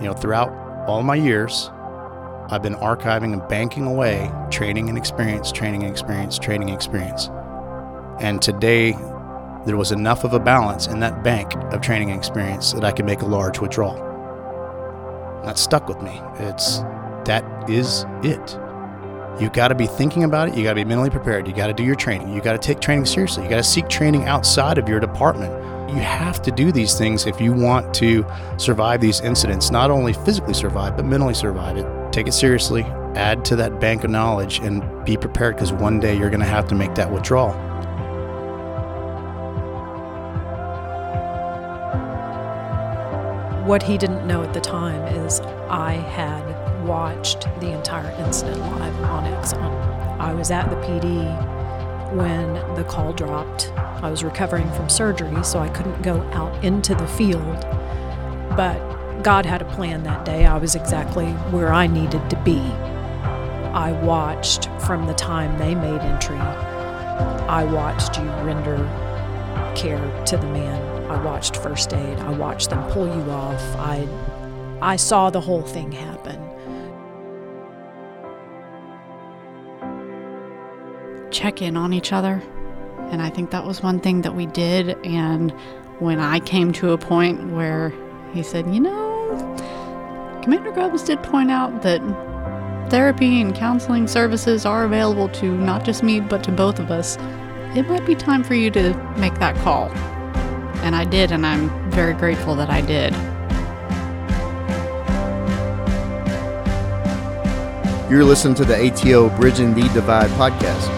You know, throughout all my years, I've been archiving and banking away training and experience, training and experience, training and experience. And today, there was enough of a balance in that bank of training and experience that I could make a large withdrawal. That stuck with me. It's that is it. You got to be thinking about it. You got to be mentally prepared. You got to do your training. You got to take training seriously. You got to seek training outside of your department. You have to do these things if you want to survive these incidents, not only physically survive, but mentally survive it. Take it seriously, add to that bank of knowledge, and be prepared because one day you're going to have to make that withdrawal. What he didn't know at the time is I had watched the entire incident live on Axon. I was at the PD when the call dropped. I was recovering from surgery, so I couldn't go out into the field. But God had a plan that day. I was exactly where I needed to be. I watched from the time they made entry. I watched you render care to the man. I watched first aid. I watched them pull you off. I I saw the whole thing happen. check in on each other. And I think that was one thing that we did. And when I came to a point where he said, you know, Commander Grubbs did point out that therapy and counseling services are available to not just me, but to both of us. It might be time for you to make that call. And I did, and I'm very grateful that I did. You're listening to the ATO Bridging the Divide podcast,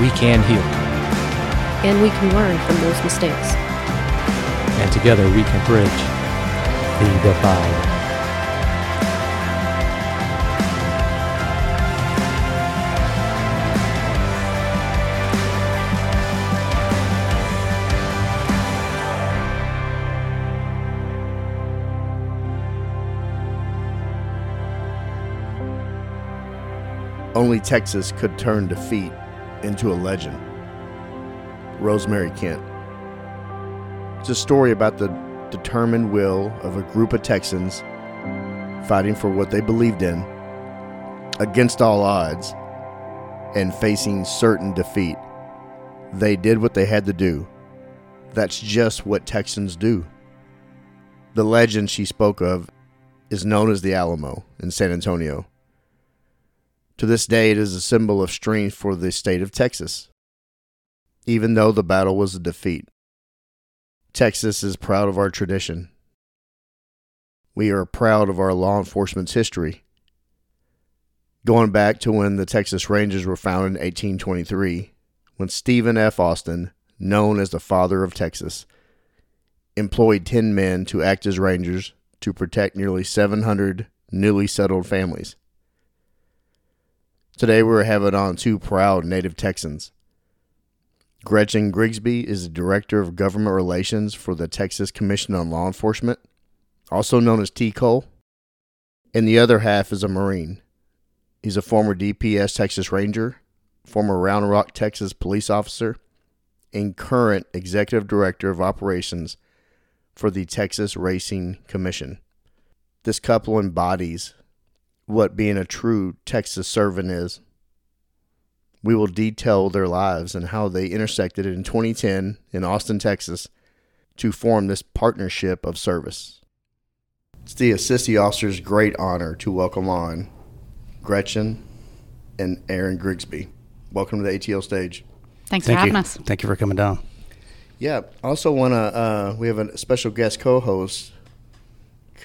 we can heal, And we can learn from those mistakes. and together we can bridge the divide. Only Texas could turn defeat into a legend. Rosemary Kent. It's a story about the determined will of a group of Texans fighting for what they believed in against all odds and facing certain defeat. They did what they had to do. That's just what Texans do. The legend she spoke of is known as the Alamo in San Antonio. To this day, it is a symbol of strength for the state of Texas, even though the battle was a defeat. Texas is proud of our tradition. We are proud of our law enforcement's history. Going back to when the Texas Rangers were founded in 1823, when Stephen F. Austin, known as the father of Texas, employed 10 men to act as rangers to protect nearly 700 newly settled families. Today we're having on two proud native Texans. Gretchen Grigsby is the Director of Government Relations for the Texas Commission on Law Enforcement, also known as TCOLE, and the other half is a Marine. He's a former DPS Texas Ranger, former Round Rock, Texas police officer, and current Executive Director of Operations for the Texas Racing Commission. This couple embodies what being a true Texas servant is. We will detail their lives and how they intersected in 2010 in Austin, Texas, to form this partnership of service. It's the assistant officer's great honor to welcome on Gretchen and Aaron Grigsby. Welcome to the ATO stage. Thanks Thank for having you. us. Thank you for coming down. Yeah, also want to, uh, we have a special guest co host,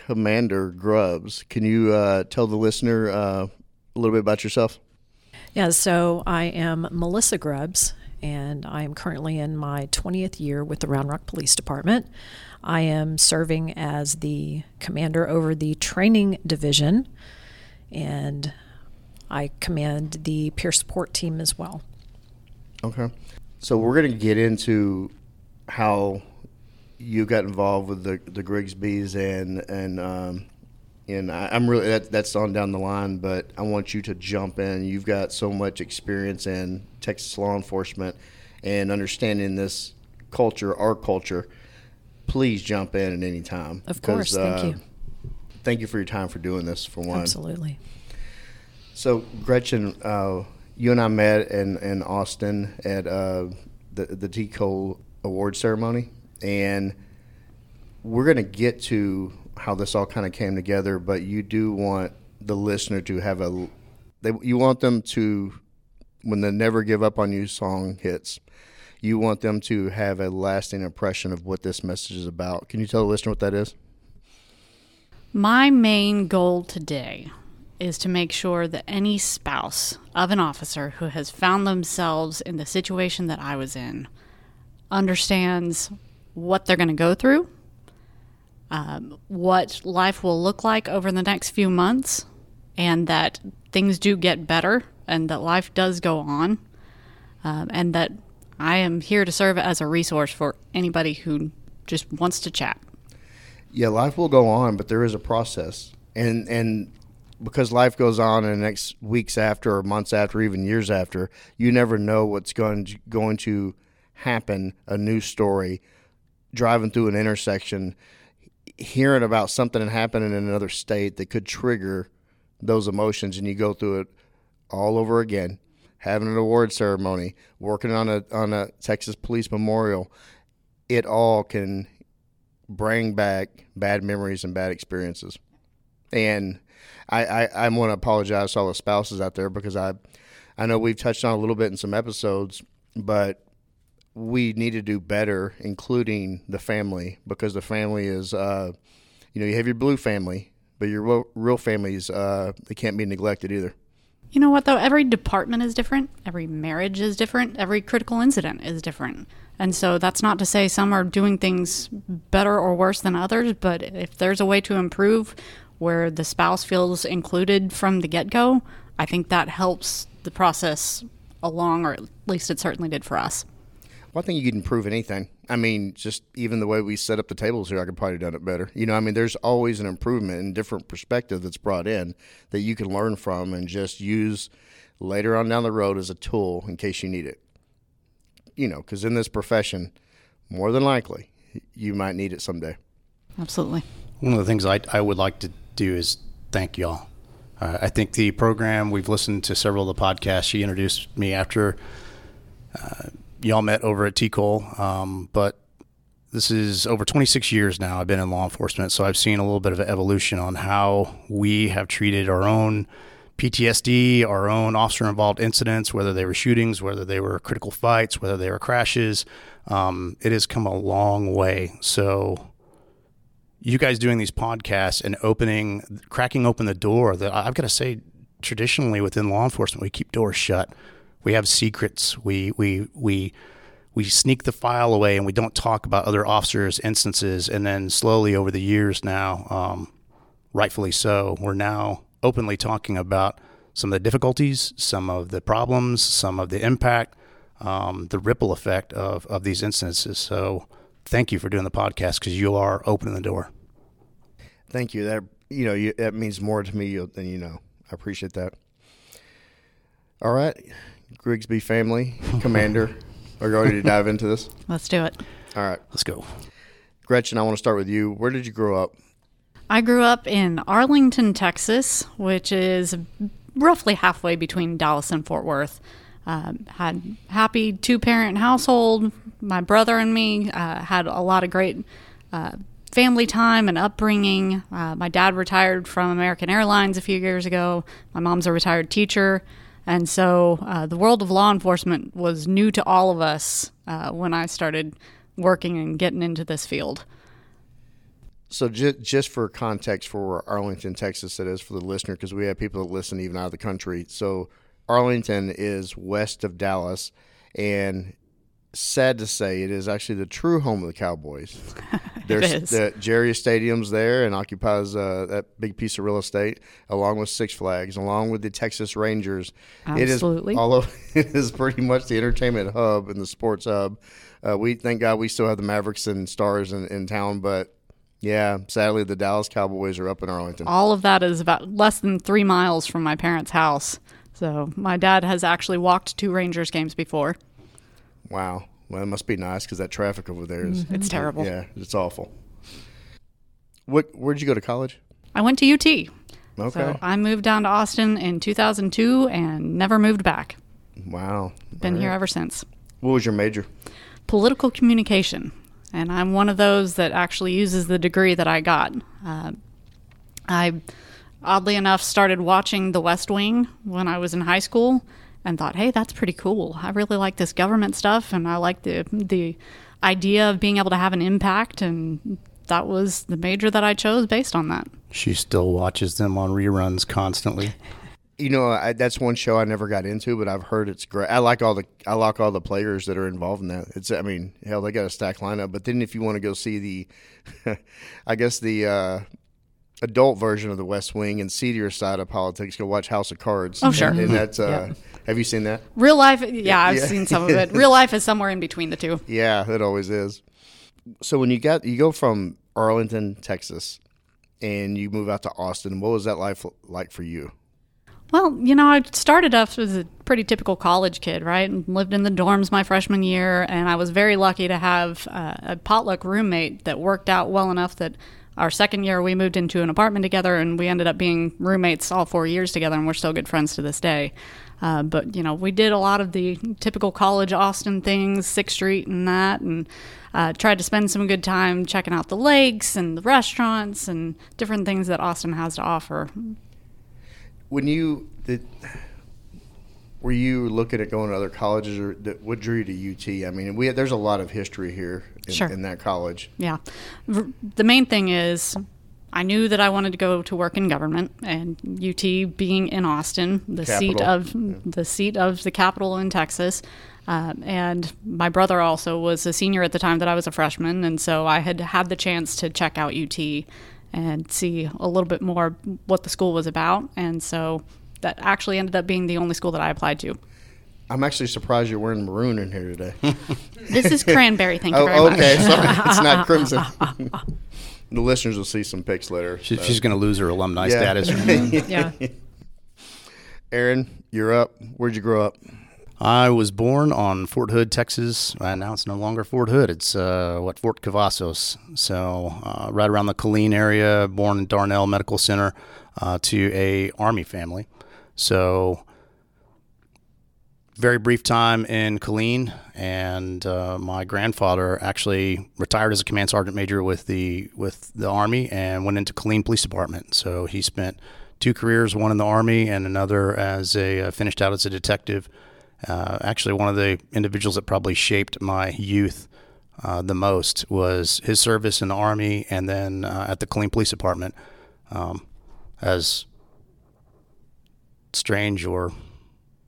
Commander Grubbs. Can you uh, tell the listener uh, a little bit about yourself? Yeah, so I am Melissa Grubbs, and I am currently in my 20th year with the Round Rock Police Department. I am serving as the commander over the training division, and I command the peer support team as well. Okay. So we're going to get into how you got involved with the the Grigsbys and and um, and I, I'm really that, that's on down the line, but I want you to jump in. You've got so much experience in Texas law enforcement and understanding this culture, our culture. Please jump in at any time. Of course, thank you. Thank you for your time for doing this. For one, Absolutely. So Gretchen, uh, you and I met in, in Austin at uh, the the TCOLE award ceremony, and we're going to get to how this all kind of came together. But you do want the listener to have a they, you want them to when the "Never Give Up on You" song hits. You want them to have a lasting impression of what this message is about. Can you tell the listener what that is? My main goal today is to make sure that any spouse of an officer who has found themselves in the situation that I was in understands what they're going to go through, um, what life will look like over the next few months, and that things do get better and that life does go on, um, and that I am here to serve as a resource for anybody who just wants to chat. Yeah, life will go on, but there is a process, and and because life goes on in the next weeks after, or months after, even years after, you never know what's going to, going to happen. A new story, driving through an intersection, hearing about something happened in another state that could trigger those emotions, and you go through it all over again. Having an award ceremony, working on a on a Texas Police Memorial, it all can bring back bad memories and bad experiences. And I, I, I want to apologize to all the spouses out there because I I know we've touched on a little bit in some episodes, but we need to do better, including the family, because the family is, uh, you know, you have your blue family, but your real, families, uh, they can't be neglected either. You know what, though? Every department is different. Every marriage is different. Every critical incident is different. And so that's not to say some are doing things better or worse than others, but if there's a way to improve where the spouse feels included from the get go, I think that helps the process along, or at least it certainly did for us. Well, I think you can improve anything. I mean, just even the way we set up the tables here, I could probably have done it better. You know, I mean, there's always an improvement and different perspective that's brought in that you can learn from and just use later on down the road as a tool in case you need it. You know, because in this profession, more than likely, you might need it someday. Absolutely. One of the things I, I would like to do is thank y'all. Uh, I think the program, we've listened to several of the podcasts. She introduced me after uh, y'all met over at TCOLE. Um, but this is over 26 years now. I've been in law enforcement, so I've seen a little bit of an evolution on how we have treated our own PTSD, our own officer involved incidents, whether they were shootings, whether they were critical fights, whether they were crashes. Um, it has come a long way. So, you guys doing these podcasts and opening, cracking open the door that I've got to say, traditionally within law enforcement, we keep doors shut. We have secrets. We we we we sneak the file away and we don't talk about other officers' instances. And then slowly over the years now, um, rightfully so, we're now openly talking about some of the difficulties, some of the problems, some of the impact, um, the ripple effect of of these instances. So thank you for doing the podcast because you are opening the door. Thank you. That you know you, that means more to me than you know. I appreciate that. All right, Grigsby family commander. Are you ready to dive into this? Let's do it. All right, Let's go. Gretchen. I want to start with you. Where did you grow up? I grew up in Arlington, Texas, which is roughly halfway between Dallas and Fort Worth. Um, had happy two parent household. My brother and me uh, had a lot of great uh, family time and upbringing. Uh, my dad retired from American Airlines a few years ago. My mom's a retired teacher. And so uh, the world of law enforcement was new to all of us uh, when I started working and getting into this field. So just just for context for Arlington, Texas, it is for the listener because we have people that listen even out of the country. So Arlington is west of Dallas, and sad to say, it is actually the true home of the Cowboys. There's is. the Jerry Stadium's there and occupies uh, that big piece of real estate, along with Six Flags, along with the Texas Rangers. Absolutely. It is of, it is pretty much the entertainment hub and the sports hub. Uh, we thank God we still have the Mavericks and Stars in, in town, but yeah, sadly the Dallas Cowboys are up in Arlington. All of that is about less than three miles from my parents' house. So my dad has actually walked two Rangers games before. Wow. Well, it must be nice because that traffic over there is It's terrible. yeah, it's awful. What? Where'd you go to college? I went to UT. Okay. So I moved down to Austin in 2002 and never moved back. wow. Been All here ever since. What was your major? Political communication. And I'm one of those that actually uses the degree that I got. Uh, I, oddly enough, started watching The West Wing when I was in high school and thought, hey, that's pretty cool. I really like this government stuff and I like the, the idea of being able to have an impact. And that was the major that I chose based on that. She still watches them on reruns constantly. You know, I, that's one show I never got into, but I've heard it's great. I like all the I like all the players that are involved in that. It's I mean, hell, they got a stacked lineup. But then if you want to go see the, I guess the uh, adult version of the West Wing and seedier side of politics, go watch House of Cards. Oh, sure. And, and that's uh, have you seen that? Real life, yeah, I've Yeah. seen some of it. Real life is somewhere in between the two. Yeah, it always is. So when you got you go from Arlington, Texas, and you move out to Austin, what was that life like for you? Well, you know, I started off as a pretty typical college kid, right? And lived in the dorms my freshman year, and I was very lucky to have uh, a potluck roommate that worked out well enough that our second year we moved into an apartment together, and we ended up being roommates all four years together, and we're still good friends to this day. Uh, but you know, we did a lot of the typical college Austin things, Sixth Street and that, and uh, tried to spend some good time checking out the lakes and the restaurants and different things that Austin has to offer. When you did, were you looking at going to other colleges, or what drew you to UT? I mean, we there's a lot of history here in, Sure. in that college. Yeah. The main thing is I knew that I wanted to go to work in government and UT being in Austin, the seat Capital. of the seat of the capital in Texas. Um, and my brother also was a senior at the time that I was a freshman, and so I had had the chance to check out UT and see a little bit more what the school was about. And so that actually ended up being the only school that I applied to. I'm actually surprised you're wearing maroon in here today. This is cranberry, thank you very oh, much. okay, sorry, it's not crimson. the listeners will see some pics later. She, so. She's going to lose her alumni Yeah. status. Yeah. Aaron, you're up. Where'd you grow up? I was born on Fort Hood, Texas. Uh, now it's no longer Fort Hood. It's uh, what Fort Cavazos. So uh, right around the Killeen area. Born in Darnall Medical Center uh, to a Army family. So very brief time in Killeen, and uh, my grandfather actually retired as a command sergeant major with the with the Army and went into Killeen Police Department. So he spent two careers, one in the Army and another as a uh, finished out as a detective. Uh, actually, one of the individuals that probably shaped my youth uh, the most was his service in the Army and then uh, at the Killeen Police Department. Um, as strange or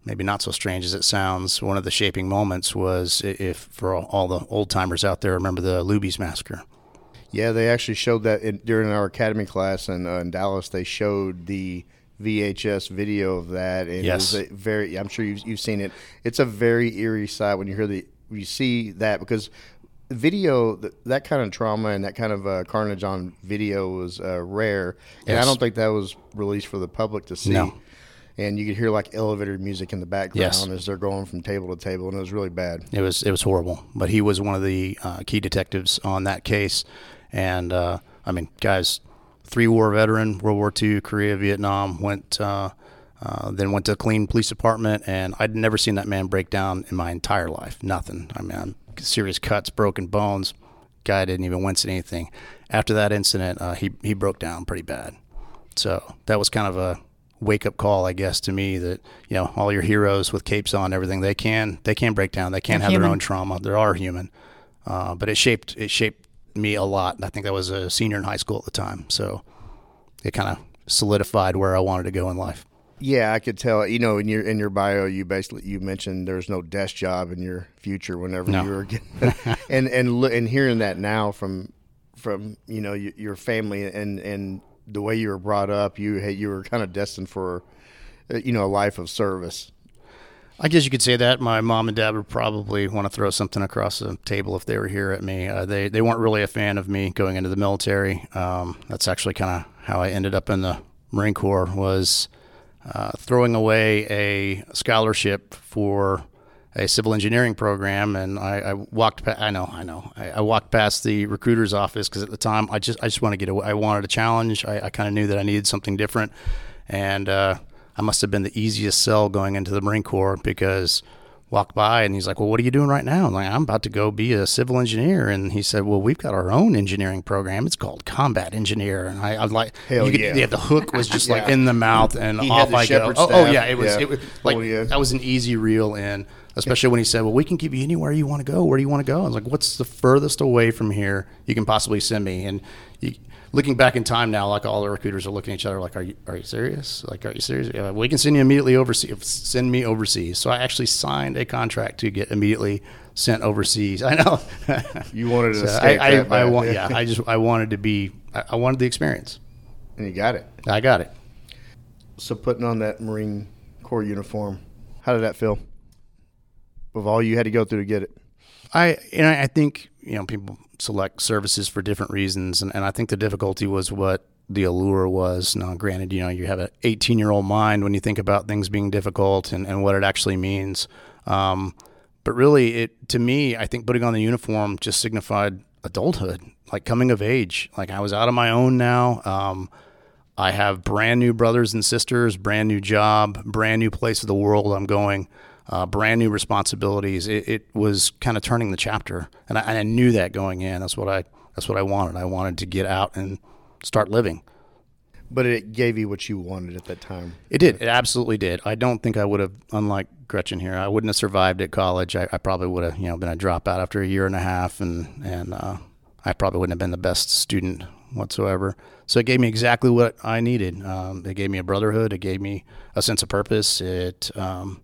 maybe not so strange as it sounds, one of the shaping moments was if for all- the old timers out there remember the Luby's massacre. Yeah, they actually showed that in, during our academy class in, uh, in Dallas. They showed the VHS video of that. And Yes. it was a very. I'm sure you've, you've seen it. It's a very eerie sight when you hear the you see that because video th- that kind of trauma and that kind of uh, carnage on video was uh, rare, and I don't think that was released for the public to see. No. And you could hear like elevator music in the background Yes. as they're going from table to table, and it was really bad. It was it was horrible, but he was one of the uh, key detectives on that case, and uh, I mean, guys, three war veteran, World War II, Korea, Vietnam, went uh, uh, then went to Killeen Police Department, and I'd never seen that man break down in my entire life. Nothing. I mean, serious cuts, broken bones. Guy didn't even wince at anything. After that incident, uh, he he broke down pretty bad. So that was kind of a wake up call, I guess, to me that you know all your heroes with capes on, everything they can they can break down. They can They're have their own trauma. They are human, uh, but it shaped it shaped me a lot. I think I was a senior in high school at the time, so it kind of solidified where I wanted to go in life. Yeah, I could tell. You know, in your in your bio, you basically you mentioned there's no desk job in your future whenever No. you were getting, and and and hearing that now from from you know your, your family and and the way you were brought up, you you were kind of destined for uh, you know a life of service. I guess you could say that. My mom and dad would probably want to throw something across the table if they were here at me. Uh, they they weren't really a fan of me going into the military. Um, that's actually kind of how I ended up in the Marine Corps. Was uh, throwing away a scholarship for a civil engineering program, and I, I walked. Pa- I know, I know. I, I walked past the recruiter's office because at the time I just I just want to get away. I wanted a challenge. I, I kind of knew that I needed something different, and uh, I must have been the easiest sell going into the Marine Corps because walked by and he's like, "Well, what are you doing right now?" I'm like, "I'm about to go be a civil engineer." And he said, "Well, we've got our own engineering program. It's called Combat Engineer." And I, I was like, Hell you could- yeah. the hook was just like in the mouth and He off I go. Oh, oh, yeah, it was. Yeah. It was like Oh, yeah. that was an easy reel in. Especially when he said, "Well, we can keep you anywhere you want to go. Where do you want to go?" I was like, "What's the furthest away from here you can possibly send me?" And you, looking back in time now, like all the recruiters are looking at each other, like, "Are you are you serious? Like, are you serious? Yeah, we can send you immediately overseas. Send me overseas." So I actually signed a contract to get immediately sent overseas. I know. You wanted to So escape I, I, that I bad. want, yeah, I just I wanted to be. I, I wanted the experience. and you got it. I got it. So putting on that Marine Corps uniform, how did that feel? Of all you had to go through to get it. I and I think you know people select services for different reasons, and, and I think the difficulty was what the allure was. Now, granted, you know you have an 18 year old mind when you think about things being difficult and, and what it actually means. Um, but really, it to me, I think putting on the uniform just signified adulthood, like coming of age. Like I was out on my own now. Um, I have brand new brothers and sisters, brand new job, brand new place of the world I'm going, uh, brand new responsibilities. It, it was kind of turning the chapter, and I, and I knew that going in. That's what I that's what I wanted. I wanted to get out and start living. But it gave you what you wanted at that time. It did. It absolutely did. I don't think I would have, unlike Gretchen here, I wouldn't have survived at college. I, I probably would have, you know, been a dropout after a year and a half, and and uh, I probably wouldn't have been the best student whatsoever. So it gave me exactly what I needed. Um, it gave me a brotherhood. It gave me a sense of purpose. It, um,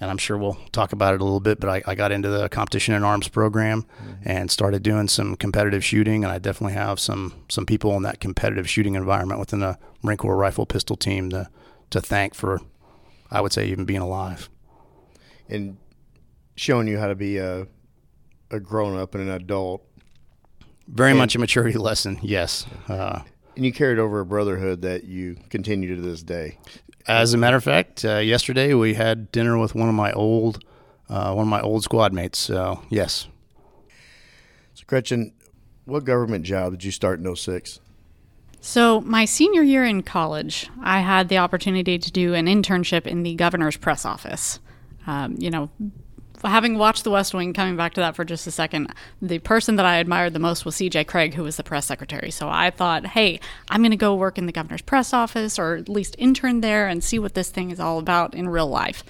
and I'm sure we'll talk about it a little bit. But I, I got into the competition in arms program and started doing some competitive shooting. And I definitely have some some people in that competitive shooting environment within the Marine Corps rifle pistol team to to thank for, I would say, even being alive. and showing you how to be a a grown up and an adult. Very And- much a maturity lesson, yes. Uh, And you carried over a brotherhood that you continue to this day. As a matter of fact, uh, yesterday we had dinner with one of my old uh, one of my old squad mates. So yes, So Gretchen, what government job did you start in 06? So, my senior year in college, I had the opportunity to do an internship in the governor's press office. Um, you know, having watched The West Wing, coming back to that for just a second, the person that I admired the most was CJ Craig, who was the press secretary. So I thought, hey, I'm going to go work in the governor's press office or at least intern there and see what this thing is all about in real life.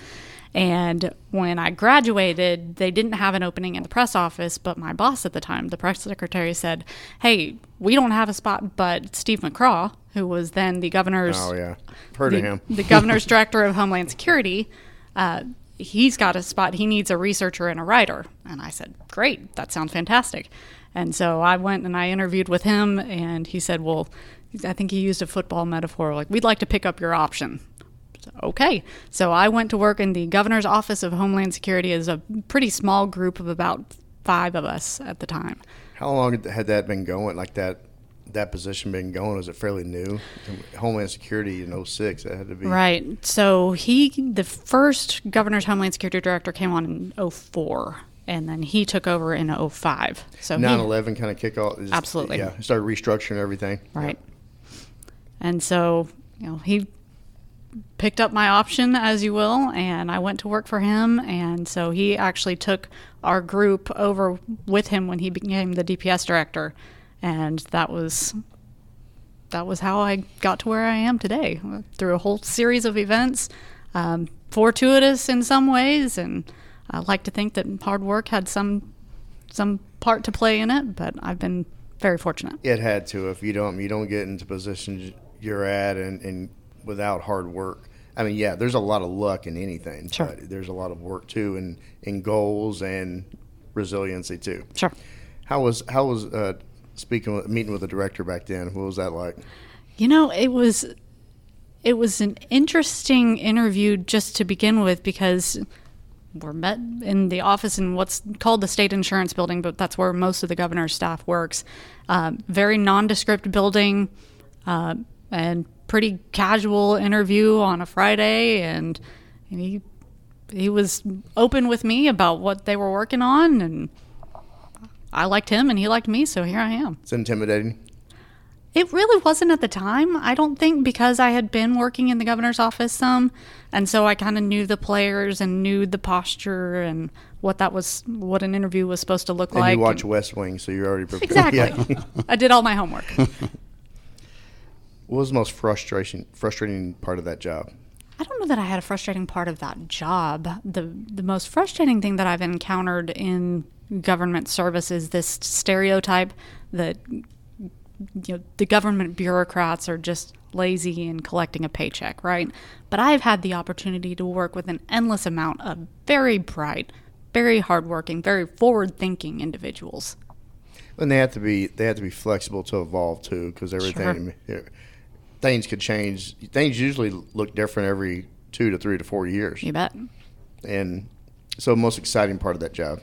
And when I graduated, they didn't have an opening in the press office, but my boss at the time, the press secretary, said, Hey, we don't have a spot, but Steve McCraw, who was then the governor's Oh yeah, heard the, of him. the governor's director of Homeland Security, uh, he's got a spot. He needs a researcher and a writer. And I said, Great, that sounds fantastic. And so I went and I interviewed with him, and he said, Well, I think he used a football metaphor like, We'd like to pick up your option. So, okay. So I went to work in the governor's office of Homeland Security as a pretty small group of about five of us at the time. How long had that been going? Like that that position been going? Was it fairly new? Homeland Security in 06, that had to be Right. So he, the first governor's Homeland Security director came on in 04, and then he took over in 05. So he- 9/11 kind of kick off. just- Absolutely. Yeah, started restructuring everything. Right. And so, you know, he picked up my option, as you will, and I went to work for him. And so he actually took our group over with him when he became the DPS director. And that was that was how I got to where I am today through a whole series of events, um, fortuitous in some ways, and I like to think that hard work had some some part to play in it. But I've been very fortunate. It had to. If you don't, you don't get into positions you're at, and, and without hard work, I mean, yeah, there's a lot of luck in anything. Sure. But there's a lot of work too, in in goals and resiliency too. Sure. How was how was uh, speaking with, meeting with the director back then? What was that like? You know, it was it was an interesting interview just to begin with because we're met in the office in what's called the state insurance building, but that's where most of the governor's staff works. Um, very nondescript building, uh, and pretty casual interview on a Friday, and he he was open with me about what they were working on, and I liked him, and he liked me, so here I am. It's intimidating. It really wasn't at the time. I don't think because I had been working in the governor's office some, and so I kind of knew the players and knew the posture and what that was, what an interview was supposed to look And like. you watch and- West Wing, so you're already prepared. exactly. Yeah. I did all my homework. what was the most frustration frustrating part of that job? I don't know that I had a frustrating part of that job. The the most frustrating thing that I've encountered in government service is this stereotype that you know the government bureaucrats are just lazy and collecting a paycheck, right? But I've had the opportunity to work with an endless amount of very bright, very hardworking, very forward-thinking individuals. And they have to be they have to be flexible to evolve too, because everything things could change. Things usually look different every two to three to four years, You bet. and so most exciting part of that job.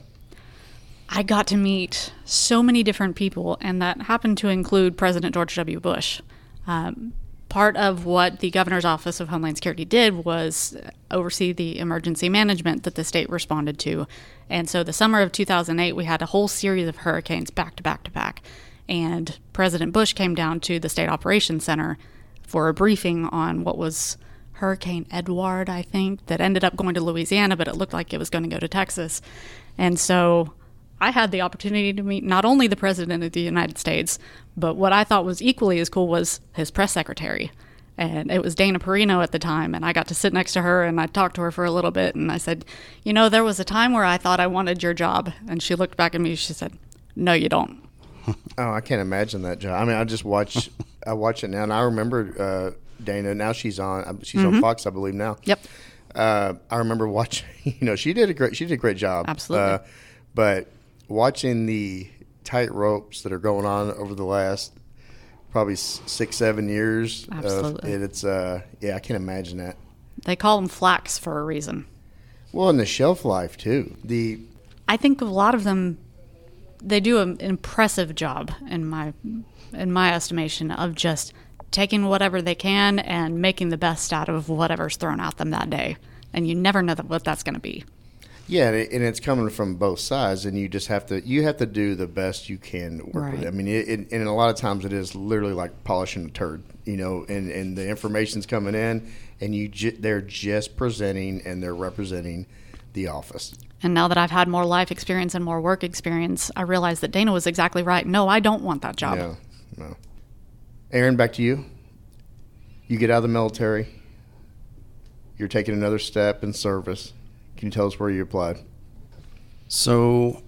I got to meet so many different people, and that happened to include President George W. Bush. Um, part of what the governor's office of Homeland Security did was oversee the emergency management that the state responded to. And so, the summer of 2008, we had a whole series of hurricanes back to back to back. And President Bush came down to the State Operations Center for a briefing on what was Hurricane Edward, I think, that ended up going to Louisiana, but it looked like it was going to go to Texas. And so I had the opportunity to meet not only the President of the United States, but what I thought was equally as cool was his press secretary. And it was Dana Perino at the time, and I got to sit next to her and I talked to her for a little bit. And I said, You know, there was a time where I thought I wanted your job. And she looked back at me, she said, No, you don't. Oh, I can't imagine that job. I mean, I just watch I watch it now, and I remember uh, Dana. Now she's on she's on Fox, I believe now. Yep. Uh, I remember watching. You know, she did a great she did a great job. Absolutely. Uh, but watching the tight ropes that are going on over the last probably six seven years. Absolutely. it, it's uh yeah, I can't imagine that. They call them flax for a reason. Well, and the shelf life too. The I think a lot of them they do an impressive job in my in my estimation of just taking whatever they can and making the best out of whatever's thrown at them that day. And you never know that, what that's going to be. Yeah, and, it, and it's coming from both sides, and you just have to you have to do the best you can to work with it. I mean, it, it, and a lot of times it is literally like polishing a turd, you know, and, and the information's coming in, and you ju- they're just presenting and they're representing the office. And now that I've had more life experience and more work experience, I realize that Dana was exactly right. No, I don't want that job. No, no. Aaron, back to you. You get out of the military. You're taking another step in service. Can you tell us where you applied? So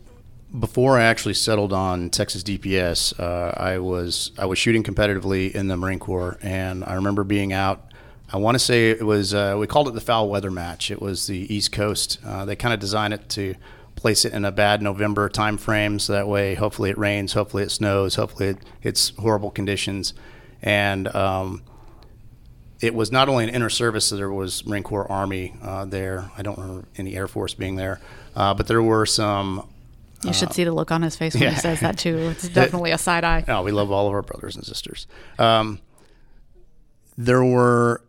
before I actually settled on Texas DPS, uh, I was I was shooting competitively in the Marine Corps, and I remember being out. I want to say it was uh, we called it the foul weather match. It was the East Coast. Uh, they kind of designed it to place it in a bad November time frame, so that way hopefully it rains, hopefully it snows, hopefully it, it's horrible conditions, and um, it was not only an inter service, so there was Marine Corps Army uh, there. I don't remember any Air Force being there, uh, but there were some. You should see the look on his face when yeah. he says that, too. It's definitely a side eye. Oh, we love all of our brothers and sisters. Um, there were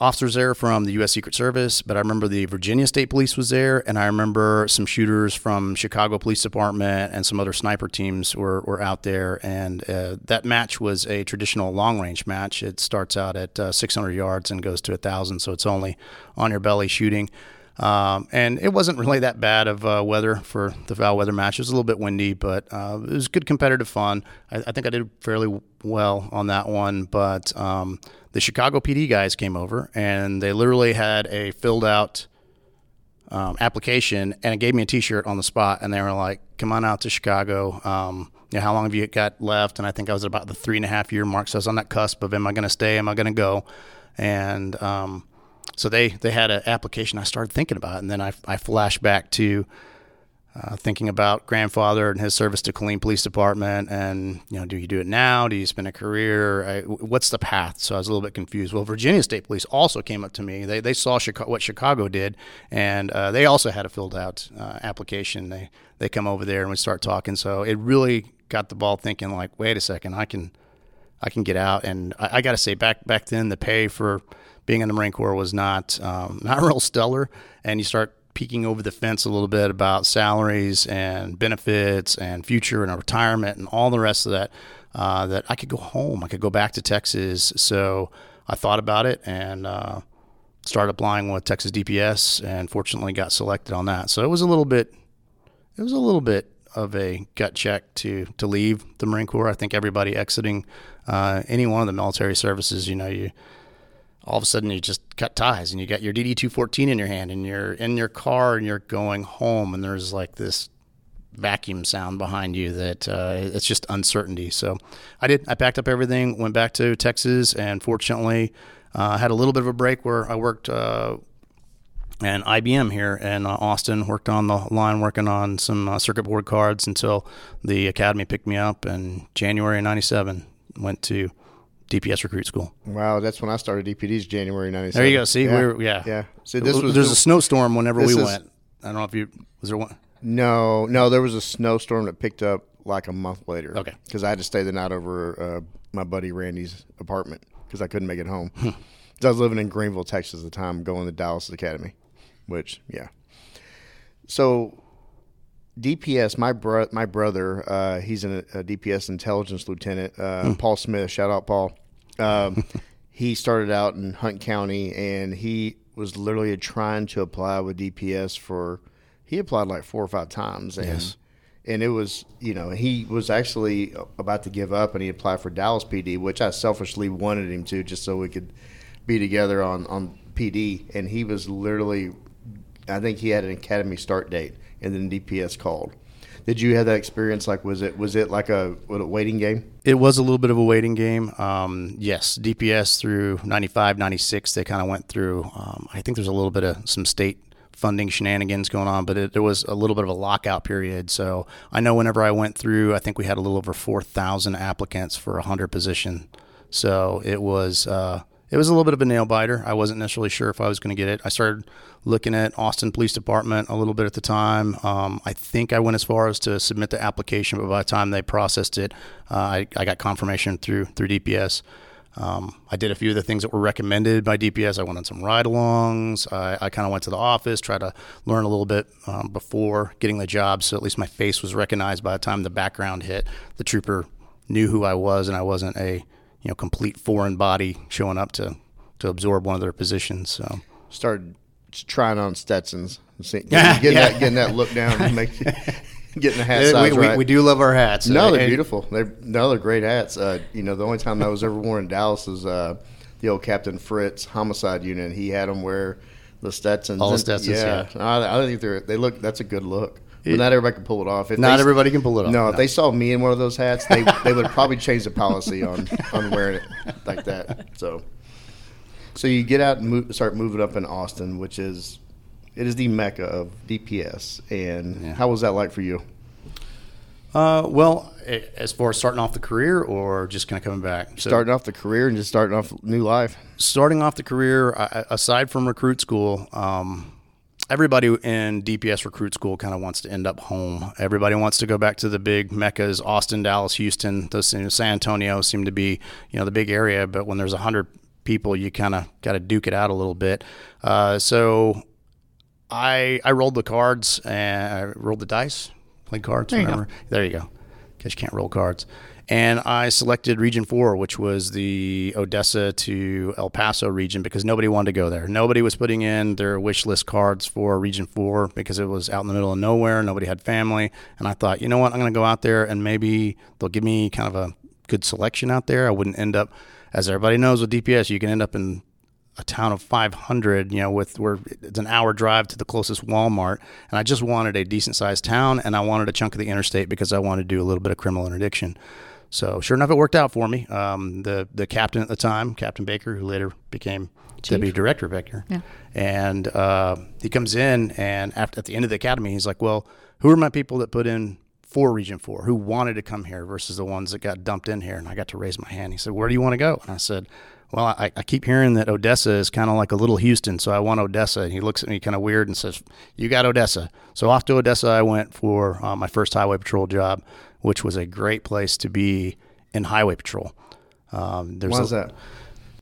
officers there from the U.S. Secret Service, but I remember the Virginia State Police was there, and I remember some shooters from Chicago Police Department and some other sniper teams were, were out there. And uh, that match was a traditional long range match. It starts out at uh, 600 yards and goes to 1,000, so it's only on your belly shooting. Um, and it wasn't really that bad of uh, weather for the foul weather match. It was a little bit windy, but uh, it was good competitive fun. I, I think I did fairly well on that one. But um, the Chicago PD guys came over and they literally had a filled out um, application and it gave me a T-shirt on the spot. And they were like, "Come on out to Chicago. Um, you know, how long have you got left?" And I think I was at about the three and a half year mark. So I was on that cusp of, "Am I going to stay? Am I going to go?" And um, so they they had an application. I started thinking about, and then I I flashed back to uh, thinking about grandfather and his service to Killeen Police Department, and you know, do you do it now? Do you spend a career? I, what's the path? So I was a little bit confused. Well, Virginia State Police also came up to me. They they saw Chicago, what Chicago did, and uh, they also had a filled out uh, application. They they come over there and we start talking. So it really got the ball thinking. Like, wait a second, I can I can get out. And I, I got to say, back back then, the pay for being in the Marine Corps was not um, not real stellar, and you start peeking over the fence a little bit about salaries and benefits and future and retirement and all the rest of that. Uh, that I could go home, I could go back to Texas. So I thought about it and uh, started applying with Texas DPS, and fortunately got selected on that. So it was a little bit, it was a little bit of a gut check to to leave the Marine Corps. I think everybody exiting uh, any one of the military services, you know, you all of a sudden you just cut ties and you got your DD 214 in your hand and you're in your car and you're going home and there's like this vacuum sound behind you that uh, it's just uncertainty. So I did. I packed up everything, went back to Texas, and fortunately uh, had a little bit of a break where I worked. Uh, IBM here in uh, Austin worked on the line, working on some uh, circuit board cards until the academy picked me up in January '97. Went to DPS recruit school. Wow, that's when I started DPD's January '97. There you go. See, yeah. we were yeah. yeah. See, this was there's a snowstorm whenever we is- went. I don't know if you was there one. no, no. There was a snowstorm that picked up like a month later. Okay. because I had to stay the night over uh, my buddy Randy's apartment because I couldn't make it home. Hmm. 'Cause I was living in Greenville, Texas at the time, going to Dallas Academy, which yeah. So DPS, my bro- my brother, uh, he's an, a DPS intelligence lieutenant. Uh, Hmm. Paul Smith, shout out Paul. Um, he started out in Hunt County, and he was literally trying to apply with DPS for. He applied like four or five times, and Yes. and it was you know he was actually about to give up, and he applied for Dallas PD, which I selfishly wanted him to, just so we could be together on on PD, and he was literally I think he had an academy start date, and then DPS called. Did you have that experience? Like, was it was it like a, a waiting game? It was a little bit of a waiting game. Um, yes, DPS through 95, 96, they kind of went through. Um, I think there's a little bit of some state funding shenanigans going on, but it, there was a little bit of a lockout period. So I know whenever I went through, I think we had a little over 4,000 applicants for a 100 position. So it was. Uh, it was a little bit of a nail biter. I wasn't necessarily sure if I was going to get it. I started looking at Austin Police Department a little bit at the time. Um, I think I went as far as to submit the application, but by the time they processed it, uh, I, I got confirmation through through DPS. Um, I did a few of the things that were recommended by DPS. I went on some ride-alongs. I, I kind of went to the office, tried to learn a little bit um, before getting the job, so at least my face was recognized by the time the background hit. The trooper knew who I was, and I wasn't a you know complete foreign body showing up to to absorb one of their positions. So Started trying on Stetsons, see- Yeah, getting, yeah. that getting that look down, and make, getting the hat we, size we, right. we do love our hats. No, they're and- beautiful. They're no, they're great hats. Uh, you know, the only time I was ever worn in Dallas is uh, the old Captain Fritz homicide unit. He had them wear the Stetsons. All the And- Stetsons, I, I think they're they look. That's a good look. But not everybody can pull it off. If Not they- everybody can pull it off. No, if they saw me in one of those hats, they they would probably change the policy on on wearing it like that. So, so you get out and move, start moving up in Austin, which is it is the mecca of DPS. And Yeah. how was that like for you? Uh, well, as far as starting off the career or just kind of coming back, So- Starting off the career and just starting off new life. starting off the career, aside from recruit school, um, everybody in DPS recruit school kind of wants to end up home. Everybody wants to go back to the big meccas: Austin, Dallas, Houston. Those you know, San Antonio seem to be you know the big area. But when there's a hundred people, you kind of got to duke it out a little bit. Uh, so I I rolled the cards and I rolled the dice, played cards. There you go. There you go. Because you can't roll cards. And I selected Region 4, which was the Odessa to El Paso region, because nobody wanted to go there. Nobody was putting in their wish list cards for Region 4 because it was out in the middle of nowhere. Nobody had family. And I thought, you know what? I'm going to go out there and maybe they'll give me kind of a good selection out there. I wouldn't end up, as everybody knows with DPS, you can end up in a town of 500, you know, with where it's an hour drive to the closest Walmart, and I just wanted a decent sized town, and I wanted a chunk of the interstate because I wanted to do a little bit of criminal interdiction. So sure enough, it worked out for me. Um, the the captain at the time, Captain Baker, who later became deputy director Vector. Yeah. And uh, he comes in, and after at the end of the academy, he's like, "Well, who are my people that put in for Region Four, who wanted to come here versus the ones that got dumped in here?" And I got to raise my hand. He said, "Where do you want to go?" And I said. Well, I, I keep hearing that Odessa is kind of like a little Houston, so I want Odessa. And he looks at me kind of weird and says, "You got Odessa." So off to Odessa I went for uh, my first highway patrol job, which was a great place to be in highway patrol. Um, there's Why is that?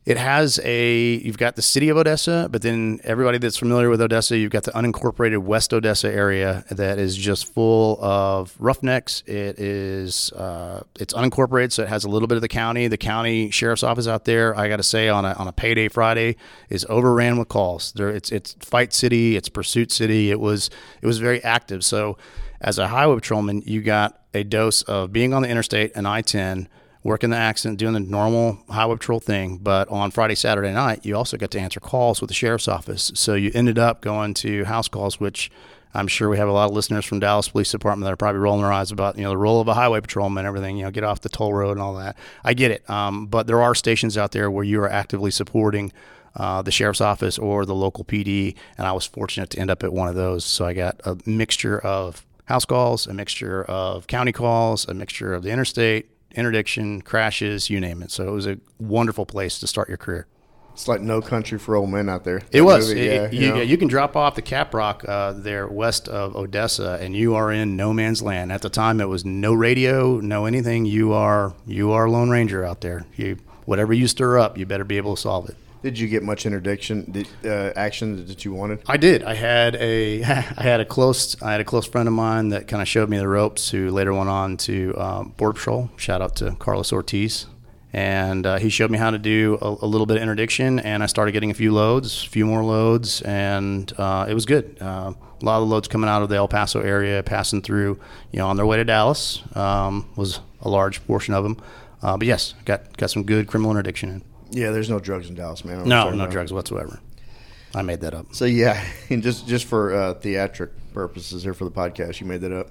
it has a you've got the city of Odessa, but then everybody that's familiar with Odessa, you've got the unincorporated West Odessa area that is just full of roughnecks. It is uh, it's unincorporated, so it has a little bit of the county. The county sheriff's office out there, I got to say, on a on a payday Friday, is overran with calls. There, it's it's fight city, it's pursuit city. It was it was very active. So as a highway patrolman, you got a dose of being on the interstate and I ten working the accident, doing the normal highway patrol thing. But on Friday, Saturday night, you also got to answer calls with the sheriff's office. So you ended up going to house calls, which I'm sure we have a lot of listeners from Dallas Police Department that are probably rolling their eyes about, you know, the role of a highway patrolman and everything, you know, get off the toll road and all that. I get it. Um, but there are stations out there where you are actively supporting uh, the sheriff's office or the local PD. And I was fortunate to end up at one of those. So I got a mixture of house calls, a mixture of county calls, a mixture of the interstate, interdiction, crashes, you name it. So it was a wonderful place to start your career. It's like No Country for Old Men out there. It That was. movie, It- yeah, you you, know. you can drop off the Cap Rock uh, there west of Odessa, and you are in no man's land. At the time, it was no radio, no anything. You are you are Lone Ranger out there. You whatever you stir up, you better be able to solve it. Did you get much interdiction uh, action that you wanted? I did. I had a I had a close I had a close friend of mine that kind of showed me the ropes. Who later went on to um, Border Patrol. Shout out to Carlos Ortiz, and uh, he showed me how to do a, a little bit of interdiction. And I started getting a few loads, a few more loads, and uh, it was good. Uh, a lot of the loads coming out of the El Paso area, passing through, you know, on their way to Dallas um, was a large portion of them. Uh, but yes, got got some good criminal interdiction in. Yeah, there's no drugs in Dallas, man. I know what No, no about. drugs whatsoever. I made that up. So yeah, and just just for uh, theatric purposes here for the podcast, you made that up.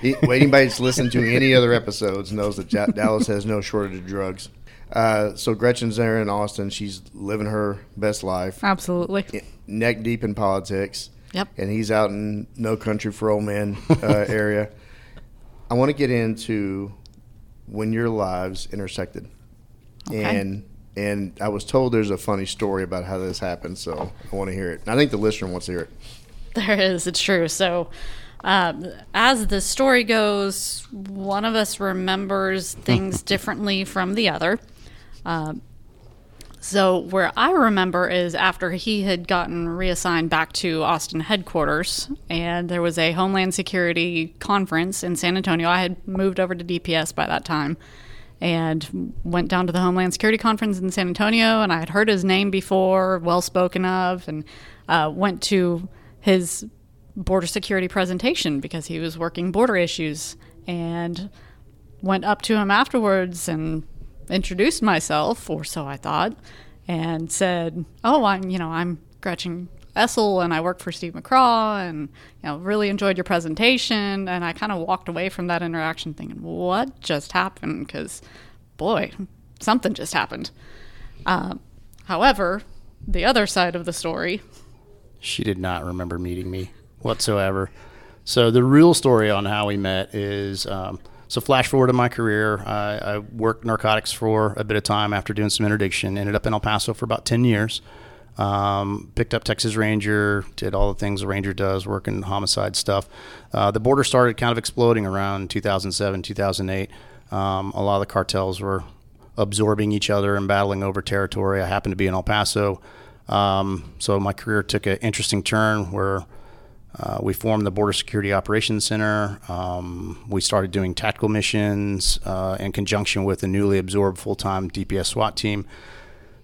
He- Anybody that's listened to any other episodes knows that Ja- Dallas has no shortage of drugs. Uh, so Gretchen's there in Austin. She's living her best life, Absolutely. neck deep in politics. Yep. And he's out in No Country for Old Men uh, area. I want to get into when your lives intersected, Okay. and and I was told there's a funny story about how this happened. So I want to hear it. I think the listener wants to hear it. There is. It's true. So, um, as the story goes, one of us remembers things differently from the other. Um, so, where I remember is after he had gotten reassigned back to Austin headquarters, and there was a Homeland Security conference in San Antonio. I had moved over to DPS by that time and went down to the Homeland Security Conference in San Antonio, and I had heard his name before, well spoken of, and uh, went to his border security presentation because he was working border issues, and went up to him afterwards and introduced myself, or so I thought, and said, "Oh, I'm you know I'm Gretchen Essel, and I work for Steve McCraw, and you know really enjoyed your presentation." And I kind of walked away from that interaction thinking, "What just happened?" Because, boy, something just happened. Uh, however, the other side of the story, She did not remember meeting me whatsoever. So the real story on how we met is um, so flash forward in my career. I, I worked narcotics for a bit of time after doing some interdiction. Ended up in El Paso for about ten years. Um, picked up Texas Ranger, did all the things a Ranger does, working homicide stuff. Uh, the border started kind of exploding around 2007, 2008. Um, a lot of the cartels were absorbing each other and battling over territory. I happened to be in El Paso. Um, so my career took an interesting turn where uh, we formed the Border Security Operations Center. Um, we started doing tactical missions uh, in conjunction with the newly absorbed full time DPS SWAT team.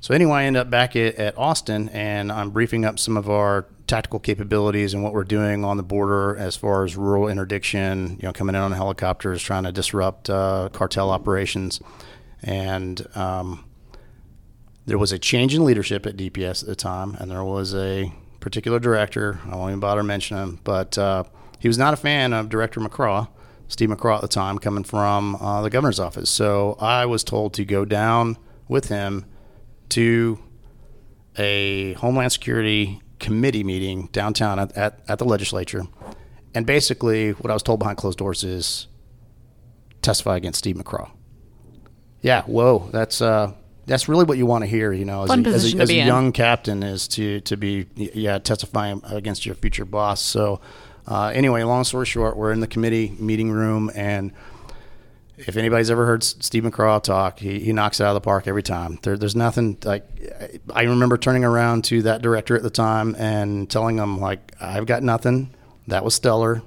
So, anyway, I end up back at, at Austin and I'm briefing up some of our tactical capabilities and what we're doing on the border as far as rural interdiction, you know, coming in on helicopters, trying to disrupt uh, cartel operations. And um, there was a change in leadership at DPS at the time, and there was a particular director. I won't even bother mentioning him, but uh, he was not a fan of Director McCraw, Steve McCraw at the time, coming from uh, the governor's office. So I was told to go down with him to a Homeland Security committee meeting downtown at, at, at the legislature. And basically, what I was told behind closed doors is testify against Steve McCraw. Yeah, whoa, that's uh, that's really what you want to hear, you know, as Fun a, as a, as a in. young captain is to to be yeah testifying against your future boss. So uh, anyway, long story short, we're in the committee meeting room, and if anybody's ever heard Steve McCraw talk, he, he knocks it out of the park every time. There, there's nothing like I remember turning around to that director at the time and telling him like I've got nothing. That was stellar.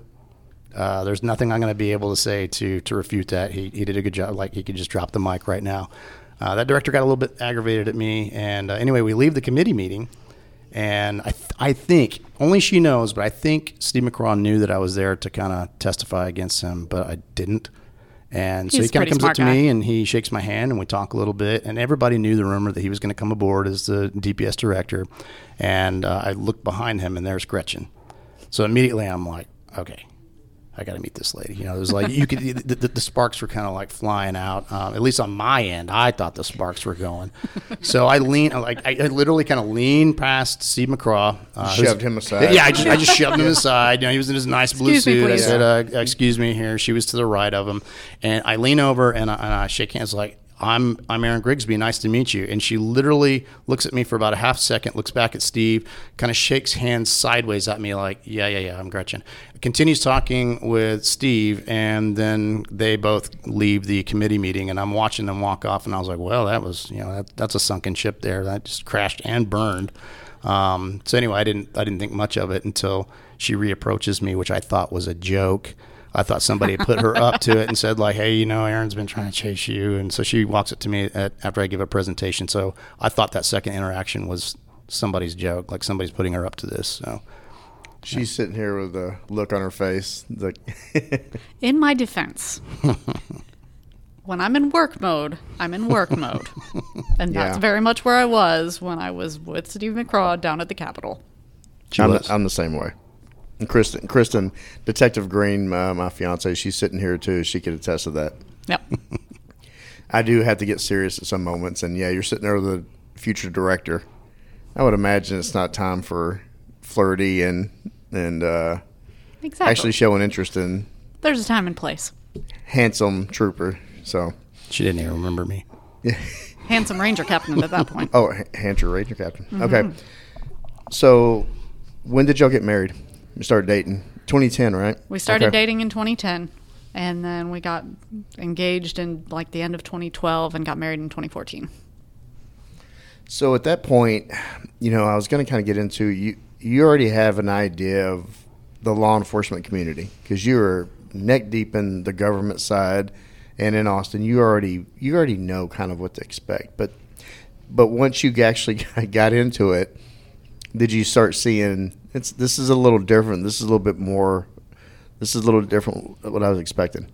Uh, there's nothing I'm going to be able to say to to refute that. He, he did a good job. Like he could just drop the mic right now. Uh, that director got a little bit aggravated at me, and uh, anyway, we leave the committee meeting, and I th- I think only she knows, but I think Steve McCraw knew that I was there to kind of testify against him, but I didn't. And so He's he kind of comes up to guy. me and he shakes my hand and we talk a little bit. And everybody knew the rumor that he was going to come aboard as the DPS director. And uh, I looked behind him and there's Gretchen. So immediately I'm like, okay, I got to meet this lady. You know, it was like you could the, the, the sparks were kind of like flying out. Um, at least on my end, I thought the sparks were going. so I lean like I, I literally kind of leaned past Steve McCraw, uh, Shoved him aside. Yeah, I just, I just shoved him aside. You know, he was in his nice blue Excuse me, suit. I said, uh, "Excuse me." Here, she was to the right of him, and I lean over and I, and I shake hands like. I'm I'm Aaron Grigsby. Nice to meet you. And she literally looks at me for about a half second, looks back at Steve, kind of shakes hands sideways at me, like, yeah, yeah, yeah, I'm Gretchen. Continues talking with Steve, and then they both leave the committee meeting, and I'm watching them walk off, and I was like, well, that was, you know, that, that's a sunken ship there. That just crashed and burned. Um, so anyway, I didn't I didn't think much of it until she reapproaches me, which I thought was a joke. I thought somebody had put her up to it and said like, "Hey, you know, Aaron's been trying to chase you," and so she walks up to me at, after I give a presentation. So I thought that second interaction was somebody's joke, like somebody's putting her up to this. So She's sitting here with a look on her face. The In my defense, when I'm in work mode, I'm in work mode. And that's Yeah. very much where I was when I was with Steve McCraw down at the Capitol. I'm, the, I'm the same way. And Kristen, Kristen, Detective Green, uh, my fiance, she's sitting here too. She could attest to that. Yep. I do have to get serious at some moments, and yeah, you're sitting there with the future director. I would imagine it's not time for flirty and and uh, Exactly. actually showing interest in There's a time and place. handsome trooper. So, she didn't even remember me. Yeah. Handsome Ranger Captain at that point. oh, H- Hancher Ranger Captain. Mm-hmm. Okay. So, when did y'all get married? You started dating 2010, right? We started Okay. dating in 2010, and then we got engaged in like the end of 2012 and got married in 2014. So at that point, you know, I was going to kind of get into you. You already have an idea of the law enforcement community because you were neck deep in the government side, and in Austin, you already you already know kind of what to expect. But but once you actually got into it, did you start seeing it's this is a little different. This is a little bit more. This is a little different what I was expecting.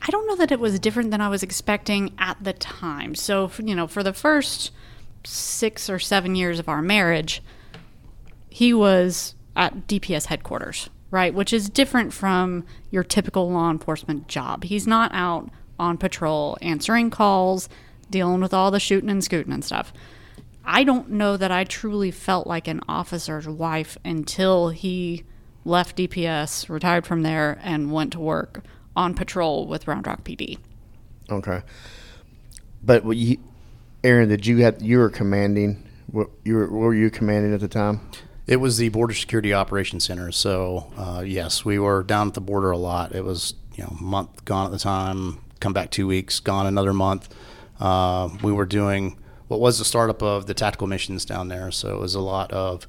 I don't know that it was different than I was expecting at the time. So, you know, for the first six or seven years of our marriage, he was at DPS headquarters, right? Which is different from your typical law enforcement job. He's not out on patrol answering calls, dealing with all the shooting and scooting and stuff. I don't know that I truly felt like an officer's wife until he left DPS, retired from there, and went to work on patrol with Round Rock PD. Okay. But what you, Aaron, did you have you were commanding? What you were? What were you commanding at the time? It was the Border Security Operations Center. So uh, yes, we were down at the border a lot. It was you know a month gone at the time, come back two weeks, gone another month. Uh, we were doing what was the startup of the tactical missions down there. So it was a lot of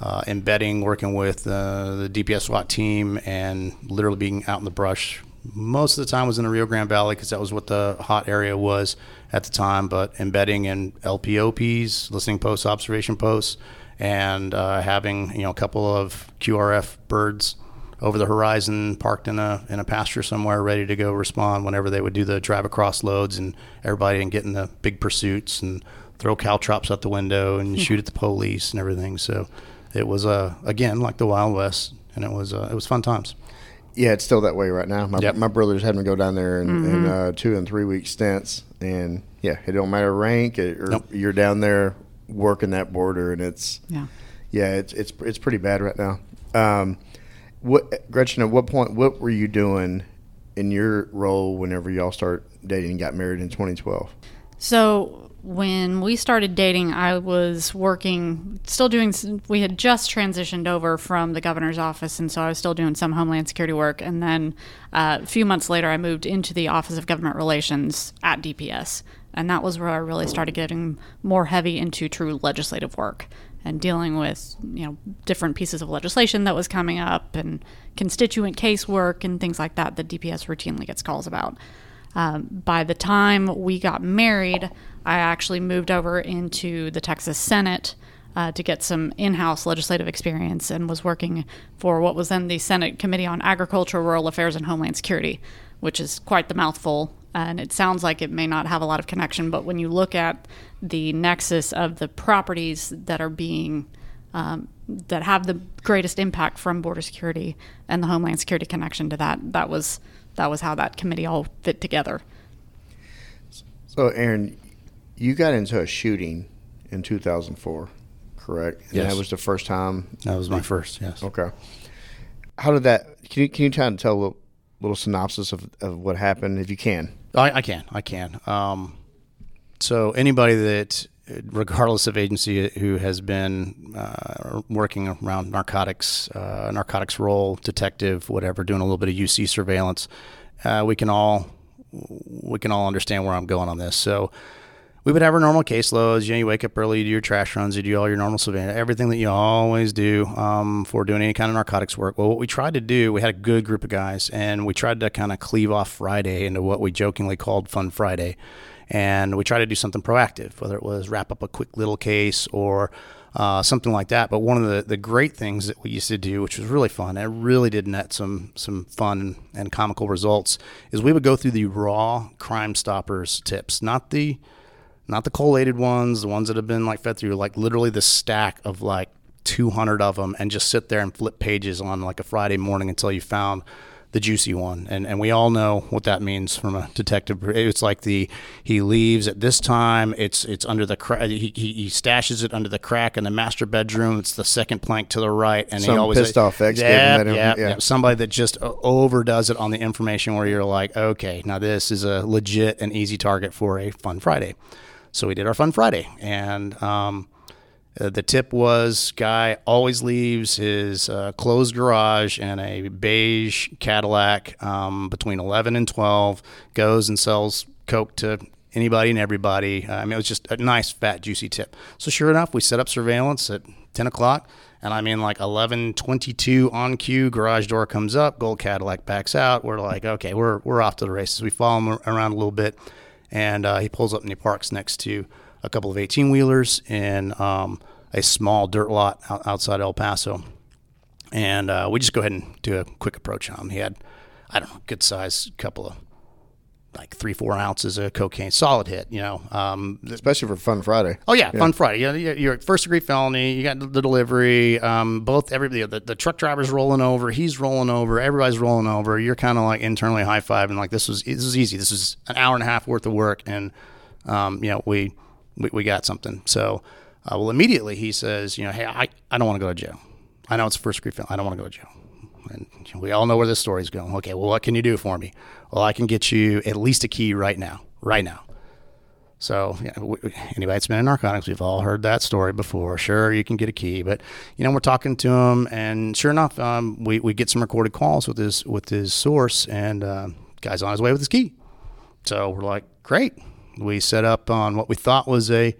uh, embedding, working with uh, the DPS SWAT team, and literally being out in the brush. Most of the time was in the Rio Grande Valley because that was what the hot area was at the time. But embedding in LPOPs, listening posts, observation posts, and uh, having you know a couple of QRF birds over the horizon, parked in a in a pasture somewhere, ready to go respond whenever they would do the drive across loads, and everybody and get in the big pursuits and throw caltrops out the window and shoot at the police and everything. So it was uh, again like the Wild West, and it was uh, it was fun times. Yeah, it's still that way right now. My, Yep. my brothers had me go down there in, in uh, two and three week stints, and yeah, it don't matter rank, or Nope. you're down there working that border, and it's Yeah. yeah, it's it's it's pretty bad right now. Um, what Gretchen? At what point? What were you doing in your role whenever y'all start dating and got married in 2012? So when we started dating, I was working, still doing. We had just transitioned over from the governor's office, and so I was still doing some Homeland Security work. And then uh, a few months later, I moved into the Office of Government Relations at DPS, and that was where I really started getting more heavy into true legislative work and dealing with you know different pieces of legislation that was coming up and constituent casework and things like that that DPS routinely gets calls about. Um, by the time we got married, I actually moved over into the Texas Senate uh, to get some in house legislative experience and was working for what was then the Senate Committee on Agriculture, Rural Affairs, and Homeland Security, which is quite the mouthful. And it sounds like it may not have a lot of connection, but when you look at the nexus of the properties that are being um, that have the greatest impact from border security and the homeland security connection to that, that was that was how that committee all fit together. So, Aaron, you got into a shooting in 2004, correct? And Yes. that was the first time. That was my first, yes. Okay. How did that? Can you can you try and tell a little, little synopsis of, of what happened, if you can? I, I can. I can. Um, so anybody that, regardless of agency, who has been uh, working around narcotics, uh, narcotics role, detective, whatever, doing a little bit of UC surveillance, uh, we can all we can all understand where I'm going on this. So we would have our normal caseloads. You know, you wake up early, you do your trash runs, you do all your normal savannah, everything that you always do um, for doing any kind of narcotics work. Well, what we tried to do, we had a good group of guys, and we tried to kind of cleave off Friday into what we jokingly called Fun Friday. And we tried to do something proactive, whether it was wrap up a quick little case or uh, something like that. But one of the, the great things that we used to do, which was really fun, and it really did net some some fun and comical results, is we would go through the raw Crime Stoppers tips, not the not the collated ones, the ones that have been like fed through, like literally the stack of like 200 of them, and just sit there and flip pages on like a Friday morning until you found the juicy one. And and we all know what that means from a detective. It's like the he leaves at this time. It's it's under the cra- he, he he stashes it under the crack in the master bedroom. It's the second plank to the right, and Some he always pissed off ex yeah, yeah, yeah. Somebody that just overdoes it on the information, where you're like, okay, now this is a legit and easy target for a Fun Friday. So we did our Fun Friday, and um, uh, the tip was guy always leaves his uh, closed garage and a beige Cadillac um, between 11 and 12, goes and sells Coke to anybody and everybody. I mean, it was just a nice, fat, juicy tip. So sure enough, we set up surveillance at 10 o'clock. And I mean, like 11:22 on cue, garage door comes up, gold Cadillac backs out. We're like, okay, we're we're off to the races. We follow him around a little bit, and uh, he pulls up and he parks next to a couple of 18 wheelers in um, a small dirt lot outside El Paso. And uh, we just go ahead and do a quick approach on him. He had, I don't know, good size couple of like three, four ounces of cocaine, solid hit, you know. Um, Especially for Fun Friday. Oh yeah, Fun Friday. Yeah, you're you're first degree felony. You got the delivery. Um, both everybody, the, the truck driver's rolling over. He's rolling over. Everybody's rolling over. You're kind of like internally high fiving. Like this was this was easy. This was an hour and a half worth of work, and um, you know we, we we got something. So, uh, well, immediately he says, you know, hey, I, I don't want to go to jail. I know it's first degree felony. I don't want to go to jail. And we all know where this story's going. Okay, well, what can you do for me? Well, I can get you at least a key right now. Right now. So, yeah, w- anybody that's been in narcotics, we've all heard that story before. Sure, you can get a key, but you know, we're talking to him, and sure enough, um, we, we get some recorded calls with his with his source, and uh, guy's on his way with his key. So we're like, great. We set up on what we thought was a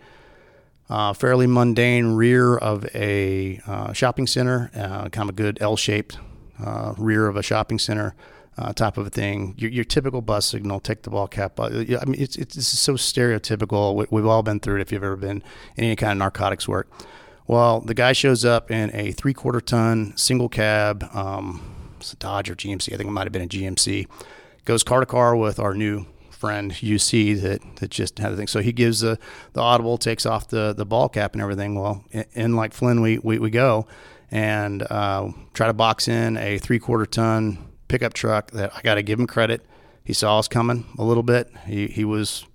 uh, fairly mundane rear of a uh, shopping center, uh, kind of a good L-shaped uh, rear of a shopping center uh, type of a thing. Your, your typical bust signal, take the ball cap. I mean, it's, it's so stereotypical. We, we've all been through it if you've ever been in any kind of narcotics work. Well, the guy shows up in a three-quarter ton single cab. Um, it's a Dodge or GMC. I think it might have been a GMC. Goes car to car with our new friend UC that, that just had a thing. So he gives the, the audible, takes off the, the ball cap and everything. Well, in, in like Flynn, we, we, we go and uh, try to box in a three quarter ton pickup truck that I got to give him credit. He saw us coming a little bit. He, he was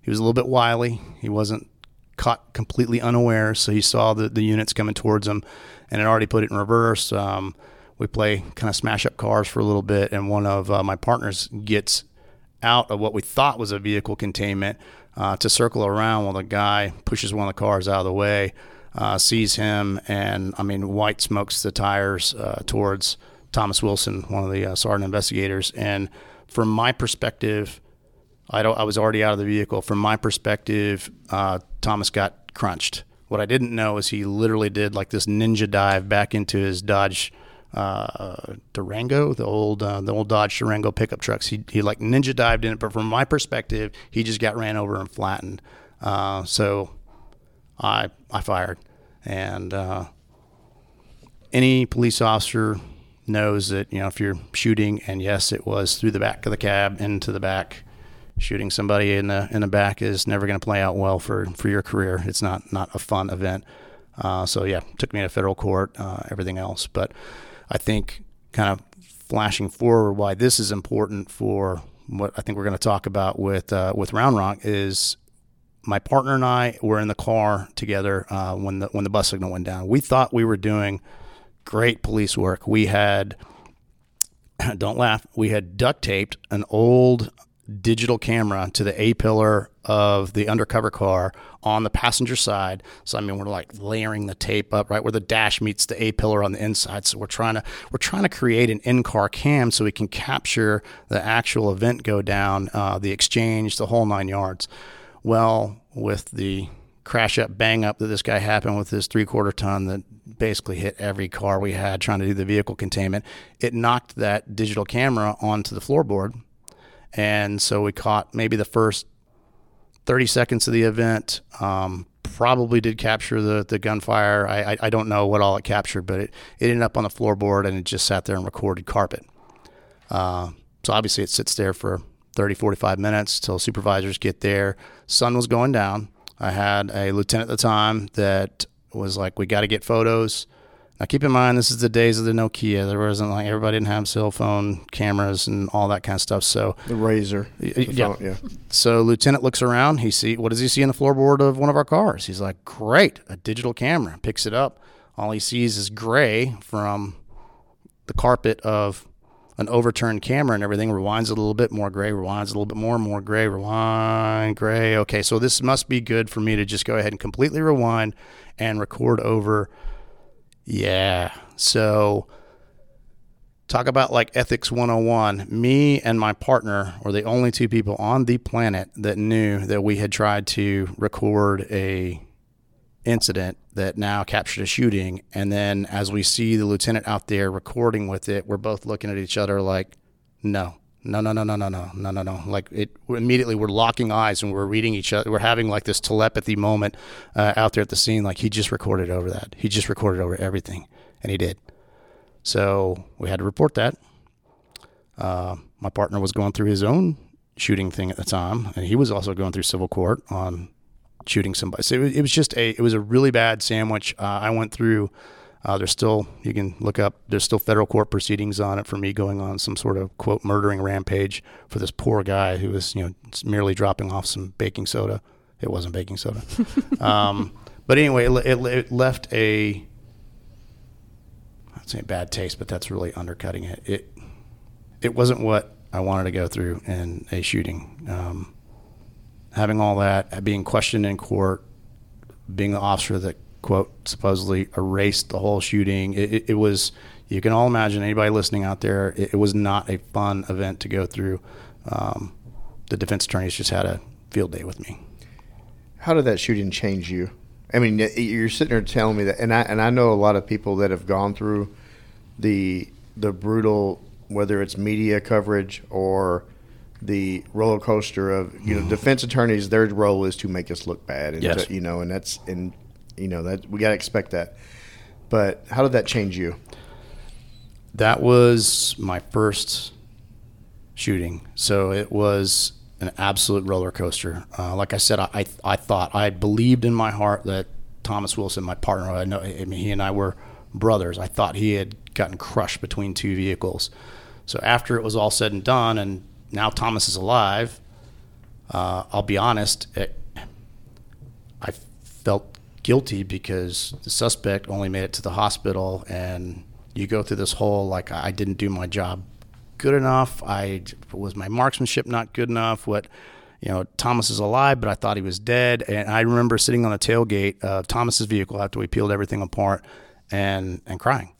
he was a little bit wily. He wasn't caught completely unaware. So he saw the, the units coming towards him and had already put it in reverse. Um, we play kind of smash up cars for a little bit, and one of uh, my partners gets out of what we thought was a vehicle containment uh, to circle around while the guy pushes one of the cars out of the way, uh, sees him, and I mean, white smokes the tires uh, towards Thomas Wilson, one of the uh, sergeant investigators. And from my perspective, I, I was already out of the vehicle. From my perspective, uh, Thomas got crunched. What I didn't know is he literally did like this ninja dive back into his Dodge uh, Durango, the old uh, the old Dodge Durango pickup trucks. He he like ninja dived in it, but from my perspective, he just got ran over and flattened. Uh, so I I fired, and uh, any police officer knows that you know if you're shooting, and yes, it was through the back of the cab into the back. Shooting somebody in the in the back is never going to play out well for, for your career. It's not not a fun event. Uh, so yeah, took me to federal court, uh, everything else. But I think kind of flashing forward why this is important for what I think we're going to talk about with uh, with Round Rock is my partner and I were in the car together uh, when the when the bust signal went down. We thought we were doing great police work. We had don't laugh. We had duct taped an old digital camera to the A pillar of the undercover car on the passenger side. So I mean, we're like layering the tape up right where the dash meets the A pillar on the inside. So we're trying to we're trying to create an in-car cam so we can capture the actual event go down, uh, the exchange, the whole nine yards. Well, with the crash up, bang up that this guy happened with his three quarter ton that basically hit every car we had trying to do the vehicle containment. It knocked that digital camera onto the floorboard and so we caught maybe the first 30 seconds of the event. Um, probably did capture the, the gunfire. I, I, I, don't know what all it captured, but it, it ended up on the floorboard and it just sat there and recorded carpet. Uh, so obviously it sits there for 30, 45 minutes till supervisors get there. Sun was going down. I had a lieutenant at the time that was like, we got to get photos. Now, keep in mind, this is the days of the Nokia. There wasn't like everybody didn't have cell phone cameras and all that kind of stuff. So the razor, the yeah. Phone, yeah. So lieutenant looks around. He see what does he see in the floorboard of one of our cars? He's like, "Great, a digital camera." Picks it up. All he sees is gray from the carpet of an overturned camera and everything. Rewinds a little bit more gray. Rewinds a little bit more, more gray. Rewind, gray. Okay, so this must be good for me to just go ahead and completely rewind and record over yeah. So talk about like ethics 101. Me and my partner were the only two people on the planet that knew that we had tried to record a incident that now captured a shooting and then as we see the lieutenant out there recording with it, we're both looking at each other like no no, no, no, no, no, no, no, no, no. Like it immediately, we're locking eyes and we're reading each other. We're having like this telepathy moment uh, out there at the scene. Like he just recorded over that. He just recorded over everything, and he did. So we had to report that. Uh, my partner was going through his own shooting thing at the time, and he was also going through civil court on shooting somebody. So it, it was just a it was a really bad sandwich. Uh, I went through uh, there's still you can look up. There's still federal court proceedings on it for me going on some sort of quote murdering rampage for this poor guy who was you know merely dropping off some baking soda. It wasn't baking soda. um, but anyway, it, it, it, left a I'd say bad taste, but that's really undercutting it. It it wasn't what I wanted to go through in a shooting. Um, having all that, being questioned in court, being the officer that quote supposedly erased the whole shooting. It, it, it, was you can all imagine anybody listening out there. It, it was not a fun event to go through. Um, the defense attorneys just had a field day with me. How did that shooting change you? I mean, you're sitting there telling me that, and I and I know a lot of people that have gone through the the brutal, whether it's media coverage or the roller coaster of you know mm. defense attorneys. Their role is to make us look bad, and yes. to, you know, and that's and you know that we got to expect that. But how did that change you? That was my first shooting, so it was an absolute roller coaster. Uh, like I said, I, I, I thought I believed in my heart that Thomas Wilson, my partner, I know, I mean, he and I were brothers. I thought he had gotten crushed between two vehicles. So after it was all said and done, and now Thomas is alive, uh, I'll be honest, it, I felt guilty because the suspect only made it to the hospital, and you go through this whole like I didn't do my job good enough. I was my marksmanship not good enough. What you know, Thomas is alive, but I thought he was dead. And I remember sitting on the tailgate of Thomas's vehicle after we peeled everything apart and and crying.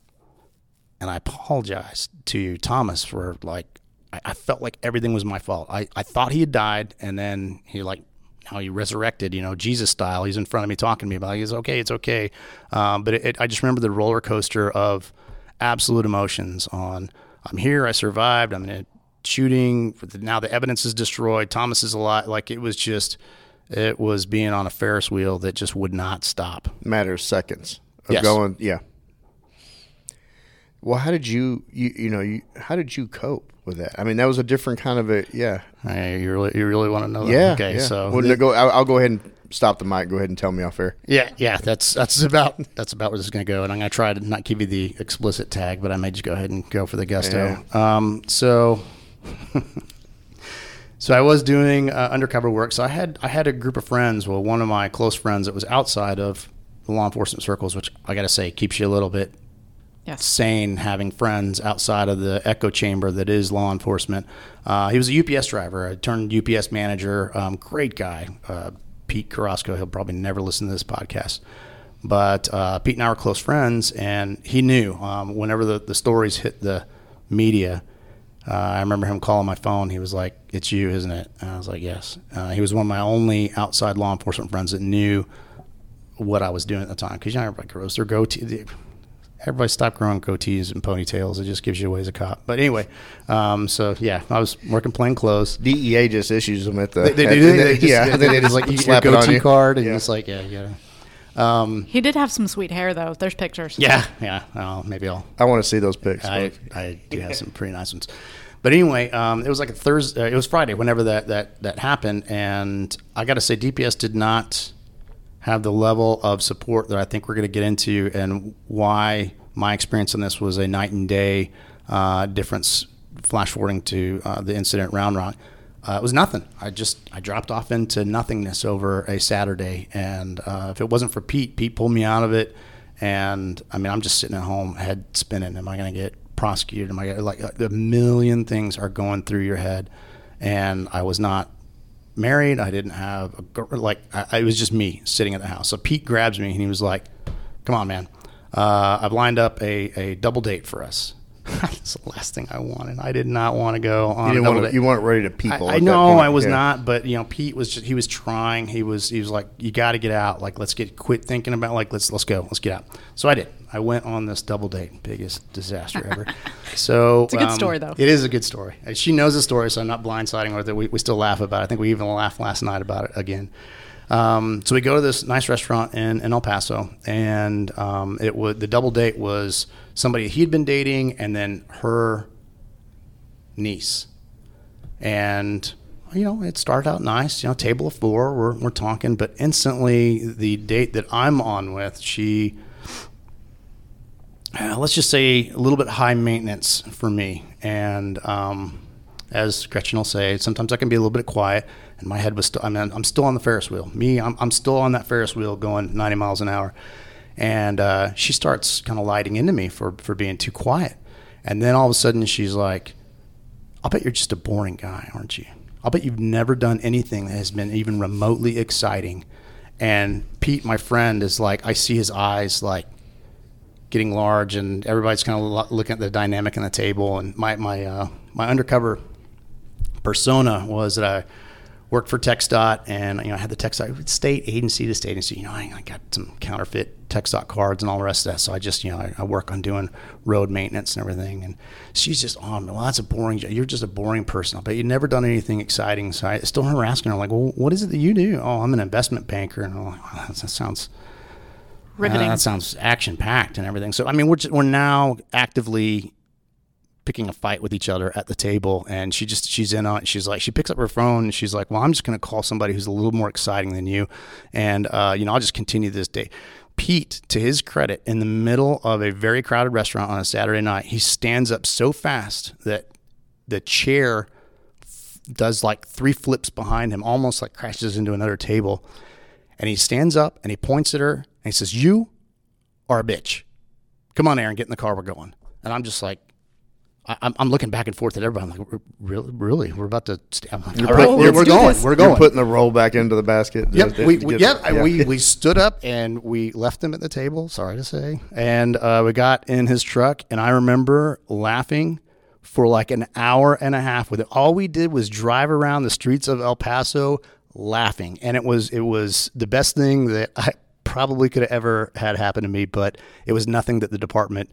And I apologized to Thomas for like I, I felt like everything was my fault. I, I thought he had died and then he like how he resurrected, you know, Jesus style. He's in front of me talking to me about it. He's okay, it's okay. Um, but it, it, I just remember the roller coaster of absolute emotions on I'm here, I survived, I'm in a shooting. Now the evidence is destroyed. Thomas is alive. Like it was just, it was being on a Ferris wheel that just would not stop. Matters seconds of Yes. going. Yeah. Well, how did you you you know you how did you cope with that? I mean, that was a different kind of a yeah Hey, you really, you really want to know that? yeah. Okay, yeah. so well, go. I'll, I'll go ahead and stop the mic. Go ahead and tell me off air. Yeah, yeah, that's that's about that's about where this is going to go, and I'm going to try to not give you the explicit tag, but I may just go ahead and go for the gusto. Um, so, so I was doing uh, undercover work. So I had I had a group of friends. Well, one of my close friends that was outside of the law enforcement circles, which I got to say keeps you a little bit Yes. sane having friends outside of the echo chamber that is law enforcement. Uh, he was a UPS driver, I turned UPS manager. Um, great guy, uh, Pete Carrasco. He'll probably never listen to this podcast. But uh, Pete and I were close friends, and he knew um, whenever the, the stories hit the media. Uh, I remember him calling my phone. He was like, "It's you, isn't it?" And I was like, "Yes." Uh, he was one of my only outside law enforcement friends that knew what I was doing at the time. Because you know, everybody grows their goatee. Everybody stopped growing goatees and ponytails. It just gives you away as a cop. But anyway, um, so yeah, I was working plain clothes. DEA just issues them at the. They, they, at- do. They, just, yeah, they, just like you get your slap it on goatee you. card, and Yeah. it's like, yeah, yeah, um, He did have some sweet hair though. There's pictures. yeah, yeah. Well, maybe I'll I want to see those pics. I, I do have some pretty nice ones. But anyway, um, it was like a Thursday. It was Friday. Whenever that that that happened, and I got to say, DPS did not have the level of support that I think we're going to get into, and why my experience on this was a night and day uh, difference. Flash forwarding to uh, the incident Round Rock. Uh, it was nothing. I just I dropped off into nothingness over a Saturday, and uh, if it wasn't for Pete, Pete pulled me out of it. And I mean, I'm just sitting at home, head spinning. Am I going to get prosecuted? Am I gonna, like a million things are going through your head? And I was not married. I didn't have a gir- like. I, it was just me sitting at the house. So Pete grabs me and he was like, "Come on, man. Uh, I've lined up a, a double date for us." That's the last thing I wanted. I did not want to go on you a didn't double want to, you weren't ready to people. I, I know point. I was Yeah. not, but you know, Pete was just, he was trying. He was he was like, you got to get out. Like, let's get quit thinking about like let's let's go, let's get out. So I did. I went on this double date, biggest disaster ever. So It's a good um, story, though. It is a good story. She knows the story, so I'm not blindsiding her. That we, we still laugh about. it. I think we even laughed last night about it again. Um, so we go to this nice restaurant in, in El Paso, and um, it was the double date was somebody he'd been dating, and then her niece. And you know it started out nice you know table of four we're, we're talking but instantly the date that i'm on with she uh, let's just say a little bit high maintenance for me. And um, as gretchen will say sometimes i can be a little bit quiet and my head was still i mean i'm still on the ferris wheel me i'm, I'm still on that ferris wheel going 90 miles an hour and uh, she starts kind of lighting into me for, for being too quiet and then all of a sudden she's like I'll bet you're just a boring guy, aren't you? I'll bet you've never done anything that has been even remotely exciting. And Pete, my friend, is like, I see his eyes like getting large, and everybody's kind of looking at the dynamic on the table. And my my uh, my undercover persona was that I worked for TxDOT, and you know I had the TxDOT state agency to state agency. You know, I, I got some counterfeit TxDOT cards and all the rest of that. So I just you know I, I work on doing road maintenance and everything. And she's just on me. Well, that's a boring. job. You're just a boring person. But you've never done anything exciting. So I still remember asking her like, well, what is it that you do? Oh, I'm an investment banker. And I'm like, wow, that sounds Riveting. uh, that sounds action packed and everything. So I mean, we're just, we're now actively picking a fight with each other at the table, and she just she's in on. it. She's like, she picks up her phone and she's like, "Well, I'm just going to call somebody who's a little more exciting than you, and uh, you know, I'll just continue this day." Pete, to his credit, in the middle of a very crowded restaurant on a Saturday night, he stands up so fast that the chair f- does like three flips behind him, almost like crashes into another table And he stands up and he points at her and he says, You are a bitch. Come on, Aaron, get in the car. We're going. And I'm just like, I'm, I'm looking back and forth at everybody. I'm like, really? Really? We're about to. St-. I'm like, You're all right, put- we're, we're going. We're going. You're putting the roll back into the basket. Yep, we, we, yep, yeah. we, we stood up and we left him at the table, sorry to say. And uh, we got in his truck, and I remember laughing for like an hour and a half with it. All we did was drive around the streets of El Paso laughing. And it was it was the best thing that I probably could have ever had happen to me, but it was nothing that the department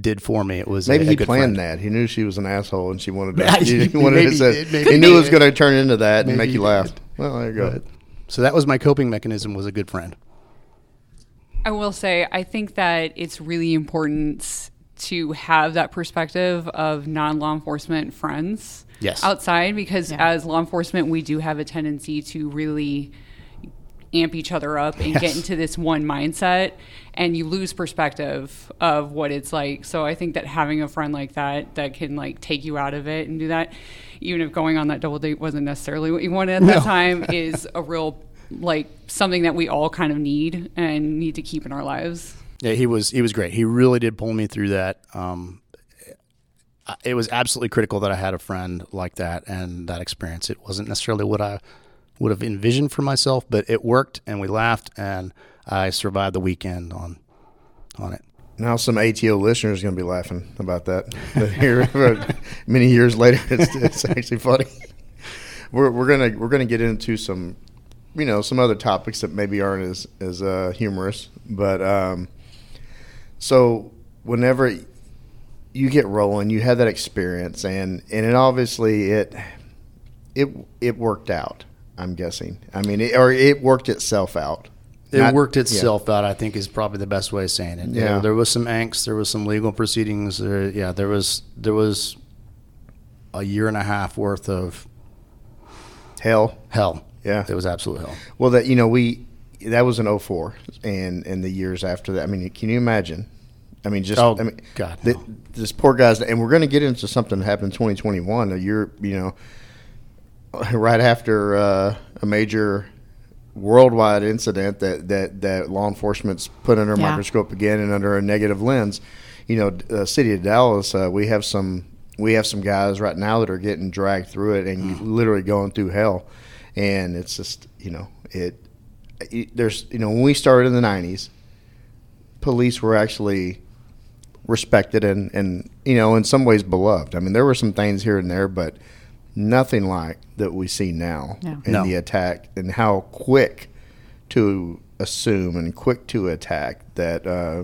did for me. It was Maybe a he good planned friend. that. He knew she was an asshole, and she wanted to. Maybe- he wanted maybe to say, he maybe he he knew it was going to turn into that and make you laugh. did. Well, there you go. But- so that was my coping mechanism was a good friend. I will say, I think that it's really important to have that perspective of non law enforcement friends Yes. outside because Yeah. as law enforcement, we do have a tendency to really amp each other up and get into this one mindset and you lose perspective of what it's like. So I think that having a friend like that that can like take you out of it and do that, even if going on that double date wasn't necessarily what you wanted at that time, is a real like something that we all kind of need and need to keep in our lives. Yeah, he was he was great. He really did pull me through that. Um, it was absolutely critical that I had a friend like that and that experience. It wasn't necessarily what I would have envisioned for myself, but it worked, and we laughed, and I survived the weekend on on it. Now some ATO listeners are going to be laughing about that. Here, many years later, it's, it's actually funny. We're, we're gonna we're gonna get into some, you know, some other topics that maybe aren't as as uh, humorous. But um, so whenever you get rolling, you have that experience, and and it obviously it it it worked out. I'm guessing. I mean, it, or it worked itself out. It Not- worked yeah. itself out. I think is probably the best way of saying it. Yeah. there was some angst. There was some legal proceedings. There, yeah, there was there was a year and a half worth of Hell, hell. Yeah. it was absolute hell. Well, that you know, we that was in 04 and and the years after that. I mean, can you imagine? I mean, just Oh, I mean, God, th- no. this poor guy's, and we're going to get into something that happened in 2021. A year, you know, right after uh, a major worldwide incident that that that law enforcement's put under a Yeah. microscope again and under a negative lens. You know, the city of Dallas, uh, we have some we have some guys right now that are getting dragged through it and Mm. literally going through hell, and it's just you know it, it. There's you know when we started in the '90s, police were actually respected and and you know in some ways beloved. I mean, there were some things here and there, but nothing like that we see now No. in No. the attack and how quick to assume and quick to attack that uh,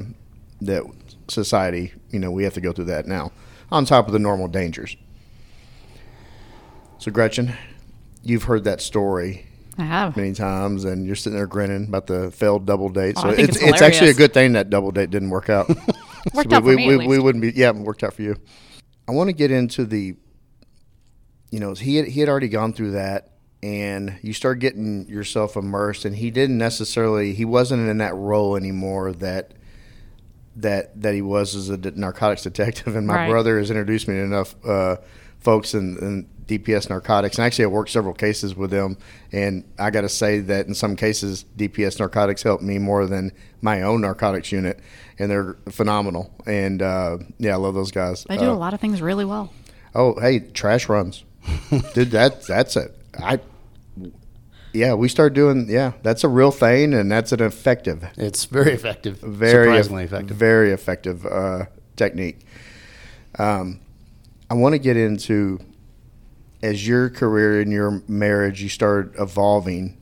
that society. You know, we have to go through that now on top of the normal dangers. So, Gretchen, you've heard that story I have. many times, and you're sitting there grinning about the failed double date. Oh, So I think it's, it's it's actually a good thing that double date didn't work out. Worked So out for we, me, we, at we wouldn't be. Yeah, it worked out for you. I want to get into the. You know, he had, he had already gone through that, and you start getting yourself immersed, and he didn't necessarily. He wasn't in that role anymore that. That that he was as a narcotics detective, and my Right. brother has introduced me to enough uh, folks in, in DPS narcotics, and actually I worked several cases with them, and I got to say that in some cases DPS narcotics helped me more than my own narcotics unit, and they're phenomenal. And uh, yeah, I love those guys. They do Uh, a lot of things really well. Oh, hey, trash runs, dude. That that's it. I yeah, we start doing yeah. That's a real thing, and that's an effective, It's very effective. very surprisingly effective. very effective uh, technique. Um, I want to get into as your career and your marriage you started evolving.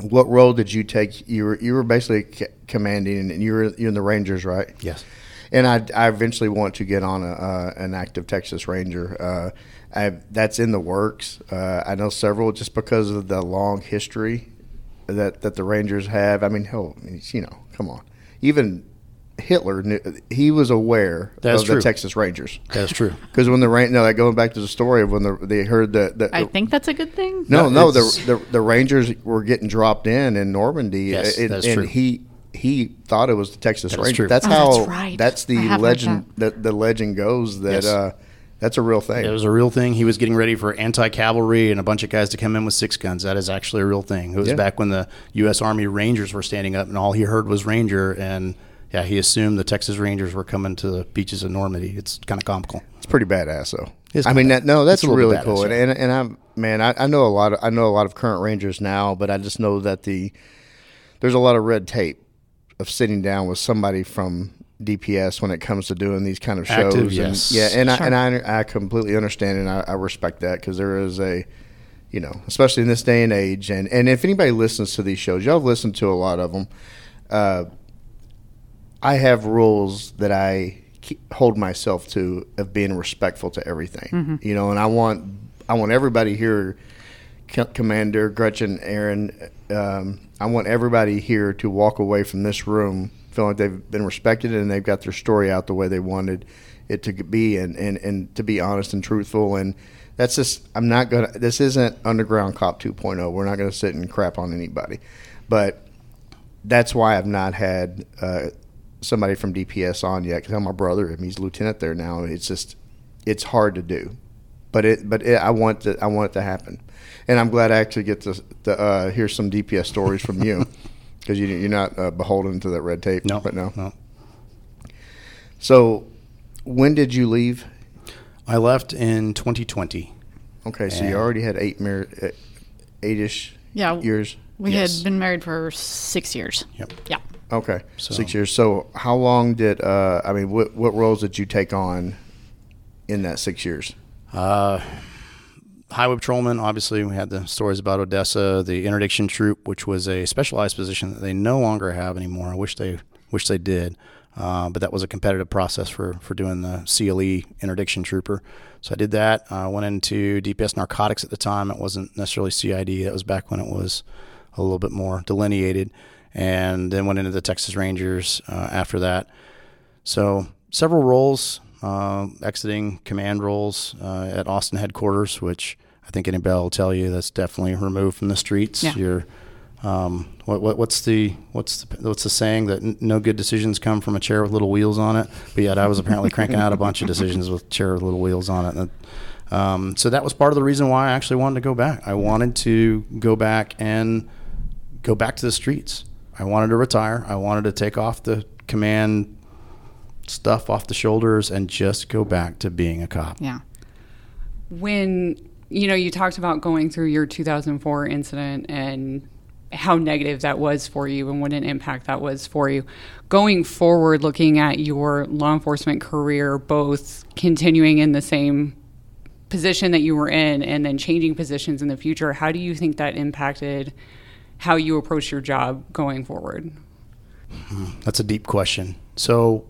What role did you take? You were you were basically c- commanding, and you were you're in the Rangers, right? Yes. And I, I eventually want to get on a, uh, an active Texas Ranger. Uh, I, that's in the works. Uh, I know several just because of the long history that, that the Rangers have. I mean, hell, I you know, come on. Even Hitler knew he was aware That's of true. the Texas Rangers That's true. because when the rain, no, like going back to the story of when the, they heard that the, I think that's a good thing. no, No, no, the, the the Rangers were getting dropped in in Normandy, Yes, and, that's and true. he he thought it was the Texas That is Rangers. true. That's Oh, how that's right. that's the have heard legend. The, the legend goes that Yes. uh, That's a real thing. It was a real thing. He was getting ready for anti-cavalry and a bunch of guys to come in with six guns. That is actually a real thing. It was Yeah. back when the U.S. Army Rangers were standing up, and all he heard was Ranger, and yeah, he assumed the Texas Rangers were coming to the beaches of Normandy. It's kind of comical. It's pretty badass, though. It's I mean, that, no, that's It's a little really bit cool. badass, And, and and I'm man, I, I know a lot of I know a lot of current Rangers now, but I just know that the there's a lot of red tape of sitting down with somebody from DPS when it comes to doing these kind of shows. Active, and, yes. Yeah, and Sure. I and I, I completely understand and I, I respect that because there is a you know, especially in this day and age, and, and if anybody listens to these shows, y'all have listened to a lot of them. Uh, I have rules that I keep, hold myself to of being respectful to everything, you know, and I want I want everybody here, C- Commander Gretchen, Aaron, um, I want everybody here to walk away from this room feeling like they've been respected and they've got their story out the way they wanted it to be, and and, and to be honest and truthful and. That's just. I'm not gonna. This isn't Underground Cop 2.0. We're not gonna sit and crap on anybody, but that's why I've not had uh, somebody from DPS on yet. Because I'm my brother. and he's lieutenant there now. It's just, it's hard to do, but it, but it, I want to, I want it to happen, and I'm glad I actually get to, to uh, hear some DPS stories from you, because you, you're not uh, beholden to that red tape. No, but no. no. So, when did you leave? I left in 2020. Okay, so you already had eight, mar- uh, eight-ish Yeah. years. We Yes. had been married for six years. Yep. Yeah. Okay, So- six years. So, how long did uh, I mean? What what roles did you take on in that six years? Uh, highway patrolman. Obviously, we had the stories about Odessa, the interdiction troop, which was a specialized position that they no longer have anymore. I wish they wish they did, uh, but that was a competitive process for for doing the CLE interdiction trooper. So I did that. I went into DPS narcotics at the time. It wasn't necessarily CID. That was back when it was a little bit more delineated, and then went into the Texas Rangers uh, after that. So several roles, exiting command roles uh, at Austin headquarters, which I think anybody will tell you that's definitely removed from the streets. Yeah. You're, um, what, what, what's the what's the what's the saying that n- no good decisions come from a chair with little wheels on it? But yet I was apparently cranking out a bunch of decisions with chair with little wheels on it. And, um, so that was part of the reason why I actually wanted to go back. I wanted to go back and go back to the streets. I wanted to retire. I wanted to take off the command stuff off the shoulders and just go back to being a cop. Yeah. when you know you talked about going through your 2004 incident and how negative that was for you and what an impact that was for you going forward looking at your law enforcement career both continuing in the same position that you were in and then changing positions in the future how do you think that impacted how you approach your job going forward hmm, That's a deep question. So,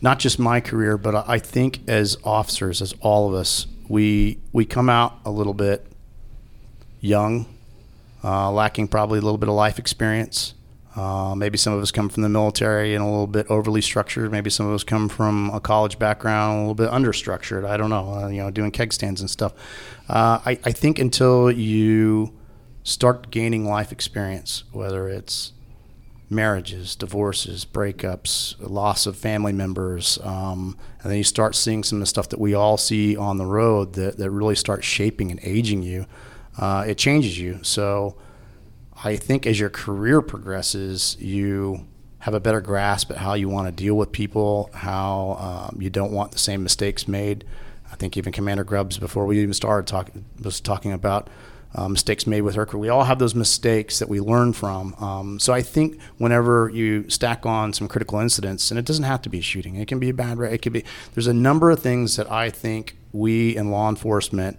not just my career, but I think as officers, as all of us, we we come out a little bit young, uh, lacking probably a little bit of life experience. Uh, maybe some of us come from the military and a little bit overly structured. Maybe some of us come from a college background, a little bit understructured. I don't know. Uh, you know, doing keg stands and stuff. Uh, I, I think until you start gaining life experience, whether it's marriages, divorces, breakups, loss of family members, um, and then you start seeing some of the stuff that we all see on the road that, that really starts shaping and aging you. Uh, it changes you. So I think as your career progresses, you have a better grasp at how you want to deal with people, how um, you don't want the same mistakes made. I think even Commander Grubbs, before we even started talking, was talking about uh, mistakes made with her crew. We all have those mistakes that we learn from. Um, so I think whenever you stack on some critical incidents, and it doesn't have to be shooting, it can be a bad, it could be. There's a number of things that I think we in law enforcement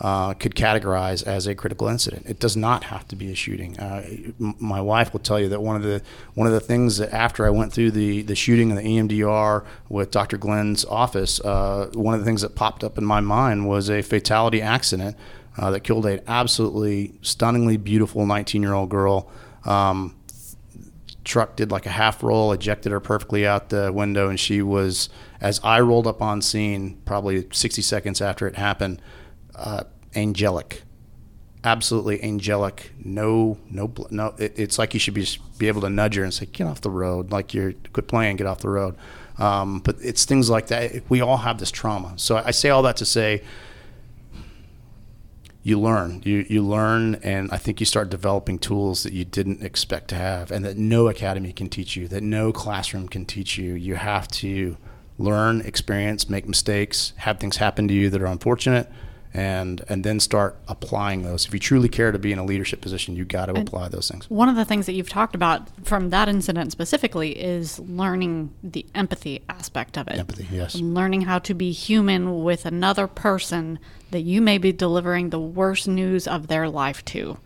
uh, could categorize as a critical incident. It does not have to be a shooting. Uh, m- my wife will tell you that one of the one of the things that after I went through the the shooting in the EMDR with Dr. Glenn's office, uh, one of the things that popped up in my mind was a fatality accident uh, that killed a absolutely stunningly beautiful 19 year old girl. Um, truck did like a half roll, ejected her perfectly out the window, and she was, as I rolled up on scene, probably 60 seconds after it happened, uh, angelic, absolutely angelic. No, no, no. It, it's like you should be be able to nudge her and say, "Get off the road!" Like you're quit playing, get off the road. Um, but it's things like that. We all have this trauma. So I say all that to say, you learn. You you learn, and I think you start developing tools that you didn't expect to have, and that no academy can teach you, that no classroom can teach you. You have to learn, experience, make mistakes, have things happen to you that are unfortunate, and and then start applying those. If you truly care to be in a leadership position, you got to apply those things. One of the things that you've talked about from that incident specifically is learning the empathy aspect of it. Empathy, yes. Learning how to be human with another person that you may be delivering the worst news of their life to.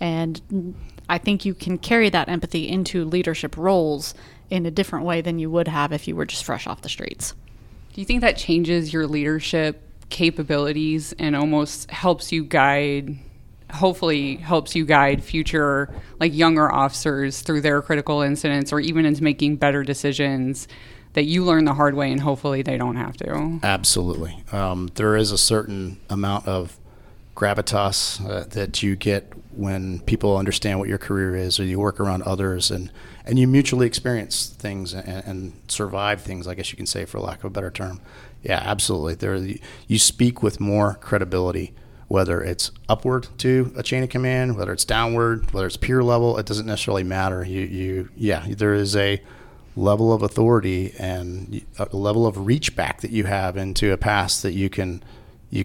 And I think you can carry that empathy into leadership roles in a different way than you would have if you were just fresh off the streets. Do you think that changes your leadership capabilities and almost helps you guide hopefully helps you guide future like younger officers through their critical incidents or even into making better decisions that you learn the hard way and hopefully they don't have to Absolutely. Um, there is a certain amount of gravitas uh, that you get when people understand what your career is or you work around others and, and you mutually experience things and, and survive things, I guess you can say, for lack of a better term. Yeah, absolutely. There, you speak with more credibility, whether it's upward to a chain of command, whether it's downward, whether it's peer level. It doesn't necessarily matter. You, you, yeah, there is a level of authority and a level of reach back that you have into a past that you can, you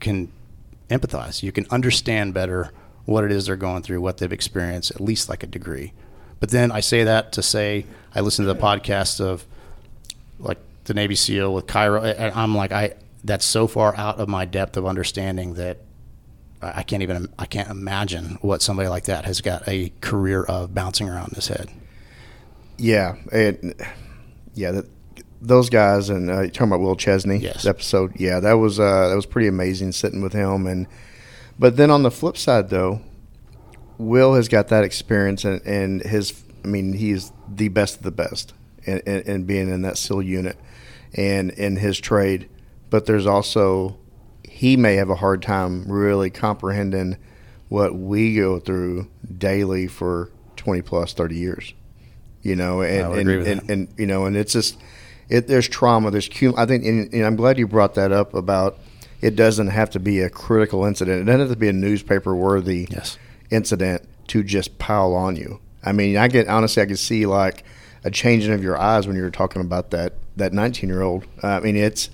can empathize. You can understand better what it is they're going through, what they've experienced, at least like a degree. But then I say that to say I listen to the podcast of like the Navy SEAL with Cairo, and I'm like, I that's so far out of my depth of understanding that I can't even I can't imagine what somebody like that has got a career of bouncing around in his head. Yeah, and yeah, that, those guys, and uh, you're talking about Will Chesney, Yes. episode. Yeah, that was uh, that was pretty amazing sitting with him, and but then on the flip side, though, Will has got that experience, and, and his, I mean, he's the best of the best, in, in, in being in that SEAL unit, and in his trade. But there's also he may have a hard time really comprehending what we go through daily for 20 plus 30 years you know and and, agree with and, that. and you know and it's just it there's trauma there's cum- i think and, and i'm glad you brought that up about it doesn't have to be a critical incident it doesn't have to be a newspaper worthy Yes. incident to just pile on you i mean i get honestly i can see like a changing of your eyes when you're talking about that that 19 year old i mean it's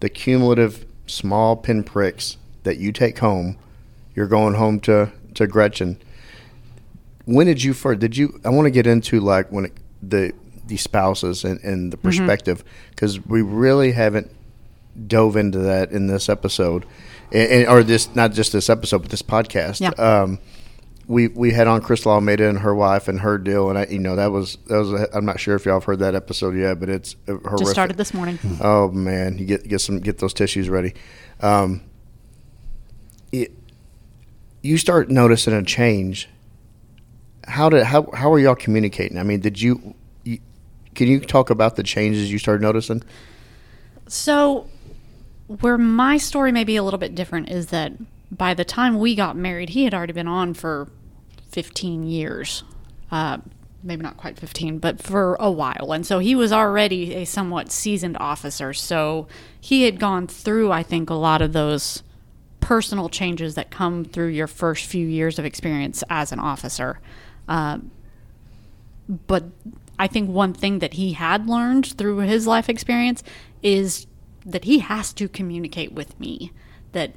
the cumulative small pinpricks that you take home. You're going home to to gretchen. When did you first did you i want to get into like when it, the the spouses and, and the perspective because we really haven't dove into that in this episode and, and- or this not just this episode but this podcast. Yeah. um we we had on Crystal Almeida and her wife and her deal and I you know that was that was a, I'm not sure if y'all have heard that episode yet but it's horrific. Just started this morning. Oh man, you get get some get those tissues ready. Um, it, you start noticing a change. How did how how are y'all communicating? I mean, did you, you can you talk about the changes you started noticing? So, where my story may be a little bit different is that by the time we got married, he had already been on for 15 years. Uh, maybe not quite 15, but for a while. And so he was already a somewhat seasoned officer. So he had gone through, I think, a lot of those personal changes that come through your first few years of experience as an officer. Um, but I think one thing that he had learned through his life experience is that he has to communicate with me. That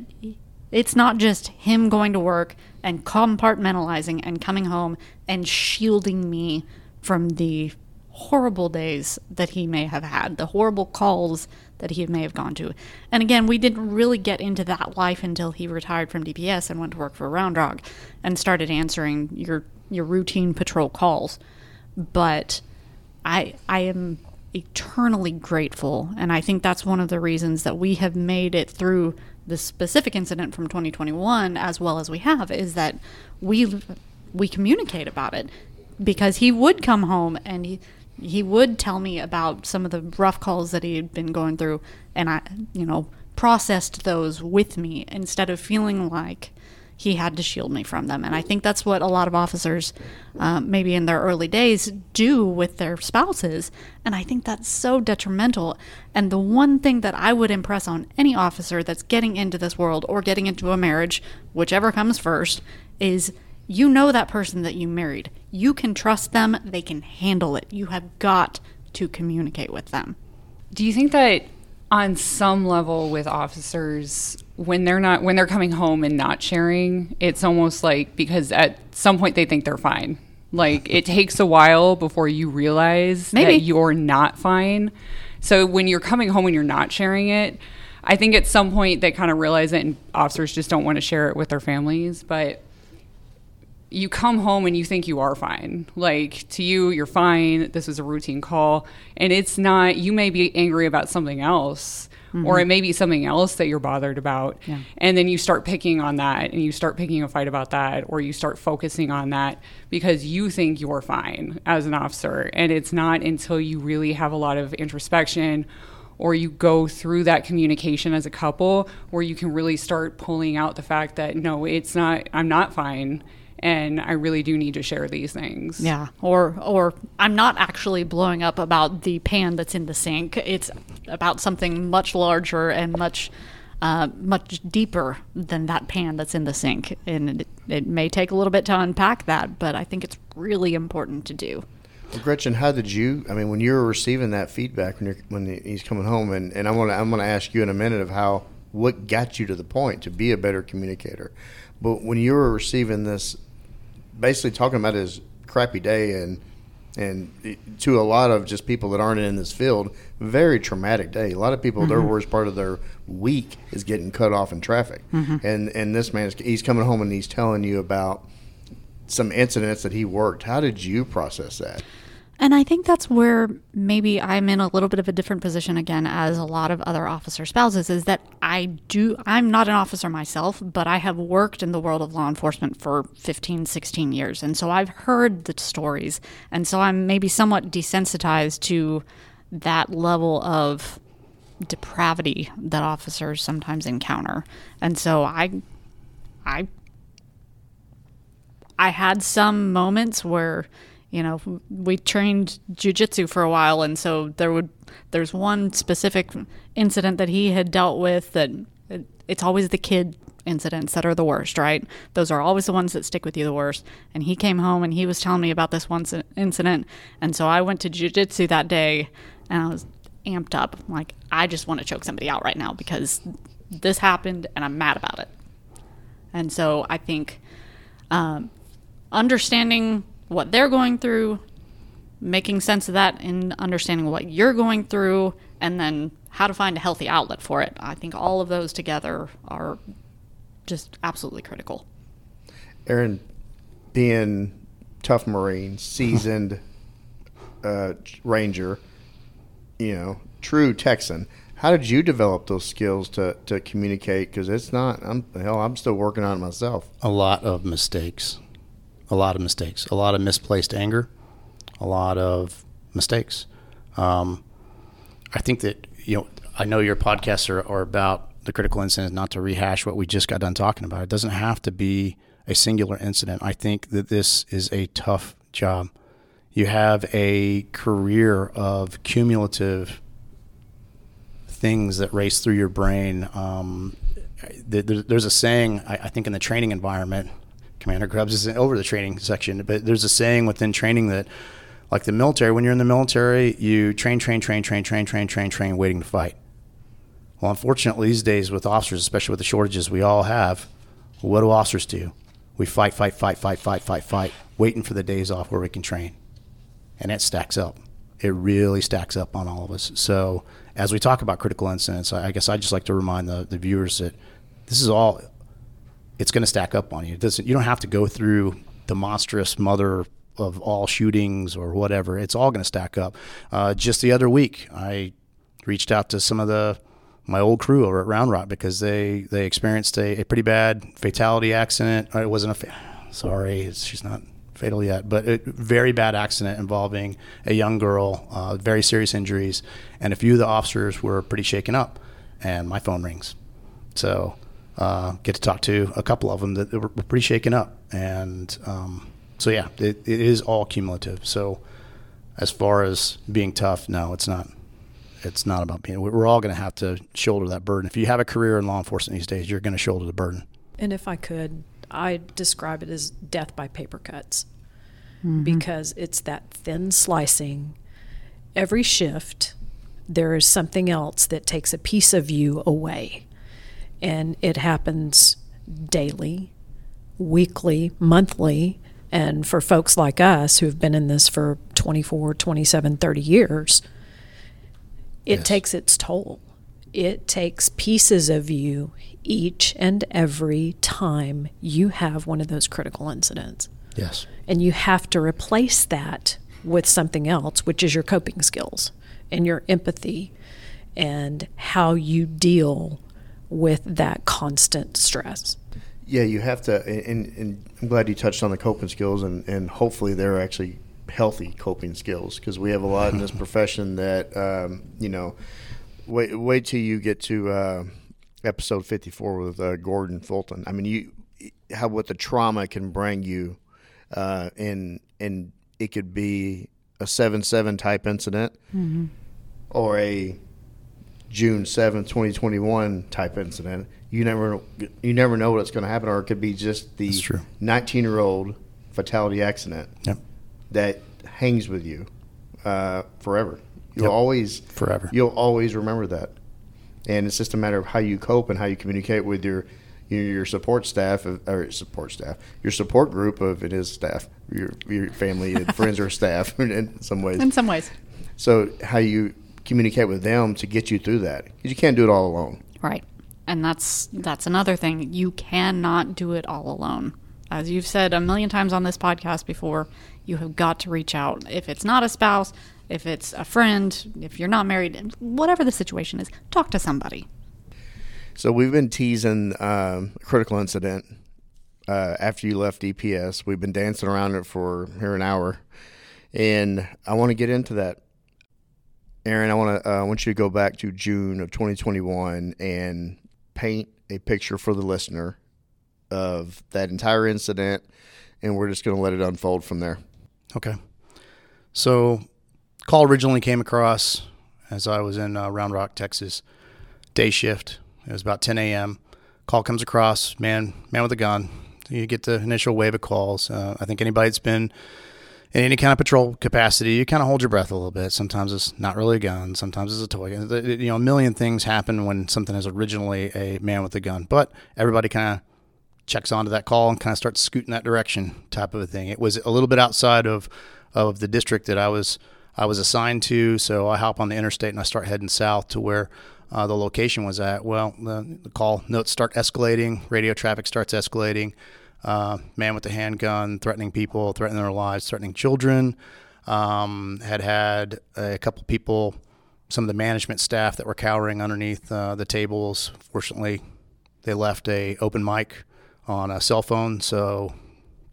it's not just him going to work and compartmentalizing and coming home and shielding me from the horrible days that he may have had, the horrible calls that he may have gone to. And again, we didn't really get into that life until he retired from DPS and went to work for Round Rock and started answering your your routine patrol calls. But I I am eternally grateful and I think that's one of the reasons that we have made it through the specific incident from 2021 as well as we have is that we we communicate about it because he would come home and he he would tell me about some of the rough calls that he had been going through. And I you know processed those with me instead of feeling like he had to shield me from them. And I think that's what a lot of officers, um, maybe in their early days, do with their spouses. And I think that's so detrimental. And the one thing that I would impress on any officer that's getting into this world or getting into a marriage, whichever comes first, is you know that person that you married. You can trust them, they can handle it. You have got to communicate with them. Do you think that on some level with officers when they're not when they're coming home and not sharing, it's almost like because at some point they think they're fine. Like it takes a while before you realize Maybe. that you're not fine. So when you're coming home and you're not sharing it, I think at some point they kind of realize it and officers just don't want to share it with their families, but you come home and you think you are fine. Like to you, you're fine. This is a routine call. And it's not, you may be angry about something else, or mm-hmm. it may be something else that you're bothered about. Yeah. And then you start picking on that and you start picking a fight about that, or you start focusing on that because you think you're fine as an officer. And it's not until you really have a lot of introspection or you go through that communication as a couple where you can really start pulling out the fact that no, it's not, I'm not fine. And I really do need to share these things. Yeah, or or I'm not actually blowing up about the pan that's in the sink. It's about something much larger and much uh, much deeper than that pan that's in the sink, and it, it may take a little bit to unpack that, but I think it's really important to do. Well, Gretchen, how did you? I mean, when you were receiving that feedback when you're when he's coming home, and, and I'm gonna I'm gonna ask you in a minute of how what got you to the point to be a better communicator, but when you were receiving this, basically talking about his crappy day and and to a lot of just people that aren't in this field, very traumatic day. A lot of people, their mm-hmm. worst part of their week is getting cut off in traffic, mm-hmm. and and this man is he's coming home and he's telling you about some incidents that he worked. How did you process that? And I think that's where maybe I'm in a little bit of a different position again as a lot of other officer spouses is that I do I'm not an officer myself, but I have worked in the world of law enforcement for 15, 16 years. And so I've heard the stories. And so I'm maybe somewhat desensitized to that level of depravity that officers sometimes encounter. And so I I I had some moments where, you know, we trained jujitsu for a while, and so there would there's one specific incident that he had dealt with that it, it's always the kid incidents that are the worst, right? Those are always the ones that stick with you the worst. And he came home and he was telling me about this one incident, and so I went to jujitsu that day, and I was amped up, like I just want to choke somebody out right now because this happened, and I'm mad about it. And so I think um, understanding what they're going through, making sense of that, and understanding what you're going through, and then how to find a healthy outlet for it. I think all of those together are just absolutely critical. Aaron, being tough Marine, seasoned uh, Ranger, you know, true Texan. How did you develop those skills to, to communicate? Because it's not. I'm hell. I'm still working on it myself. a lot of mistakes, a lot of mistakes, a lot of misplaced anger, a lot of mistakes. Um, I think that you know, I know your podcasts are, are about the critical incident. Not to rehash what we just got done talking about. It doesn't have to be a singular incident. I think that this is a tough job. You have a career of cumulative things that race through your brain. Um, there's a saying, I, I think, in the training environment. Commander Grubbs isn't over the training section, but there's a saying within training that, like the military, when you're in the military, you train, train, train, train, train, train, train, train, waiting to fight. Well, unfortunately, these days with officers, especially with the shortages we all have, what do officers do? We fight, fight, fight, fight, fight, fight, fight, waiting for the days off where we can train. And it stacks up. It really stacks up on all of us. So, as we talk about critical incidents, I I guess I'd just like to remind the, the viewers that this is all, it's going to stack up on you. It doesn't, you don't have to go through the monstrous mother of all shootings or whatever. It's all going to stack up. Uh, just the other week, I reached out to some of the my old crew over at Round Rock because they they experienced a, a pretty bad fatality accident. It wasn't a fa- sorry, she's not fatal yet, but a very bad accident involving a young girl, uh, very serious injuries, and a few of the officers were pretty shaken up. And my phone rings, so uh, get to talk to a couple of them that were pretty shaken up. And um, so, yeah, it, it is all cumulative. So, as far as being tough, no, it's not. It's not about being. We're all going to have to shoulder that burden. If you have a career in law enforcement these days, you're going to shoulder the burden. And if I could, I describe it as death by paper cuts because it's that thin slicing. Every shift, there is something else that takes a piece of you away. And it happens daily, weekly, monthly. And for folks like us who've been in this for 24, 27, 30 years, it Yes. takes its toll. It takes pieces of you each and every time you have one of those critical incidents. Yes. And you have to replace that with something else, which is your coping skills and your empathy and how you deal with that constant stress. Yeah, you have to, and, and I'm glad you touched on the coping skills, and, and hopefully they're actually healthy coping skills because we have a lot in this profession that, um, you know, wait, wait till you get to uh, episode 54 with uh, Gordon Fulton. I mean, you how what the trauma can bring you, uh, and and it could be a seven seven type incident, or a June seventh, twenty twenty one type incident. You never you never know what's going to happen, or it could be just the nineteen year old fatality accident Yep. that hangs with you uh, forever. You'll Yep. always Forever. You'll always remember that, and it's just a matter of how you cope and how you communicate with your your, your support staff or support staff, your support group of it is staff, your your family and friends or staff in some ways. In some ways. So how you communicate with them to get you through that because you can't do it all alone. Right. And that's that's another thing. You cannot do it all alone. As you've said a million times on this podcast before, you have got to reach out. If it's not a spouse, if it's a friend, if you're not married, whatever the situation is, talk to somebody. So we've been teasing um, a critical incident uh, after you left DPS. We've been dancing around it for here an hour, and I want to get into that. Aaron, I want to uh, I want you to go back to June of 2021 and paint a picture for the listener of that entire incident, and we're just going to let it unfold from there. Okay. So, call originally came across as I was in uh, Round Rock, Texas, day shift. It was about 10 a.m. Call comes across, man, man with a gun. You get the initial wave of calls. Uh, I think anybody that's been in any kind of patrol capacity, you kind of hold your breath a little bit. Sometimes it's not really a gun. Sometimes it's a toy. You know, a million things happen when something is originally a man with a gun. But everybody kind of checks onto that call and kind of starts scooting that direction type of a thing. It was a little bit outside of of the district that I was I was assigned to, so I hop on the interstate and I start heading south to where uh, the location was at. Well, the, the call notes start escalating, radio traffic starts escalating. Uh, man with a handgun threatening people, threatening their lives, threatening children. Um, had had a couple people, some of the management staff that were cowering underneath uh, the tables. Fortunately, they left a open mic on a cell phone, so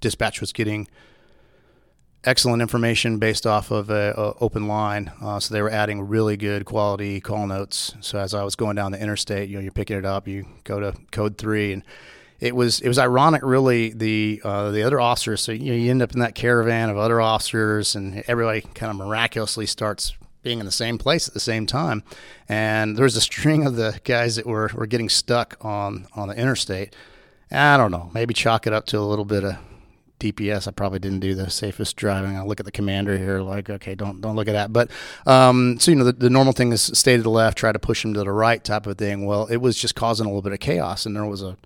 dispatch was getting excellent information based off of a, a open line. Uh, so they were adding really good quality call notes. So as I was going down the interstate, you know, you're picking it up, you go to code three, and it was it was ironic, really. The uh, the other officers, so you know, you end up in that caravan of other officers, and everybody kind of miraculously starts being in the same place at the same time. And there was a string of the guys that were, were getting stuck on on the interstate. I don't know, maybe chalk it up to a little bit of DPS. I probably didn't do the safest driving. I look at the commander here, like, okay, don't don't look at that. But um, so you know, the, the normal thing is stay to the left, try to push him to the right, type of thing. Well, it was just causing a little bit of chaos, and there was a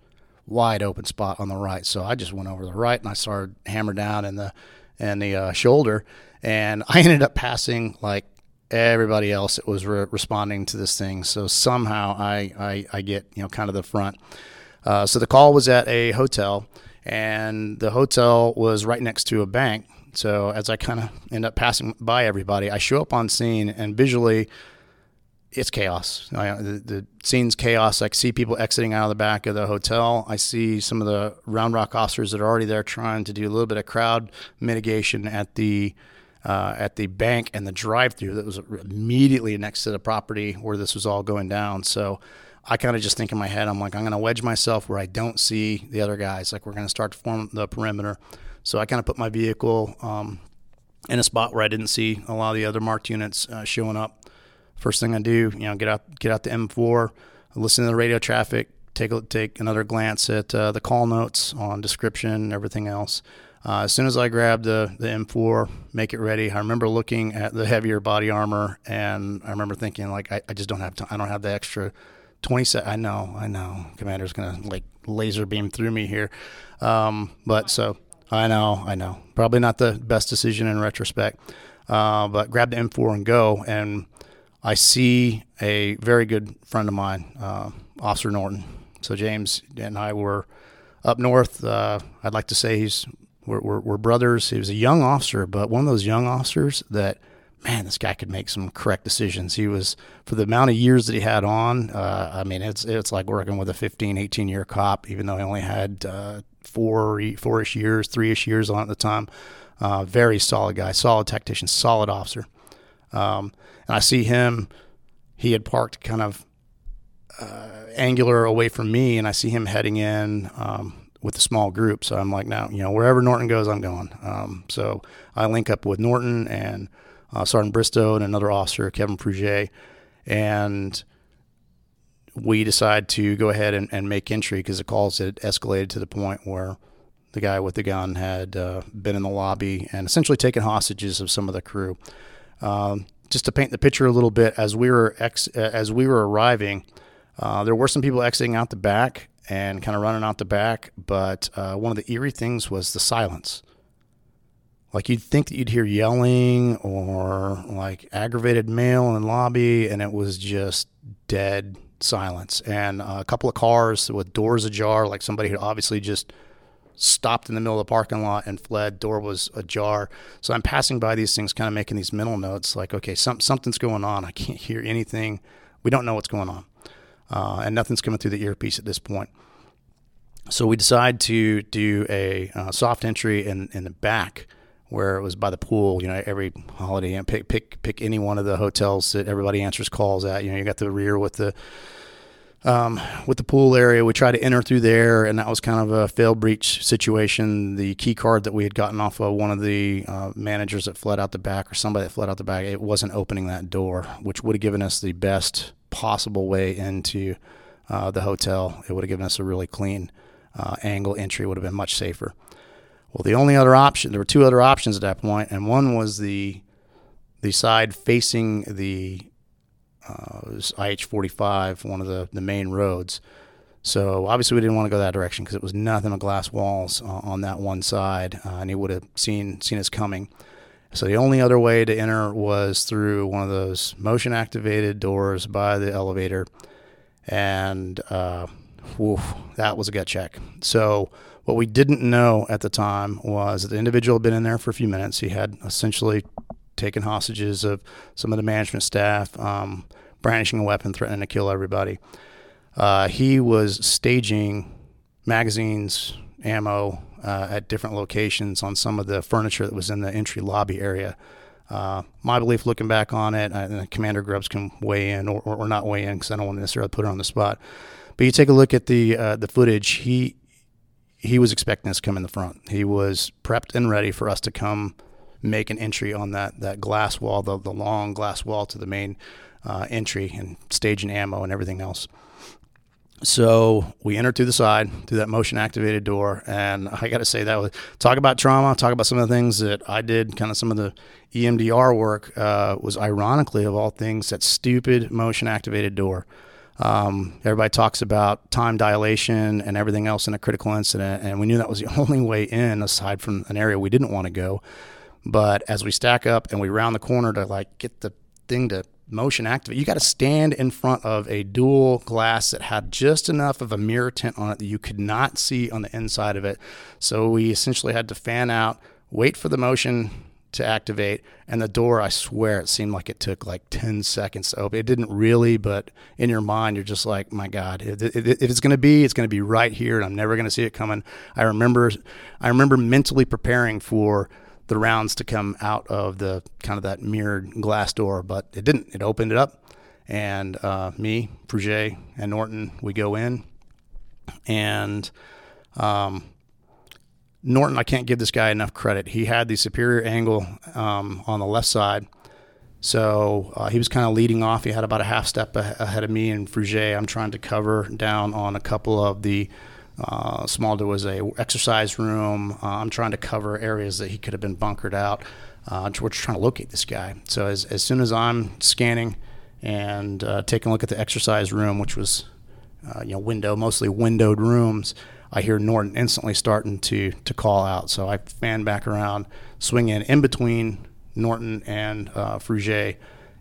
wide open spot on the right. So I just went over the right and I started hammer down in the in the uh, shoulder, and I ended up passing like everybody else that was re- responding to this thing. So somehow I, I I get you know kind of the front. Uh, so the call was at a hotel, and the hotel was right next to a bank. So as I kind of end up passing by everybody, I show up on scene and visually it's chaos. I, the, the scene's chaos. I see people exiting out of the back of the hotel. I see some of the Round Rock officers that are already there trying to do a little bit of crowd mitigation at the uh, at the bank and the drive-through that was immediately next to the property where this was all going down. So I kind of just think in my head, I'm like, I'm going to wedge myself where I don't see the other guys. Like we're going to start to form the perimeter. So I kind of put my vehicle um, in a spot where I didn't see a lot of the other marked units uh, showing up. First thing I do, you know, get out get out the M4, listen to the radio traffic, take a, take another glance at uh, the call notes on description and everything else. Uh, as soon as I grab the, the M4, make it ready, I remember looking at the heavier body armor, and I remember thinking like, I, I just don't have time. I don't have the extra 20 set. I know, I know, Commander's gonna like laser beam through me here, um, but so I know, I know, probably not the best decision in retrospect. Uh, but grab the M4 and go, and I see a very good friend of mine, uh, Officer Norton. So James and I were up north. Uh, I'd like to say he's we're, we're, we're, brothers. He was a young officer, but one of those young officers that, man, this guy could make some correct decisions. He was, for the amount of years that he had on, uh, I mean, it's it's like working with a 15, 18 year cop, even though he only had uh, four, four-ish years, three-ish years on at the time. Uh, very solid guy, solid tactician, solid officer. Um, and I see him, he had parked kind of uh, angular away from me, and I see him heading in um, with a small group. So I'm like, now, you know, wherever Norton goes, I'm going. Um, so I link up with Norton and uh, Sergeant Bristow and another officer, Kevin Prouget, and we decide to go ahead and, and make entry because the calls had escalated to the point where the guy with the gun had uh, been in the lobby and essentially taken hostages of some of the crew. Um, just to paint the picture a little bit, as we were ex- as we were arriving, uh, there were some people exiting out the back, and kind of running out the back. But uh, one of the eerie things was the silence. Like you'd think that you'd hear yelling or like aggravated male in lobby, and it was just dead silence. And uh, a couple of cars with doors ajar, like somebody had obviously just stopped in the middle of the parking lot and fled. Door was ajar. So I'm passing by these things, kind of making these mental notes, like, okay, some, something's going on. I can't hear anything. We don't know what's going on uh, and nothing's coming through the earpiece at this point. So we decide to do a uh, soft entry in, in the back where it was by the pool. You know, every holiday, pick pick pick any one of the hotels that everybody answers calls at. You know, you got the rear with the um, with the pool area. We tried to enter through there, and that was kind of a fail breach situation. The key card that we had gotten off of one of the uh, managers that fled out the back, or somebody that fled out the back, it wasn't opening that door, which would have given us the best possible way into uh, the hotel. It would have given us a really clean uh, angle entry. Would have been much safer. Well, the only other option, there were two other options at that point, and one was the the side facing the uh, it was IH-45, one of the, the main roads. So obviously we didn't want to go that direction because it was nothing but glass walls on that one side, uh, and he would have seen seen us coming. So the only other way to enter was through one of those motion activated doors by the elevator. And uh, whew, that was a gut check. So what we didn't know at the time was that the individual had been in there for a few minutes. He had essentially taken hostages of some of the management staff, um, brandishing a weapon, threatening to kill everybody. Uh, he was staging magazines, ammo, uh, at different locations on some of the furniture that was in the entry lobby area. Uh, my belief, looking back on it, and Commander Grubbs can weigh in or, or, or not weigh in because I don't want to necessarily put her on the spot. But you take a look at the uh, the footage. He he was expecting us to come in the front. He was prepped and ready for us to come make an entry on that that glass wall, the the long glass wall to the main uh, entry, and staging ammo and everything else. So we entered through the side, through that motion activated door. And I got to say, that was talk about trauma, talk about some of the things that I did, kind of some of the EMDR work uh, was ironically, of all things, that stupid motion activated door. Um, everybody talks about time dilation and everything else in a critical incident. And we knew that was the only way in, aside from an area we didn't want to go. But as we stack up and we round the corner to like get the thing to motion activate. You got to stand in front of a dual glass that had just enough of a mirror tint on it that you could not see on the inside of it. So we essentially had to fan out, wait for the motion to activate, and the door, I swear, it seemed like it took like 10 seconds to open. It didn't really, but in your mind, you're just like, my God, if, it's going to be, it's going to be right here, and I'm never going to see it coming. I remember, I remember mentally preparing for the rounds to come out of the kind of that mirrored glass door, but it didn't. It opened it up, And uh, me, Fruget, and Norton, we go in. And um, Norton, I can't give this guy enough credit. He had the superior angle um, on the left side. So uh, he was kind of leading off. He had about a half step ahead of me and Fruget. I'm trying to cover down on a couple of the uh, small. There was a exercise room. Uh, I'm trying to cover areas that he could have been bunkered out. Uh, we're trying to locate this guy. So as, as soon as I'm scanning and uh, taking a look at the exercise room, which was uh, you know window mostly windowed rooms, I hear Norton instantly starting to to call out. So I fan back around, swing in in between Norton and uh, Fruget,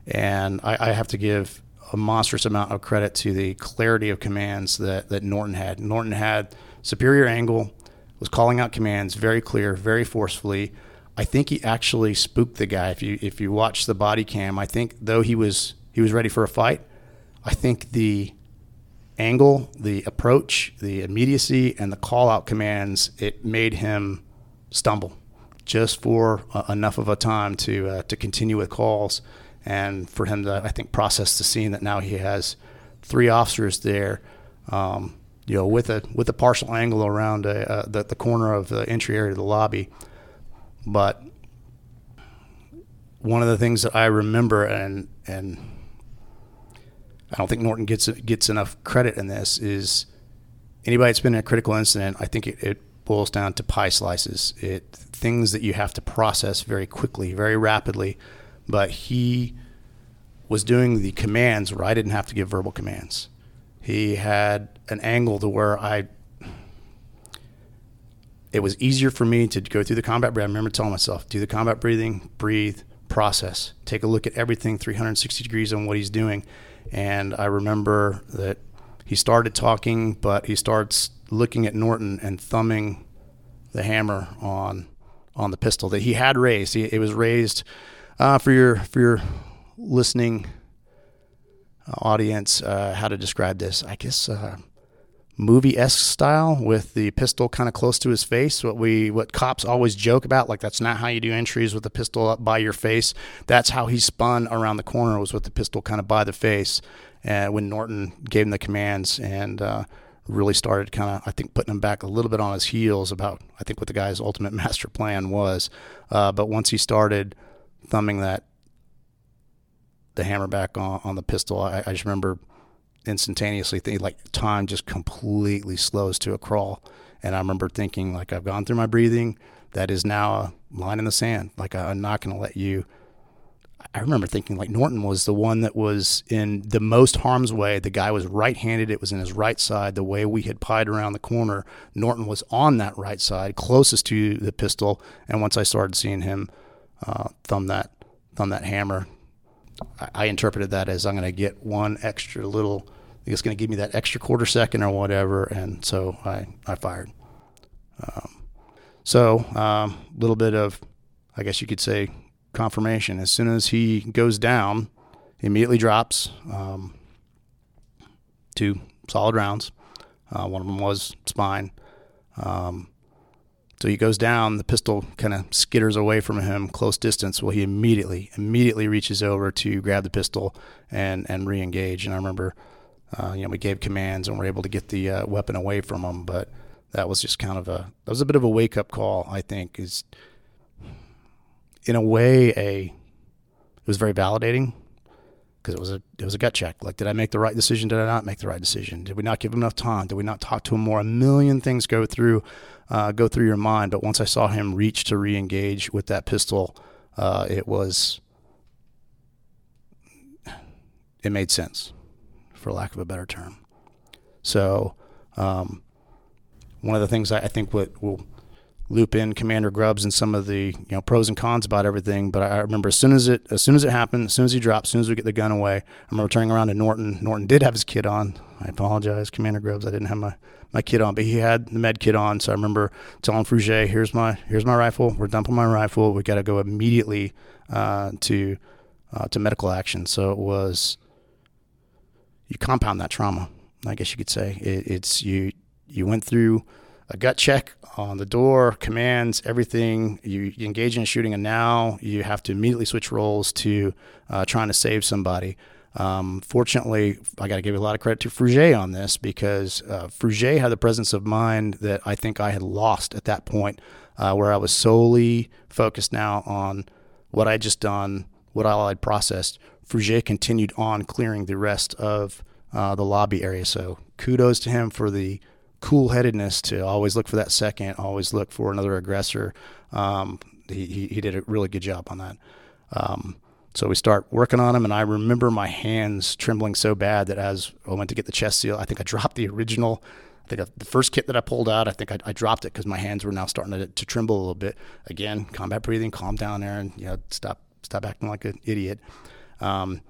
and I, I have to give a monstrous amount of credit to the clarity of commands that, that Norton had. Norton had superior angle, was calling out commands very clear, very forcefully. I think he actually spooked the guy. If you if you watch the body cam, I think though he was he was ready for a fight, I think the angle, the approach, the immediacy, and the call out commands, it made him stumble just for uh, enough of a time to uh, to continue with calls and for him to I think process the scene that now he has three officers there. Um, you know, with a with a partial angle around a, uh, the, the corner of the entry area of the lobby, but one of the things that I remember and and I don't think Norton gets gets enough credit in this is anybody that's been in a critical incident. I think it, it boils down to pie slices. It things that you have to process very quickly, very rapidly. But he was doing the commands where I didn't have to give verbal commands. He had an angle to where I it was easier for me to go through the combat breathing. I remember telling myself, do the combat breathing, breathe, process, take a look at everything 360 degrees on what he's doing. And I remember that he started talking, but he starts looking at Norton and thumbing the hammer on on the pistol that he had raised. He, it was raised uh, for your for your listening audience. Uh, how to describe this? I guess uh, movie esque style with the pistol kind of close to his face. What we what cops always joke about, like that's not how you do entries with the pistol up by your face. That's how he spun around the corner was with the pistol kind of by the face. And when Norton gave him the commands and uh, really started kind of, I think, putting him back a little bit on his heels about, I think, what the guy's ultimate master plan was. Uh, but once he started thumbing that, the hammer back on, on the pistol, I, I just remember instantaneously thinking, like, time just completely slows to a crawl. And I remember thinking, like, I've gone through my breathing. That is now a line in the sand. Like, I'm not going to let you I remember thinking like Norton was the one that was in the most harm's way. The guy was right handed, it was in his right side. The way we had pied around the corner, Norton was on that right side, closest to the pistol. And once I started seeing him uh, thumb that thumb that hammer, I, I interpreted that as I'm going to get one extra little. It's going to give me that extra quarter second or whatever, and so I I fired. Um, so a um, little bit of, I guess you could say, confirmation. As soon as he goes down, he immediately drops um, two solid rounds. Uh, one of them was spine. Um, so he goes down. The pistol kind of skitters away from him, close distance. Well, he immediately, immediately reaches over to grab the pistol and and re-engage. And I remember, uh, you know, we gave commands and were able to get the uh, weapon away from him. But that was just kind of a that was a bit of a wake up call. I think is in a way a it was very validating because it was a it was a gut check. Like, did I make the right decision? Did I not make the right decision? Did we not give him enough time? Did we not talk to him more? A million things go through uh, go through your mind. But once I saw him reach to re-engage with that pistol, uh, it was it made sense, for lack of a better term. So, um, one of the things I, I think what will loop in Commander Grubbs and some of the you know pros and cons about everything. But I remember as soon as it as soon as it happened, as soon as he dropped, as soon as we get the gun away, I remember turning around to Norton. Norton did have his kit on. I apologize, Commander Grubbs. I didn't have my, my kit on, but he had the med kit on. So I remember telling Fruget, "Here's my here's my rifle. We're dumping my rifle. We got to go immediately uh, to uh, to medical action." So it was you compound that trauma. I guess you could say it, it's you you went through a gut check on the door, commands, everything. You, you, engage in shooting, and now you have to immediately switch roles to uh, trying to save somebody. Um, fortunately, I got to give a lot of credit to Fruget on this because uh, had the presence of mind that I think I had lost at that point, uh, where I was solely focused now on what I just done, what all I'd processed. Fruget continued on clearing the rest of uh, the lobby area. So kudos to him for the cool headedness to always look for that second, always look for another aggressor. Um, he, he, he, did a really good job on that. Um, so we start working on them, and I remember my hands trembling so bad that as I went to get the chest seal, I think I dropped the original. I think the first kit that I pulled out, I think I, I dropped it because my hands were now starting to, to, tremble a little bit. Again, combat breathing, calm down, Aaron. You know, stop stop acting like an idiot. Um,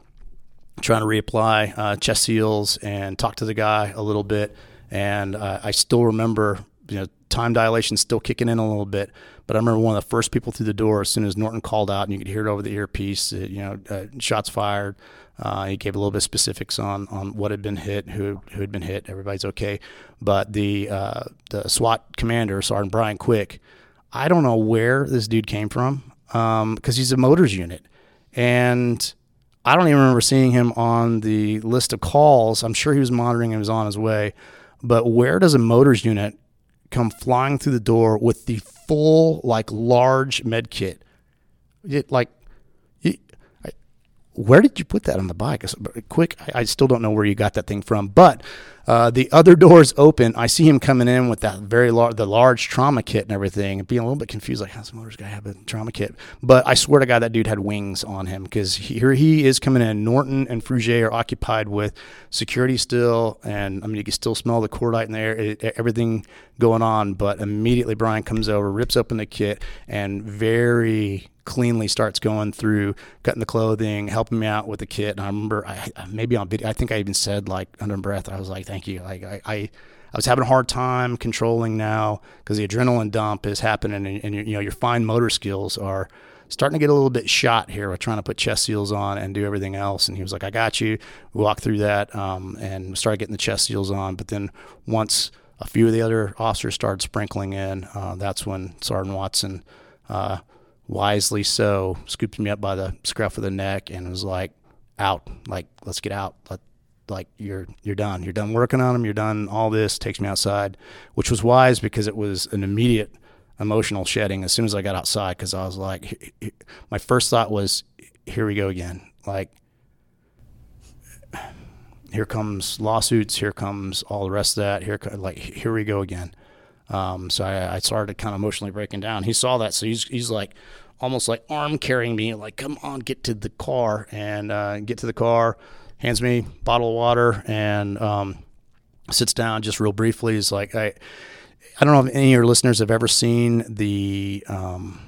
trying to reapply uh, chest seals and talk to the guy a little bit, and uh, I still remember, you know, time dilation still kicking in a little bit. But I remember one of the first people through the door as soon as Norton called out, and you could hear it over the earpiece. Uh, you know, uh, shots fired. Uh, he gave a little bit of specifics on on what had been hit, who who had been hit. Everybody's okay, but the uh, the SWAT commander, Sergeant Brian Quick, I don't know where this dude came from because um, he's a motors unit, and I don't even remember seeing him on the list of calls. I'm sure he was monitoring and was on his way. But where does a motors unit come flying through the door with the full, like, large med kit? It, like, it, I, where did you put that on the bike? Uh, quick, I, I, still don't know where you got that thing from. But uh, the other doors open. I see him coming in with that very large, the large trauma kit and everything, being a little bit confused, like, how's the motors guy have a trauma kit? But I swear to God, that dude had wings on him because here he is coming in. Norton and Fruget are occupied with security still, and I mean, you can still smell the cordite in there, it, everything going on. But immediately, Brian comes over, rips open the kit, and very cleanly starts going through cutting the clothing, helping me out with the kit. And I remember I, maybe on video, I think I even said like under breath, I was like, thank you. Like I, I, I was having a hard time controlling now because the adrenaline dump is happening and, and you know, your fine motor skills are starting to get a little bit shot here with trying to put chest seals on and do everything else. And he was like, I got you. We walked through that um, and started getting the chest seals on. But then once a few of the other officers started sprinkling in, uh, that's when Sergeant Watson uh, wisely so, scooped me up by the scruff of the neck and was like, out, like, let's get out. Let, like you're you're done. You're done working on them. You're done all this. Takes me outside, which was wise because it was an immediate emotional shedding as soon as I got outside because I was like, my first thought was, here we go again. Like, here comes lawsuits. Here comes all the rest of that. Here, like, here we go again. Um, so I, I, started kind of emotionally breaking down. He saw that, so he's he's like almost like arm carrying me, like come on, get to the car and uh, get to the car. Hands me bottle of water and um, sits down just real briefly. He's like I. I don't know if any of your listeners have ever seen the. Um,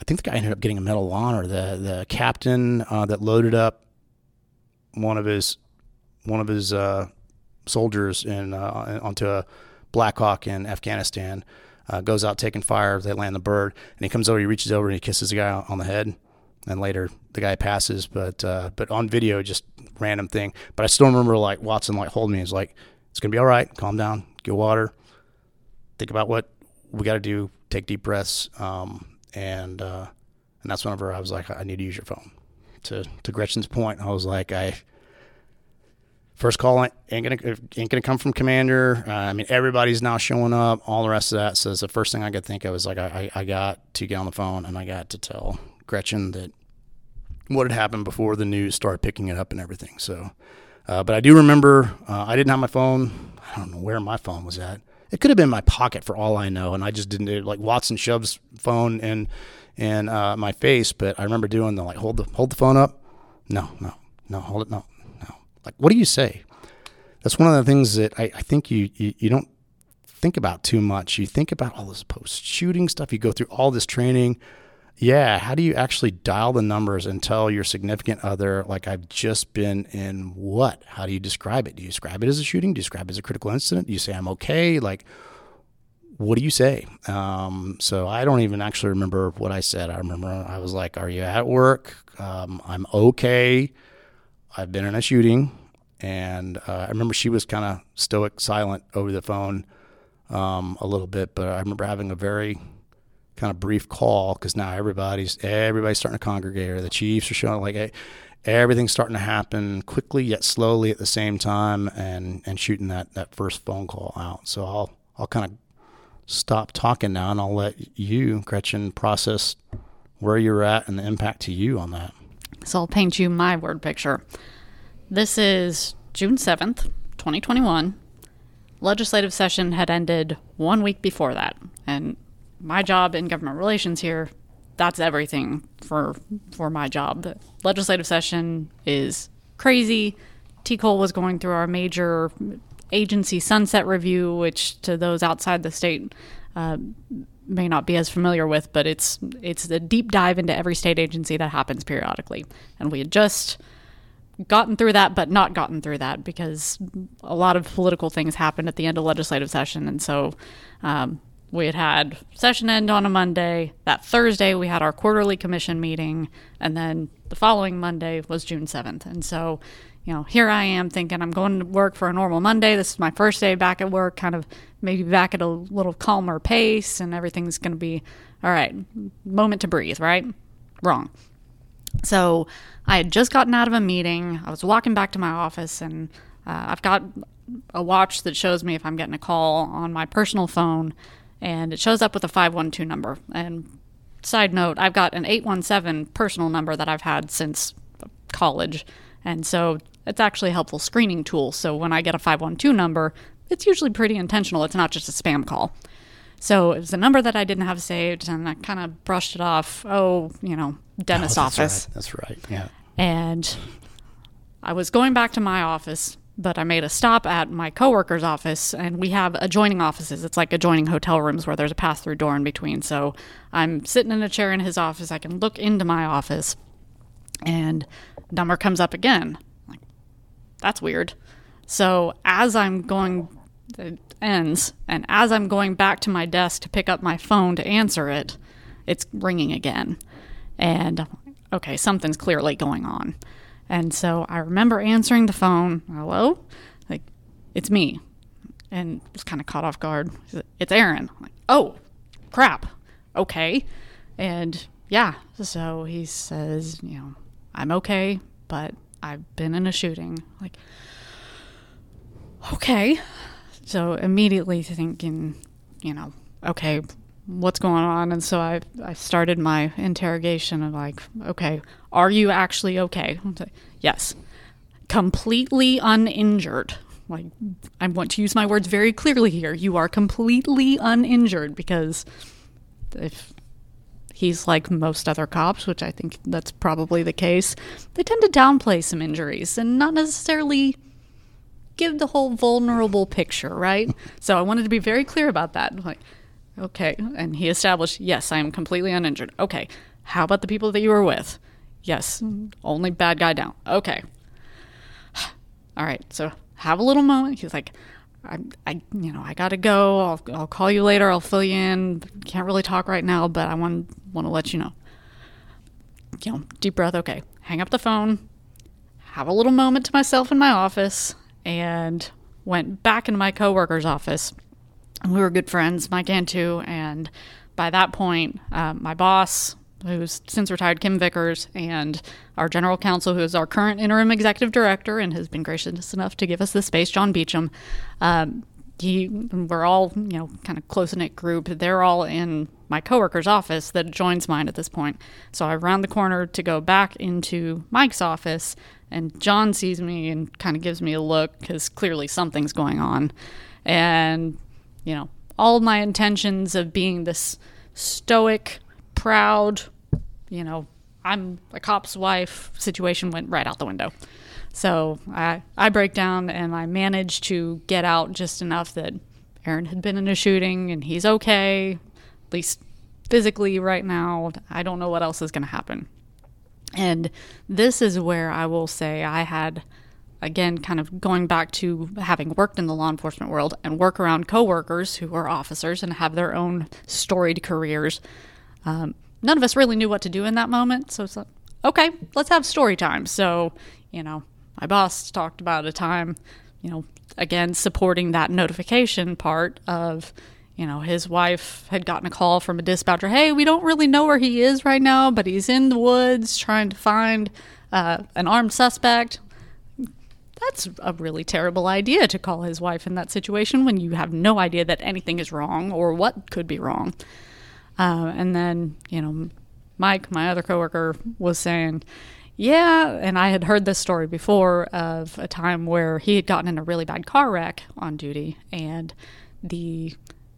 I think the guy ended up getting a Medal of Honor. The the captain uh, that loaded up one of his one of his uh, soldiers in uh, onto a Black Hawk in Afghanistan. Uh, goes out taking fire. They land the bird, and he comes over. He reaches over and he kisses the guy on the head. And later, the guy passes. But uh, but on video, just random thing. But I still remember like Watson like holding me. He's like, "It's gonna be all right. Calm down. Get water. Think about what we got to do. Take deep breaths." Um, and uh, and that's whenever I was like, "I need to use your phone." To to Gretchen's point, I was like, I First call ain't gonna ain't gonna come from commander. Uh, I mean, everybody's now showing up. All the rest of that. So the first thing I could think of was like I, I got to get on the phone and I got to tell Gretchen that what had happened before the news started picking it up and everything. So, uh, but I do remember uh, I didn't have my phone. I don't know where my phone was at. It could have been my pocket for all I know, and I just didn't. Like Watson shoves phone in in uh, my face, but I remember doing the like hold the hold the phone up. No, no, no, hold it. No, no, like, what do you say? That's one of the things that I, I think you, you, you don't think about too much. You think about all this post shooting stuff. You go through all this training. Yeah, how do you actually dial the numbers and tell your significant other, like, I've just been in what? How do you describe it? Do you describe it as a shooting? Do you describe it as a critical incident? Do you say, I'm okay? Like, what do you say? Um, so I don't even actually remember what I said. I remember I was like, Are you at work? Um, I'm okay. I've been in a shooting, and uh, I remember she was kind of stoic, silent over the phone um, a little bit, but I remember having a very kind of brief call because now everybody's everybody's starting to congregate or the chiefs are showing like hey, everything's starting to happen quickly yet slowly at the same time and and shooting that that first phone call out so i'll i'll kind of stop talking now and i'll let you gretchen process where you're at and the impact to you on that So I'll paint you my word picture. This is June 7th, 2021. Legislative session had ended one week before that. And my job in government relations here, that's everything for for my job. The legislative session is crazy. TCOLE was going through our major agency sunset review, which to those outside the state uh, may not be as familiar with, but it's it's the deep dive into every state agency that happens periodically. And we had just gotten through that, but not gotten through that because a lot of political things happened at the end of legislative session, and so um, we had had session end on a Monday. That Thursday we had our quarterly commission meeting, and then the following Monday was June seventh, and so. You know, here I am thinking I'm going to work for a normal Monday. This is my first day back at work, kind of maybe back at a little calmer pace, and everything's going to be all right. Moment to breathe, right? Wrong. So I had just gotten out of a meeting. I was walking back to my office, and uh, I've got a watch that shows me if I'm getting a call on my personal phone, and it shows up with a 512 number. And side note, I've got an 817 personal number that I've had since college. And so it's actually a helpful screening tool. So when I get a 512 number, it's usually pretty intentional. It's not just a spam call. So it was a number that I didn't have saved, and I kind of brushed it off. Oh, you know, dentist Oh, that's office. right. that's right yeah And I was going back to my office, but I made a stop at my coworker's office, and we have adjoining offices. It's like adjoining hotel rooms where there's a pass through door in between. So I'm sitting in a chair in his office. I can look into my office, and number comes up again. Like, that's weird. So as I'm going, it ends, and as I'm going back to my desk to pick up my phone to answer it, it's ringing again. And okay, something's clearly going on. And so I remember answering the phone. Hello? Like, it's me. And was kind of caught off guard. It's Aaron. I'm like, oh, crap. Okay. And yeah, so he says, you know, I'm okay, but I've been in a shooting. Like, okay. So immediately thinking, you know, okay, what's going on? And so I, I started my interrogation of like, okay, are you actually okay? Like, yes. Completely uninjured. Like, I want to use my words very clearly here. You are completely uninjured because if he's like most other cops, which I think that's probably the case, they tend to downplay some injuries and not necessarily give the whole vulnerable picture, right? so I wanted to be very clear about that. Like, okay. And he established, yes, I am completely uninjured. Okay. How about the people that you were with? Yes, only bad guy down. Okay. All right. So have a little moment. He's like, I, I, you know, I gotta go. I'll, I'll call you later. I'll fill you in. Can't really talk right now, but I want want to let you know. You know, deep breath. Okay, hang up the phone. Have a little moment to myself in my office, and went back into my coworker's office. We were good friends, Mike and two. And by that point, uh, my boss, who's since retired, Kim Vickers, and our general counsel, who is our current interim executive director and has been gracious enough to give us the space, John Beauchamp. Um, he, we're all, you know, kind of close knit group. They're all in my coworker's office that joins mine at this point. So I round the corner to go back into Mike's office, and John sees me and kind of gives me a look because clearly something's going on. And, you know, all my intentions of being this stoic, proud, you know, I'm a cop's wife situation went right out the window. So I, I break down and I manage to get out just enough that Aaron had been in a shooting and he's okay, at least physically right now. I don't know what else is going to happen. And this is where I will say I had, again, kind of going back to having worked in the law enforcement world and work around coworkers who are officers and have their own storied careers. Um, none of us really knew what to do in that moment. So it's like, okay, let's have story time. So, you know, my boss talked about a time, you know, again, supporting that notification part of, you know, his wife had gotten a call from a dispatcher hey, we don't really know where he is right now, but he's in the woods trying to find uh, an armed suspect. That's a really terrible idea to call his wife in that situation when you have no idea that anything is wrong or what could be wrong. Uh, and then, you know, Mike, my other coworker, was saying, yeah, and I had heard this story before of a time where he had gotten in a really bad car wreck on duty, and the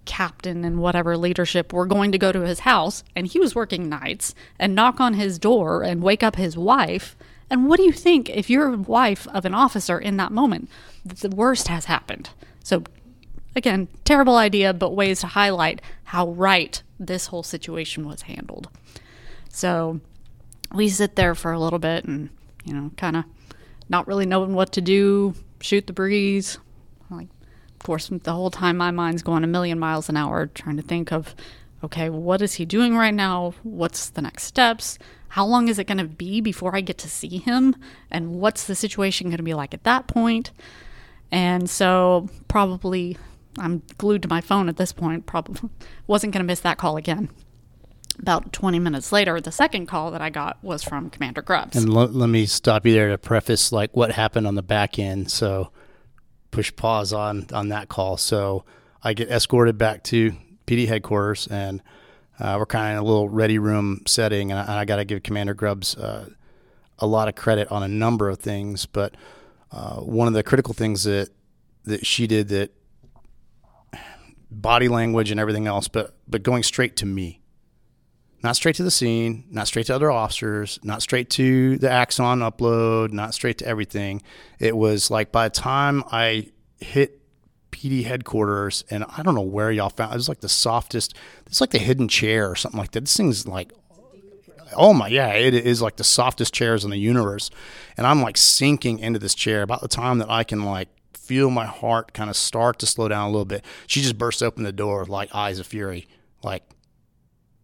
captain and whatever leadership were going to go to his house, and he was working nights and knock on his door and wake up his wife. And what do you think if you're a wife of an officer in that moment? The worst has happened. So, again, terrible idea, but ways to highlight how right this whole situation was handled. So, we sit there for a little bit and, you know, kind of not really knowing what to do, shoot the breeze. Like, of course, the whole time my mind's going a million miles an hour trying to think of, okay, what is he doing right now? What's the next steps? How long is it going to be before I get to see him? And what's the situation going to be like at that point? And so, probably, I'm glued to my phone at this point, probably wasn't going to miss that call again about 20 minutes later, the second call that I got was from Commander Grubbs. And l- let me stop you there to preface like what happened on the back end. So push pause on on that call. So I get escorted back to PD headquarters, and uh, we're kind of in a little ready room setting. And I, I got to give Commander Grubbs uh, a lot of credit on a number of things, but uh, one of the critical things that that she did that body language and everything else, but but going straight to me not straight to the scene, not straight to other officers, not straight to the Axon upload, not straight to everything. It was like by the time I hit PD headquarters, and I don't know where y'all found it was like the softest, it's like the hidden chair or something like that. This thing's like, oh my, yeah, it is like the softest chairs in the universe. And I'm like sinking into this chair about the time that I can like feel my heart kind of start to slow down a little bit. She just bursts open the door like eyes of fury, like,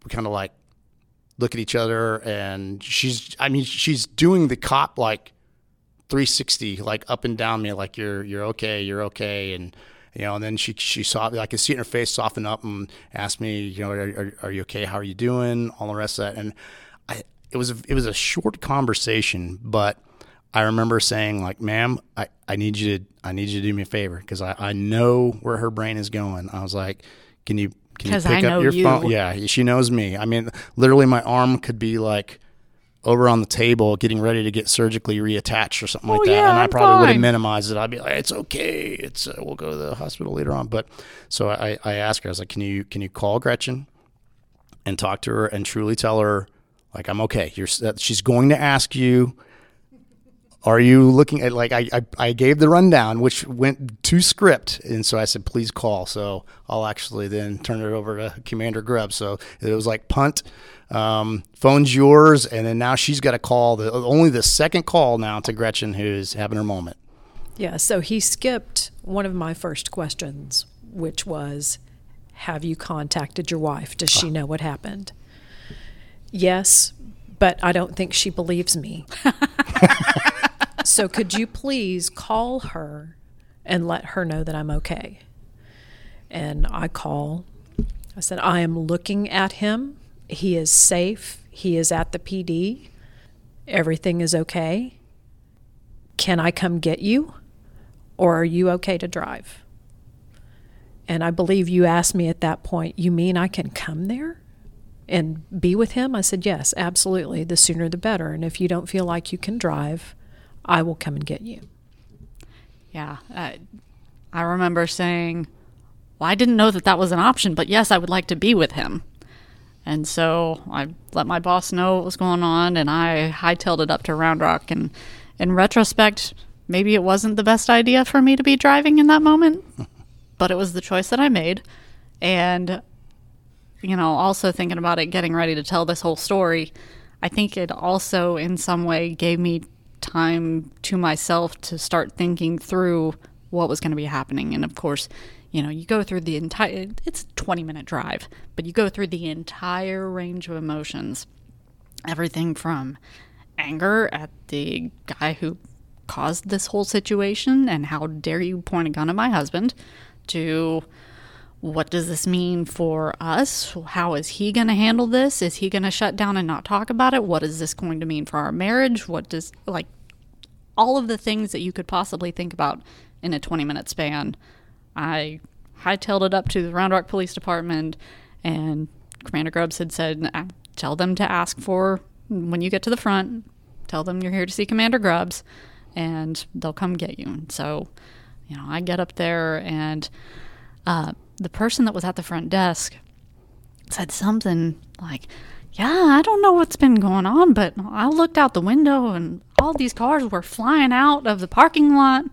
we kind of like look at each other and she's I mean she's doing the cop like 360 like up and down me like you're you're okay you're okay and you know and then she she saw I could see in her face soften up and ask me you know are, are, are you okay how are you doing all the rest of that and I it was a, it was a short conversation but I remember saying like ma'am I, I need you to I need you to do me a favor because I, I know where her brain is going I was like can you can you pick up your you. phone? Yeah, she knows me. I mean, literally, my arm could be like over on the table getting ready to get surgically reattached or something oh, like that. Yeah, and I I'm probably would have minimized it. I'd be like, it's okay. It's uh, we'll go to the hospital later on. But so I, I asked her, I was like, can you can you call Gretchen and talk to her and truly tell her like I'm okay. You're she's going to ask you. Are you looking at like I, I, I gave the rundown which went to script and so I said please call so I'll actually then turn it over to Commander Grubb so it was like punt um, phone's yours and then now she's got to call the only the second call now to Gretchen who's having her moment Yeah, so he skipped one of my first questions, which was Have you contacted your wife? Does she know what happened? Yes, but I don't think she believes me. so could you please call her and let her know that I'm okay? And I call. I said, I am looking at him. He is safe. He is at the PD. Everything is okay. Can I come get you? Or are you okay to drive? And I believe you asked me at that point, You mean I can come there and be with him? I said, Yes, absolutely. The sooner the better. And if you don't feel like you can drive, I will come and get you. Yeah. Uh, I remember saying, well, I didn't know that that was an option, but yes, I would like to be with him. And so I let my boss know what was going on, and I hightailed it up to Round Rock. And in retrospect, maybe it wasn't the best idea for me to be driving in that moment, but it was the choice that I made. And, you know, also thinking about it, getting ready to tell this whole story, I think it also, in some way, gave me time to myself to start thinking through what was going to be happening. And of course, you know, you go through the entire, it's a 20 minute drive, but you go through the entire range of emotions. Everything from anger at the guy who caused this whole situation and how dare you point a gun at my husband to what does this mean for us? How is he going to handle this? Is he going to shut down and not talk about it? What is this going to mean for our marriage? What does, like, all of the things that you could possibly think about in a 20 minute span. I hightailed it up to the Round Rock Police Department, and Commander Grubbs had said, "Uh, Tell them to ask for, when you get to the front, tell them you're here to see Commander Grubbs, and they'll come get you. And so, you know, I get up there, and uh, the person that was at the front desk said something like, yeah, I don't know what's been going on, but I looked out the window and all these cars were flying out of the parking lot.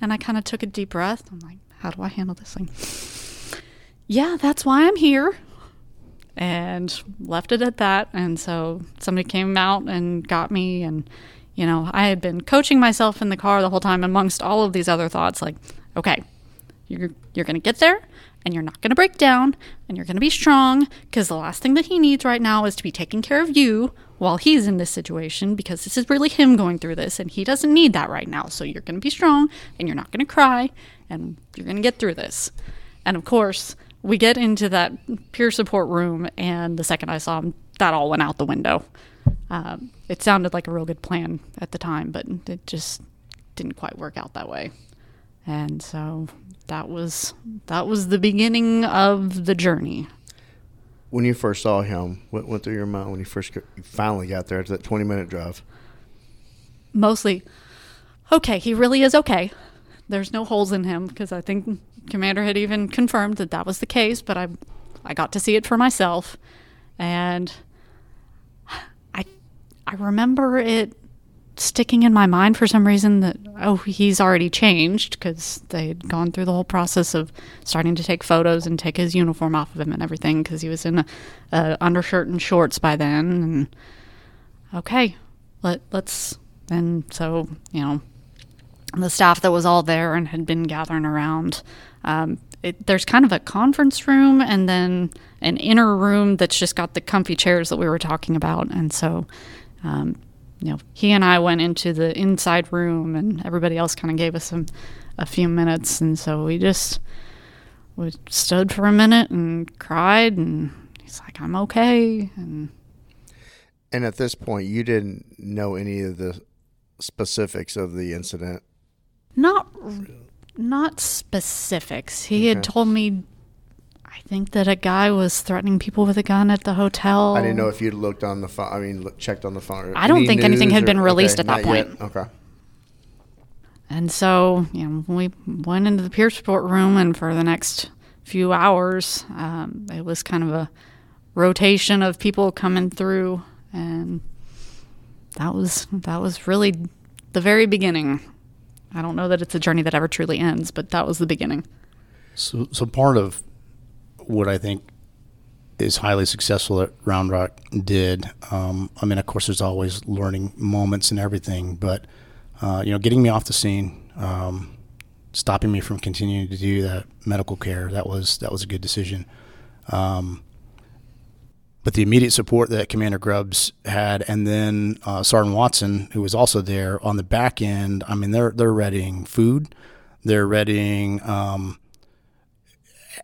And I kind of took a deep breath. I'm like, how do I handle this thing? Yeah, that's why I'm here. And left it at that. And so somebody came out and got me. And, you know, I had been coaching myself in the car the whole time amongst all of these other thoughts like, okay, you're, you're going to get there and you're not going to break down and you're going to be strong because the last thing that he needs right now is to be taking care of you while he's in this situation because this is really him going through this and he doesn't need that right now. So you're going to be strong and you're not going to cry and you're going to get through this. And of course, we get into that peer support room, and the second I saw him, that all went out the window. Um, it sounded like a real good plan at the time, but it just didn't quite work out that way. And so that was that was the beginning of the journey. When you first saw him, what went through your mind when you first you finally got there? It's that twenty minute drive. Mostly, okay, he really is okay. There's no holes in him because I think Commander had even confirmed that that was the case, but I I got to see it for myself, and I I remember it sticking in my mind for some reason that oh he's already changed because they had gone through the whole process of starting to take photos and take his uniform off of him and everything because he was in a, a undershirt and shorts by then and okay let let's and so you know the staff that was all there and had been gathering around um, it, there's kind of a conference room and then an inner room that's just got the comfy chairs that we were talking about and so um, you know, he and I went into the inside room, and everybody else kind of gave us some, a few minutes, and so we just we stood for a minute and cried, and he's like, "I'm okay," and And at this point, you didn't know any of the specifics of the incident. not not specifics. He had told me, I think that a guy was threatening people with a gun at the hotel. I didn't know if you'd looked on the phone. I mean, look, checked on the phone. I don't Any think anything news had been released okay, at that not yet? point. Okay. And so, you know, we went into the peer support room, and for the next few hours, um, it was kind of a rotation of people coming through, and that was that was really the very beginning. I don't know that it's a journey that ever truly ends, but that was the beginning. So, so part of what I think is highly successful that Round Rock did. Um, I mean, of course, there's always learning moments and everything, but uh, you know, getting me off the scene, um, stopping me from continuing to do that medical care, that was that was a good decision. Um, but the immediate support that Commander Grubbs had, and then uh, Sergeant Watson, who was also there on the back end. I mean, they're they're readying food, they're readying.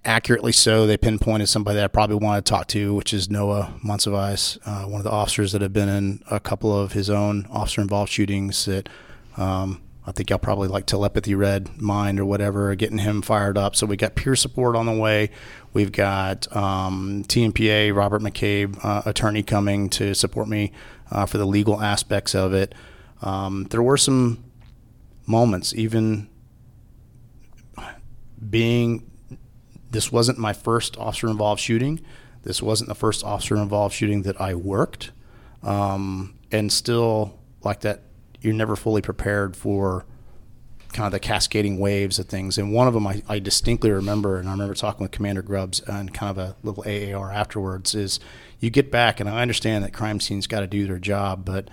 Accurately so, they pinpointed somebody that I probably want to talk to, which is Noah Monsivais, uh, one of the officers that have been in a couple of his own officer-involved shootings. That um, I think y'all probably like telepathy read mind or whatever, getting him fired up. So we got peer support on the way. We've got um, TMPA, Robert McCabe, uh, attorney coming to support me uh, for the legal aspects of it. Um, there were some moments, even being this wasn't my first officer involved shooting. This wasn't the first officer involved shooting that I worked. Um, and still, like that, you're never fully prepared for kind of the cascading waves of things. And one of them I, I distinctly remember, and I remember talking with Commander Grubbs and kind of a little AAR afterwards, is you get back, and I understand that crime scenes got to do their job, but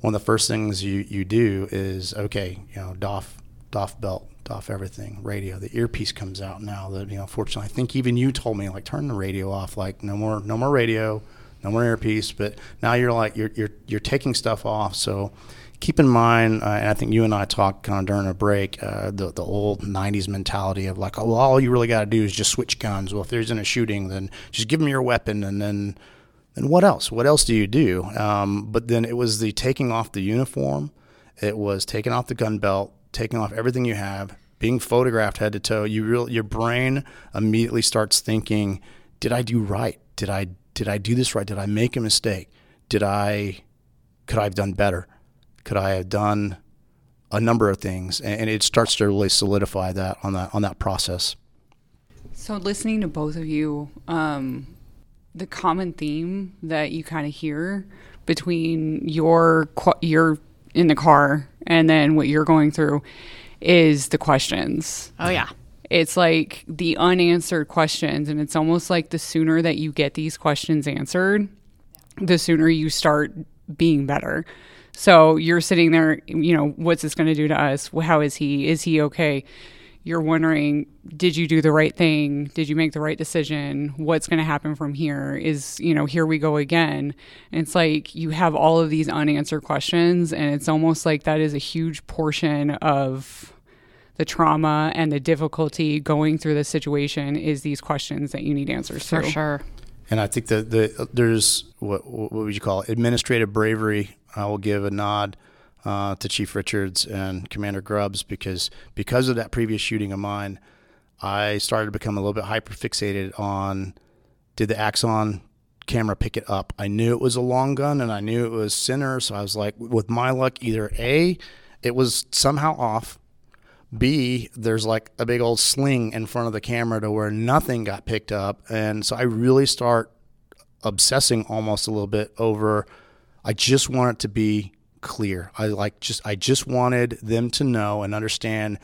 one of the first things you, you do is, okay, you know, doff, doff belt, off everything radio the earpiece comes out now that you know fortunately i think even you told me like turn the radio off like no more no more radio no more earpiece but now you're like you're you're, you're taking stuff off so keep in mind, uh, I think you and I talked kind of during a break, uh, the the old '90s mentality of like, oh, well, all you really got to do is just switch guns. Well, if there's in a shooting, then just give them your weapon, and then then what else? What else do you do? Um, but then it was the taking off the uniform, it was taking off the gun belt, taking off everything you have, being photographed head to toe. You real your brain immediately starts thinking, did I do right? Did I did I do this right? Did I make a mistake? Did I could I have done better? Could I have done a number of things? And it starts to really solidify that on that on that process. So listening to both of you, um, the common theme that you kind of hear between your your in the car and then what you're going through is the questions. Oh yeah. It's like the unanswered questions and it's almost like the sooner that you get these questions answered, the sooner you start being better. So you're sitting there, you know, what's this going to do to us? How is he? Is he okay? You're wondering, did you do the right thing? Did you make the right decision? What's going to happen from here? Is, you know, here we go again. And it's like you have all of these unanswered questions, and it's almost like that is a huge portion of the trauma and the difficulty going through the situation is these questions that you need answers For to. sure. And I think that the, there's what, what would you call it? Administrative bravery. I will give a nod uh, to Chief Richards and Commander Grubbs because because of that previous shooting of mine, I started to become a little bit hyper fixated on did the Axon camera pick it up? I knew it was a long gun and I knew it was center, so I was like, with my luck, either a it was somehow off. B, there's like a big old sling in front of the camera to where nothing got picked up. And so I really start obsessing almost a little bit over I just want it to be clear. I like just I just wanted them to know and understand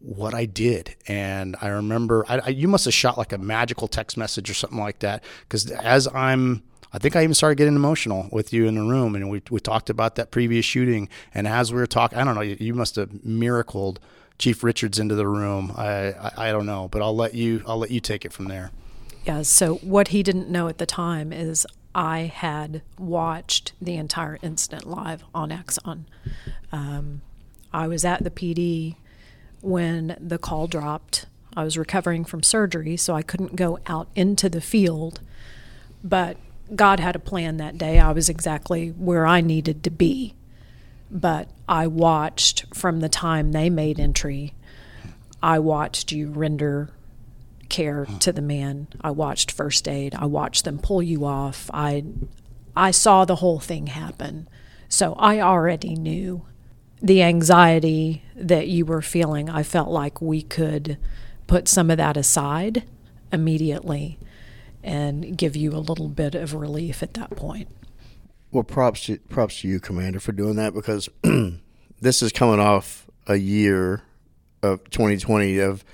what I did. And I remember I, I, you must have shot like a magical text message or something like that because as I'm I think I even started getting emotional with you in the room, and we we talked about that previous shooting. And as we were talking, I don't know, you, you must have miracled Chief Richards into the room. I, I, I don't know, but I'll let you I'll let you take it from there. Yeah. So what he didn't know at the time is I had watched the entire incident live on Axon. Um, I was at the PD when the call dropped. I was recovering from surgery, so I couldn't go out into the field. But God had a plan that day. I was exactly where I needed to be. But I watched from the time they made entry, I watched you render care to the man. I watched first aid. I watched them pull you off. I I saw the whole thing happen. So I already knew the anxiety that you were feeling. I felt like we could put some of that aside immediately and give you a little bit of relief at that point. Well, props to, props to you, Commander, for doing that because this is coming off a year of 2020 of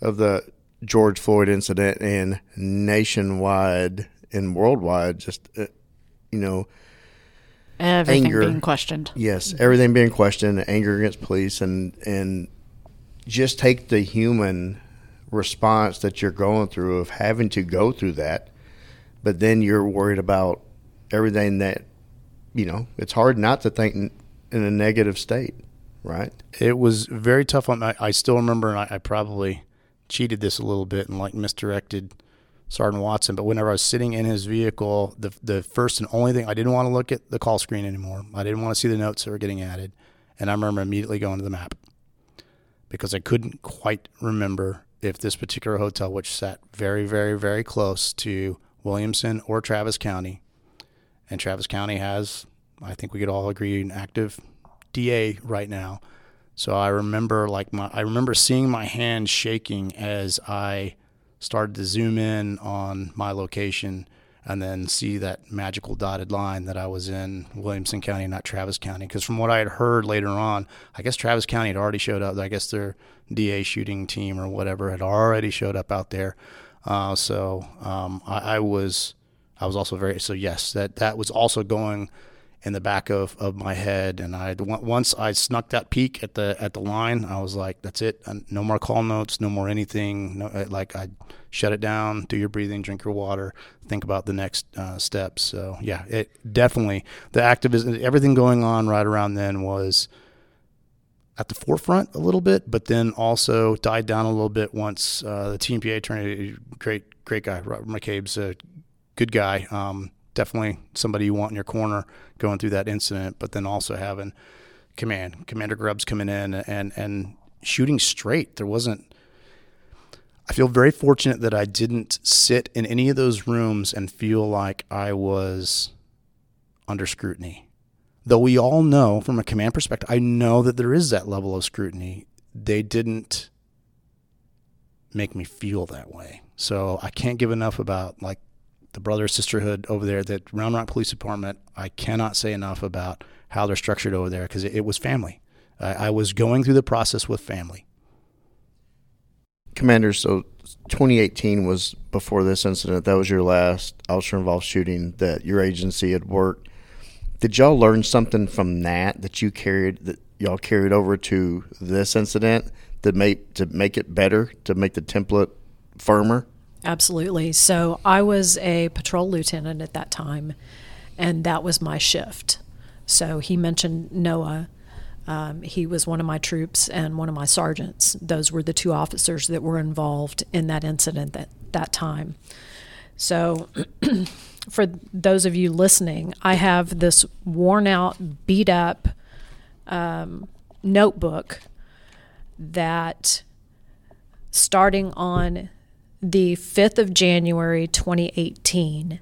of the George Floyd incident and nationwide and worldwide, just uh, you know, Everything Anger. being questioned. yes, everything being questioned, anger against police, and and just take the human response that you're going through of having to go through that, but then you're worried about everything that you know. It's hard not to think in, in a negative state, right? It was very tough on I, I still remember, and I, I probably cheated this a little bit and like misdirected Sergeant Watson. But whenever I was sitting in his vehicle, the the first and only thing I didn't want to look at the call screen anymore. I didn't want to see the notes that were getting added, and I remember immediately going to the map because I couldn't quite remember if this particular hotel, which sat very, very, very close to Williamson or Travis County, and Travis County has, I think we could all agree, an active DA right now. So I remember like my I remember seeing my hand shaking as I started to zoom in on my location and then see that magical dotted line that I was in Williamson County, not Travis County. Because from what I had heard later on, I guess Travis County had already showed up. I guess their DA shooting team or whatever had already showed up out there. Uh, so um, I, I was I was also very so yes that that was also going in the back of, of my head. And I once I snuck that peek at the at the line, I was like, "That's it. No more call notes. No more anything. No, uh, like I shut it down. Do your breathing. Drink your water. Think about the next uh, steps." So yeah, it definitely the activism, everything going on right around then was at the forefront a little bit, but then also died down a little bit once uh, the TMPA attorney, great great guy, Robert McCabe's a good guy. Um, definitely somebody you want in your corner going through that incident, but then also having command, Commander Grubbs coming in and and shooting straight. There wasn't. I feel very fortunate that I didn't sit in any of those rooms and feel like I was under scrutiny. Though we all know from a command perspective, I know that there is that level of scrutiny. They didn't make me feel that way. So I can't give enough about like the brother sisterhood over there, that Round Rock Police Department, I cannot say enough about how they're structured over there because it, it, was family. I, was going through the process with family. Commander, so 2018 was before this incident. That was your last officer involved shooting that your agency had worked. Did y'all learn something from that that you carried that y'all carried over to this incident to make to make it better to make the template firmer? Absolutely. So I was a patrol lieutenant at that time, and that was my shift. So he mentioned Noah. Um, he was one of my troops and one of my sergeants. Those were the two officers that were involved in that incident at that time. So, for those of you listening, I have this worn out, beat up um, notebook that starting on the 5th of January 2018,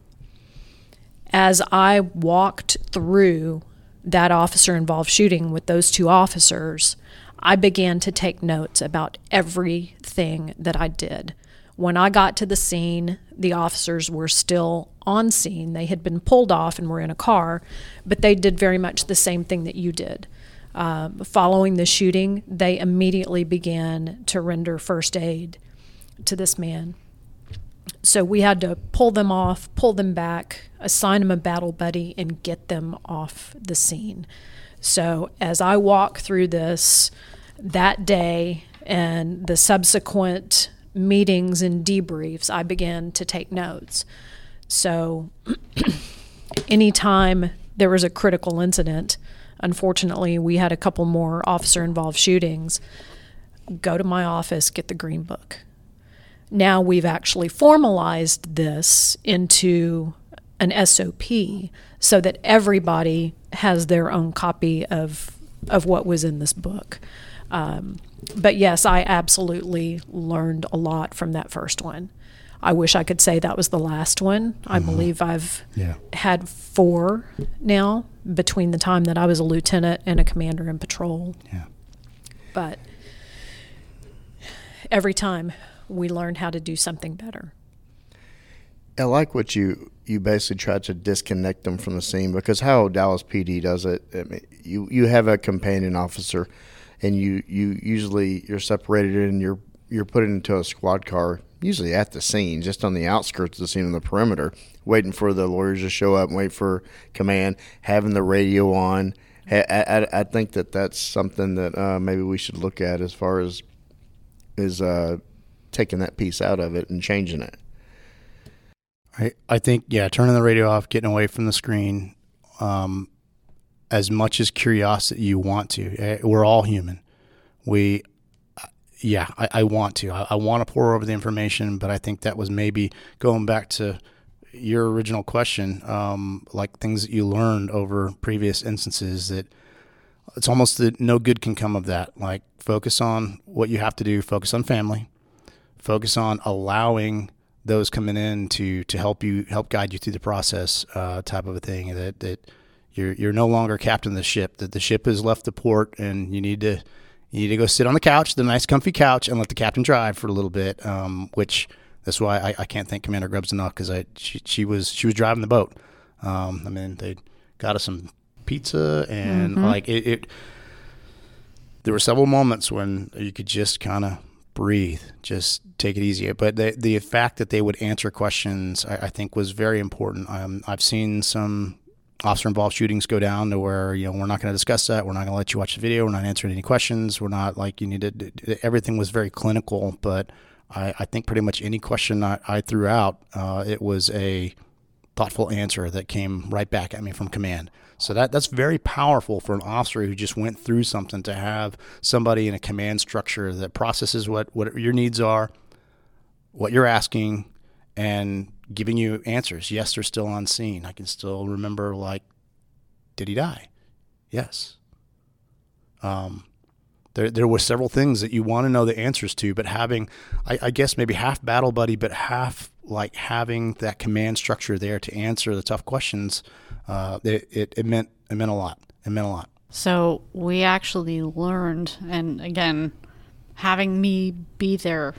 as I walked through that officer involved shooting with those two officers, I began to take notes about everything that I did. When I got to the scene, the officers were still on scene. They had been pulled off and were in a car, but they did very much the same thing that you did. Uh, following the shooting, they immediately began to render first aid to this man. So we had to pull them off, pull them back, assign them a battle buddy, and get them off the scene. So as I walk through this that day and the subsequent meetings and debriefs, I began to take notes. So anytime there was a critical incident, unfortunately, we had a couple more officer involved shootings. Go to my office, get the green book now we've actually formalized this into an SOP so that everybody has their own copy of of what was in this book. Um, but yes, I absolutely learned a lot from that first one. I wish I could say that was the last one. I mm-hmm. believe I've yeah. had four now between the time that I was a lieutenant and a commander in patrol. Yeah. But every time we learn how to do something better. I like what you you basically try to disconnect them from the scene because how Dallas PD does it. I mean, you you have a companion officer, and you you usually you're separated and you're you're put into a squad car, usually at the scene, just on the outskirts of the scene on the perimeter, waiting for the lawyers to show up and wait for command, having the radio on. I, I, I think that that's something that uh, maybe we should look at as far as is uh, taking that piece out of it and changing it. I I think yeah, turning the radio off, getting away from the screen, um, as much as curiosity you want to. Eh, we're all human. We, yeah, I, I want to. I, I want to pour over the information, but I think that was maybe going back to your original question, um, like things that you learned over previous instances that it's almost that no good can come of that. Like focus on what you have to do, focus on family, focus on allowing those coming in to to help you help guide you through the process uh, type of a thing that that you're you're no longer captain of the ship that the ship has left the port and you need to you need to go sit on the couch the nice comfy couch and let the captain drive for a little bit um, which that's why I, I can't thank Commander Grubbs enough because I she, she was she was driving the boat um, I mean they got us some pizza and mm-hmm. like it, it there were several moments when you could just kind of breathe, just take it easy. But the the fact that they would answer questions, I, I think, was very important. Um, I've seen some officer involved shootings go down to where you know we're not going to discuss that. We're not going to let you watch the video. We're not answering any questions. We're not like you needed. To. Everything was very clinical, but I, I think pretty much any question I, I threw out, uh, it was a thoughtful answer that came right back at me from command. So that that's very powerful for an officer who just went through something to have somebody in a command structure that processes what what your needs are, what you're asking, and giving you answers. Yes, they're still on scene. I can still remember like, did he die? Yes. Um, there, there were several things that you want to know the answers to, but having, I, I guess maybe half battle buddy, but half like having that command structure there to answer the tough questions, uh, it, it, it meant it meant a lot. It meant a lot. So we actually learned, and again, having me be there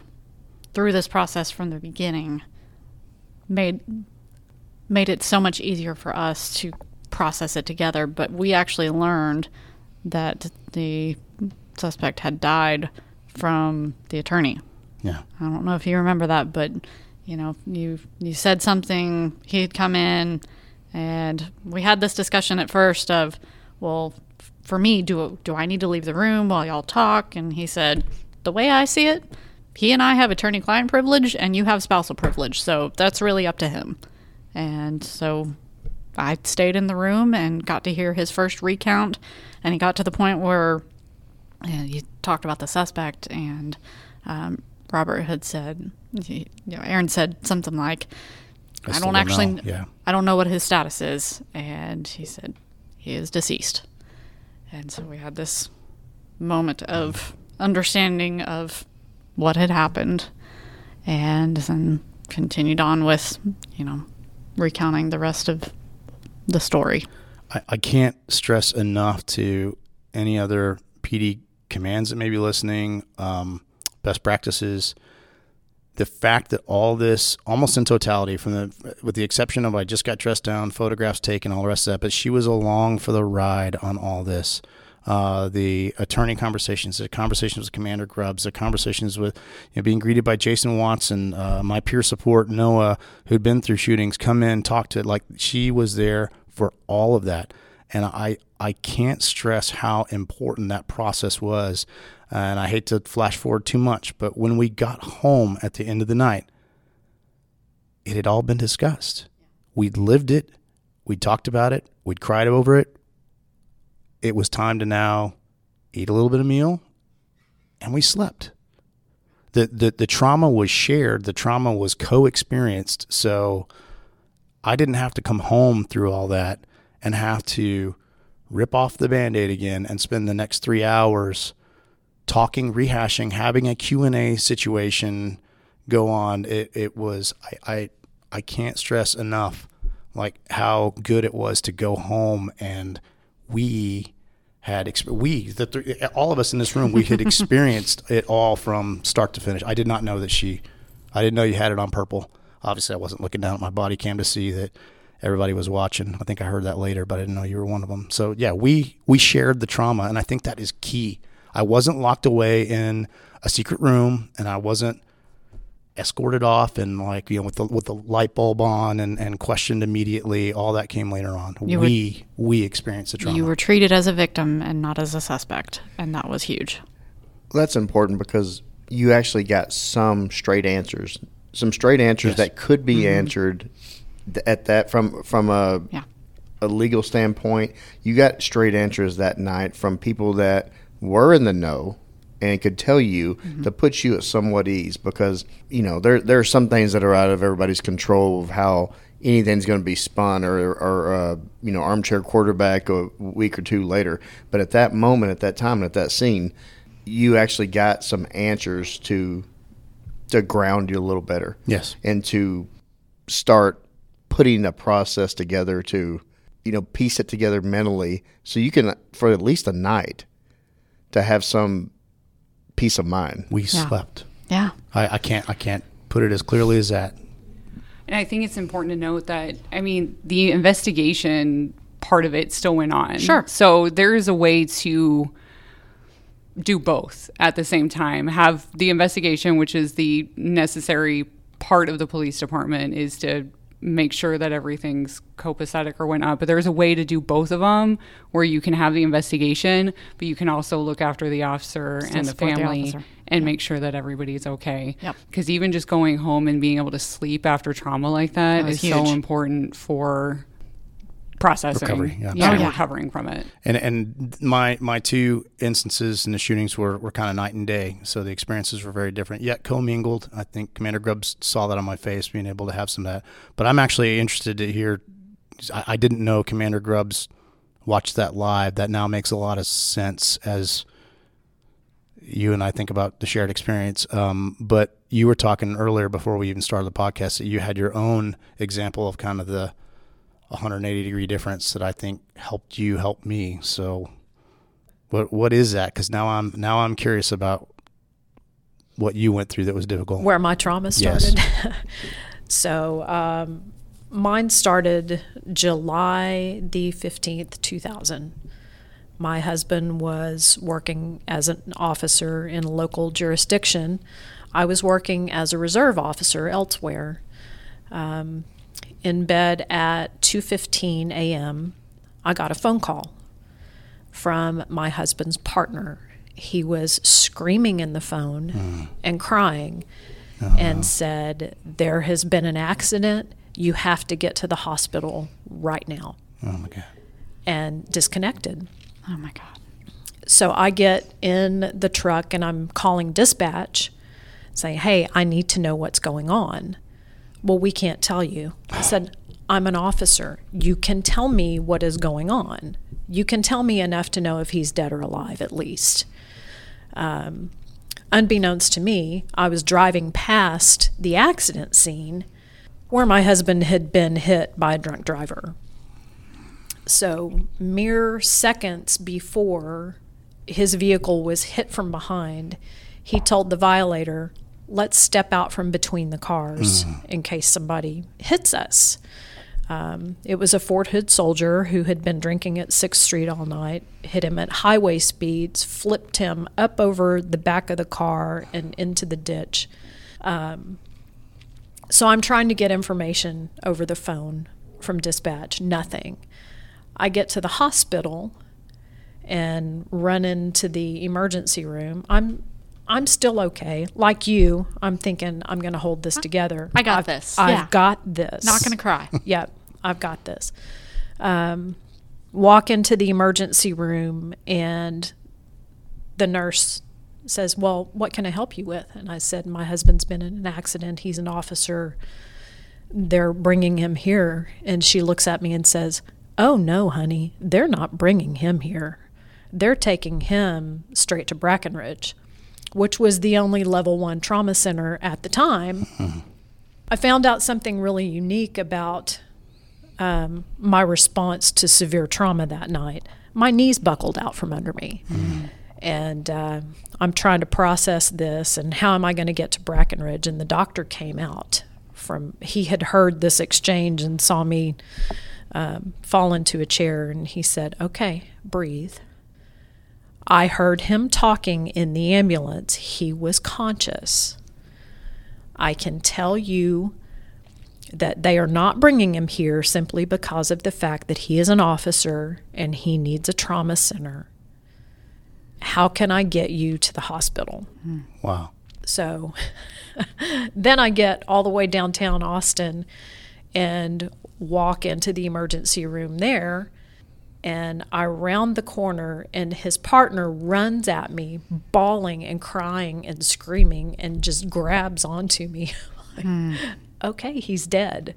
through this process from the beginning made made it so much easier for us to process it together. But we actually learned that the suspect had died from the attorney. Yeah. I don't know if you remember that, but you know, you you said something, he had come in and we had this discussion at first of, well, for me, do do I need to leave the room while y'all talk? And he said, the way I see it, he and I have attorney client privilege and you have spousal privilege. So that's really up to him. And so I stayed in the room and got to hear his first recount. And he got to the point where you, know, you talked about the suspect, and um, Robert had said, you know, Aaron said something like, I I, don't actually, know. Yeah. I don't know what his status is. And he said, he is deceased. And so we had this moment of understanding of what had happened and then continued on with, you know, recounting the rest of the story. I, I can't stress enough to any other PD commands that may be listening, um, best practices. The fact that all this, almost in totality, from the with the exception of I just got dressed down, photographs taken, all the rest of that, but she was along for the ride on all this. Uh, the attorney conversations, the conversations with Commander Grubbs, the conversations with you know, being greeted by Jason Watson, uh, my peer support Noah, who'd been through shootings, come in, talk to like she was there for all of that, and I I can't stress how important that process was. And I hate to flash forward too much, but when we got home at the end of the night, it had all been discussed. We'd lived it, we'd talked about it, we'd cried over it. It was time to now eat a little bit of meal, and we slept. The, the, the trauma was shared, the trauma was co experienced. So I didn't have to come home through all that and have to rip off the band-aid again and spend the next three hours talking, rehashing, having a Q&A situation go on. It, it was, I, I, I can't stress enough like how good it was to go home and we had exp- we the th- all of us in this room we had experienced it all from start to finish. I did not know that she I didn't know you had it on purple. Obviously I wasn't looking down at my body cam to see that everybody was watching. I think I heard that later, but I didn't know you were one of them. So yeah, we we shared the trauma and I think that is key. I wasn't locked away in a secret room and I wasn't escorted off and like you know with the with the light bulb on and, and questioned immediately all that came later on You were- we we experienced the trauma You were treated as a victim and not as a suspect, and that was huge. That's important because you actually got some straight answers, some straight answers Yes. that could be mm-hmm. answered th- at that from from a Yeah. a legal standpoint. You got straight answers that night from people that were in the know and could tell you to put you at somewhat ease because you know there there are some things that are out of everybody's control of how anything's going to be spun or or uh, you know armchair quarterback a week or two later. But at that moment, at that time, at that scene, you actually got some answers to to ground you a little better yes and to start putting a process together to you know piece it together mentally so you can for at least a night to have some peace of mind we Yeah. slept Yeah. I, I can't i can't put it as clearly as that And I think it's important to note that, I mean, the investigation part of it still went on. Sure. So there is a way to do both at the same time. Have the investigation, which is the necessary part of the police department, is to make sure that everything's copacetic or whatnot. But there's a way to do both of them where you can have the investigation, but you can also look after the officer Still and the the family officer. and make sure that everybody's okay. Yep. Because even just going home and being able to sleep after trauma like that That is so important for processing Recovery, yeah. yeah, Oh, yeah. recovering from it. And and my my two instances in the shootings were, were kind of night and day, so the experiences were very different. Yet commingled. I think Commander Grubbs saw that on my face, being able to have some of that. But I'm actually interested to hear. I, I didn't know Commander Grubbs watched that live. That now makes a lot of sense as you and I think about the shared experience. Um, but you were talking earlier before we even started the podcast that you had your own example of kind of the 180 degree difference that I think helped you help me. So what what is that? Because now I'm now I'm curious about what you went through that was difficult. where my trauma Yes. started. so um, mine started July the 15th, 2000. My husband was working as an officer in a local jurisdiction. I was working as a reserve officer elsewhere. Um, in bed at 2:15 a.m., I got a phone call from my husband's partner. He was screaming in the phone mm. and crying uh-huh. and said, There has been an accident. You have to get to the hospital right now. oh my god. And disconnected. Oh my God. So I get in the truck and I'm calling dispatch saying, Hey, I need to know what's going on. Well, we can't tell you. I said, I'm an officer. You can tell me what is going on. You can tell me enough to know if he's dead or alive, at least. Um, unbeknownst to me, I was driving past the accident scene where my husband had been hit by a drunk driver. So, mere seconds before his vehicle was hit from behind, he told the violator, Let's step out from between the cars in case somebody hits us. Um, it was a Fort Hood soldier who had been drinking at 6th Street all night, hit him at highway speeds, flipped him up over the back of the car and into the ditch. Um, so I'm trying to get information over the phone from dispatch, nothing. I get to the hospital and run into the emergency room. I'm I'm still okay. Like you, I'm thinking I'm going to hold this together. I got I've- this. I've Yeah. got this. Not gonna cry. Yep, I've got this. Um, walk into the emergency room, and the nurse says, Well, what can I help you with? And I said, My husband's been in an accident. He's an officer. They're bringing him here. And she looks at me and says, Oh, no, honey, they're not bringing him here. They're taking him straight to Brackenridge, which was the only level one trauma center at the time. I found out something really unique about um, my response to severe trauma that night. My knees buckled out from under me. And uh, I'm trying to process this and how am I going to get to Brackenridge? And the doctor came out from, he had heard this exchange and saw me um, fall into a chair and he said, Okay, breathe. I heard him talking in the ambulance. He was conscious. I can tell you that they are not bringing him here simply because of the fact that he is an officer and he needs a trauma center. How can I get you to the hospital? Wow. So then I get all the way downtown Austin and walk into the emergency room there. And I round the corner, and his partner runs at me, bawling and crying and screaming, and just grabs onto me. Like, Okay, he's dead.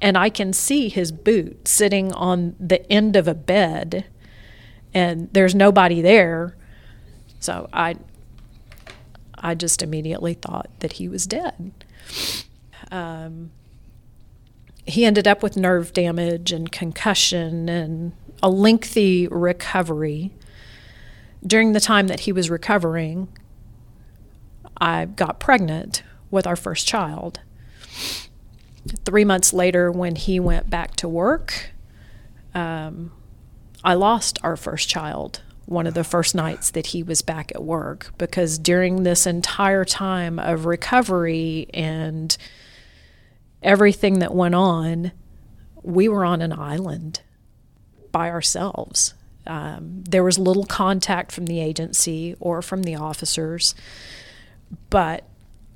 And I can see his boot sitting on the end of a bed, and there's nobody there. So I, I just immediately thought that he was dead. Um, he ended up with nerve damage and concussion and a lengthy recovery. During the time that he was recovering, I got pregnant with our first child. Three months later, when he went back to work, um, I lost our first child one of the first nights that he was back at work because during this entire time of recovery and everything that went on, we were on an island by ourselves. Um, there was little contact from the agency or from the officers, but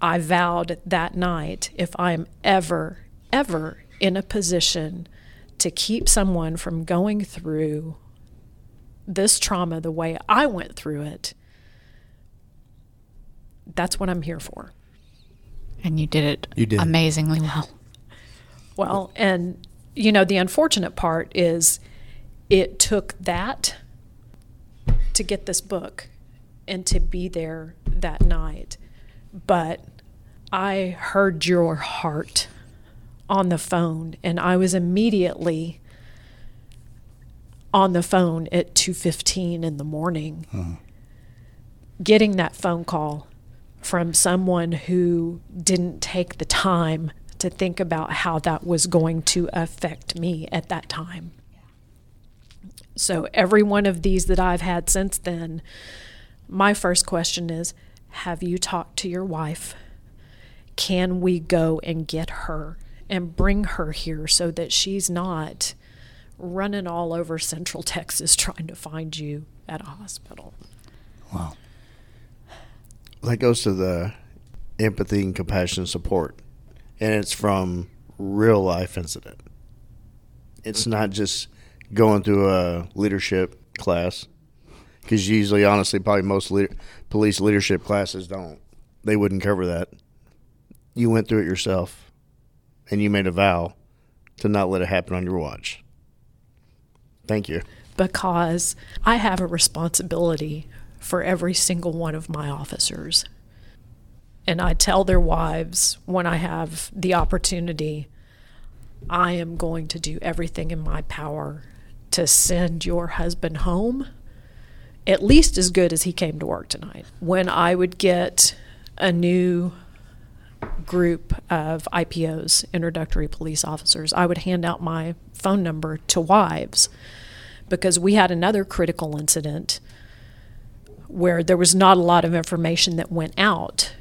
I vowed that night if I am ever, ever in a position to keep someone from going through this trauma the way I went through it, that's what I'm here for. And you did it You did. amazingly well. Well, and you know, the unfortunate part is it took that to get this book and to be there that night. But I heard your heart on the phone and I was immediately on the phone at 2:15 in the morning hmm. getting that phone call from someone who didn't take the time to think about how that was going to affect me at that time. So, every one of these that I've had since then, my first question is Have you talked to your wife? Can we go and get her and bring her here so that she's not running all over Central Texas trying to find you at a hospital? Wow. That goes to the empathy and compassion and support. And it's from real life incident. It's not just going through a leadership class because usually honestly probably most police leadership classes don't. They wouldn't cover that. You went through it yourself and you made a vow to not let it happen on your watch. Thank you. Because I have a responsibility for every single one of my officers. And I tell their wives when I have the opportunity, I am going to do everything in my power to send your husband home at least as good as he came to work tonight. When I would get a new group of IPOs, introductory police officers, I would hand out my phone number to wives because we had another critical incident where there was not a lot of information that went out.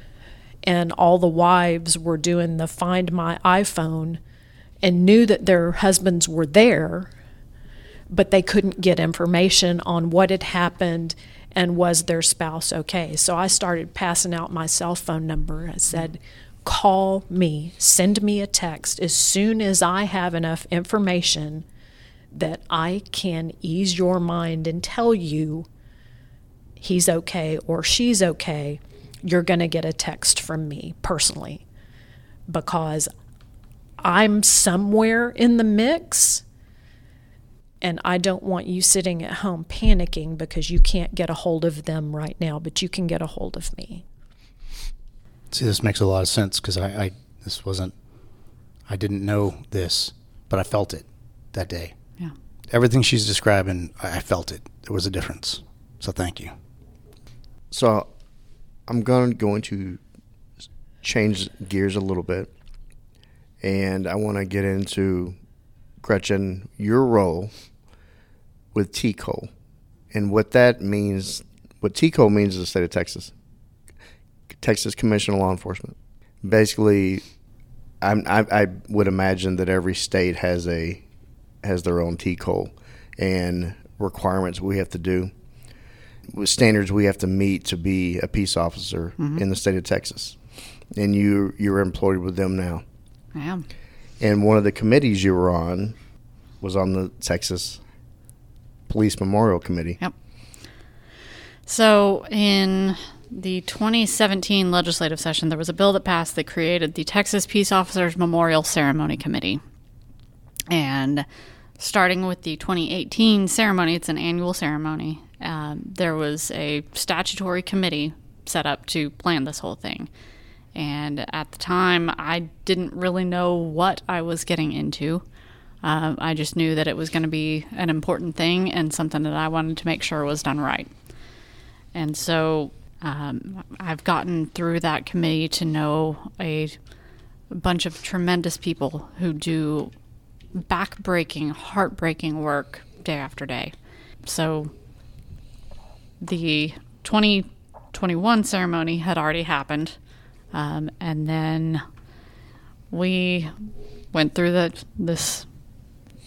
And all the wives were doing the find my iphone and knew that their husbands were there but they couldn't get information on what had happened and was their spouse okay. So i started passing out my cell phone number. I said call me send me a text as soon as i have enough information that I can ease your mind and tell you he's okay or she's okay, you're going to get a text from me personally because I'm somewhere in the mix and I don't want you sitting at home panicking because you can't get a hold of them right now, but you can get a hold of me. See, this makes a lot of sense because I, I, this wasn't, I didn't know this, but I felt it that day. Yeah. Everything she's describing, I I felt it. There was a difference. So thank you. So I'm going going to change gears a little bit, and I want to get into Gretchen your role with TCOLE and what that means. What TCOLE means in the state of Texas, Texas Commission of Law Enforcement. Basically, I'm, I, I would imagine that every state has a has their own TCOLE and requirements we have to do standards we have to meet to be a peace officer mm-hmm. in the state of Texas. And you you're employed with them now. I am. And one of the committees you were on was on the Texas Police Memorial Committee. Yep. So in the 2017 legislative session, there was a bill that passed that created the Texas Peace Officers Memorial Ceremony Committee. And starting with the 2018 ceremony, it's an annual ceremony. Um, there was a statutory committee set up to plan this whole thing. And at the time, I didn't really know what I was getting into. Um, I just knew that it was going to be an important thing and something that I wanted to make sure was done right. And so um, I've gotten through that committee to know a bunch of tremendous people who do backbreaking, heartbreaking work day after day. So the 2021 ceremony had already happened. Um, and then we went through the this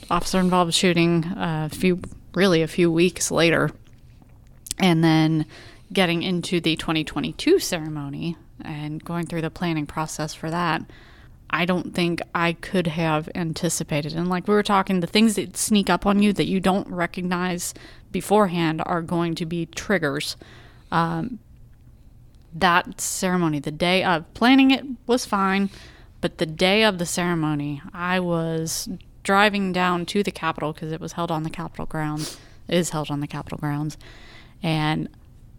officer involved shooting a few really a few weeks later and then getting into the 2022 ceremony and going through the planning process for that I don't think I could have anticipated. And like we were talking, the things that sneak up on you that you don't recognize beforehand are going to be triggers. Um, that ceremony, the day of planning it was fine, but the day of the ceremony, I was driving down to the Capitol because it was held on the Capitol grounds, it is held on the Capitol grounds, and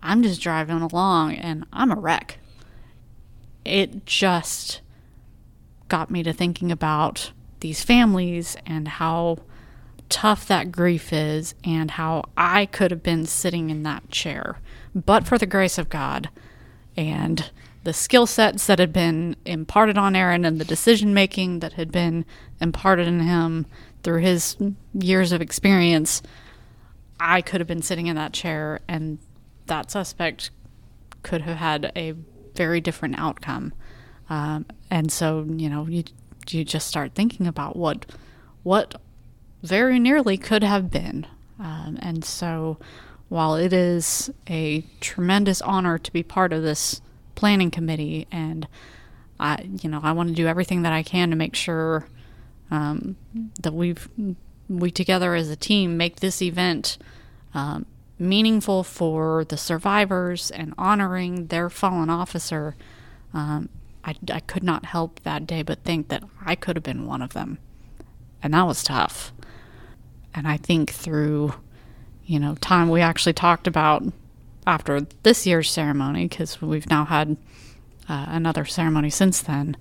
I'm just driving along and I'm a wreck. It just got me to thinking about these families and how tough that grief is and how I could have been sitting in that chair, but for the grace of God and the skill sets that had been imparted on Aaron and the decision making that had been imparted in him through his years of experience, I could have been sitting in that chair and that suspect could have had a very different outcome. Um, and so, you know, you you just start thinking about what what very nearly could have been. Um, and so, while it is a tremendous honor to be part of this planning committee, and I, you know, I want to do everything that I can to make sure um, that we've we together as a team make this event um, meaningful for the survivors and honoring their fallen officer. Um, I, I could not help that day but think that I could have been one of them. And that was tough. And I think through, you know, time we actually talked about after this year's ceremony, because we've now had uh, another ceremony since then,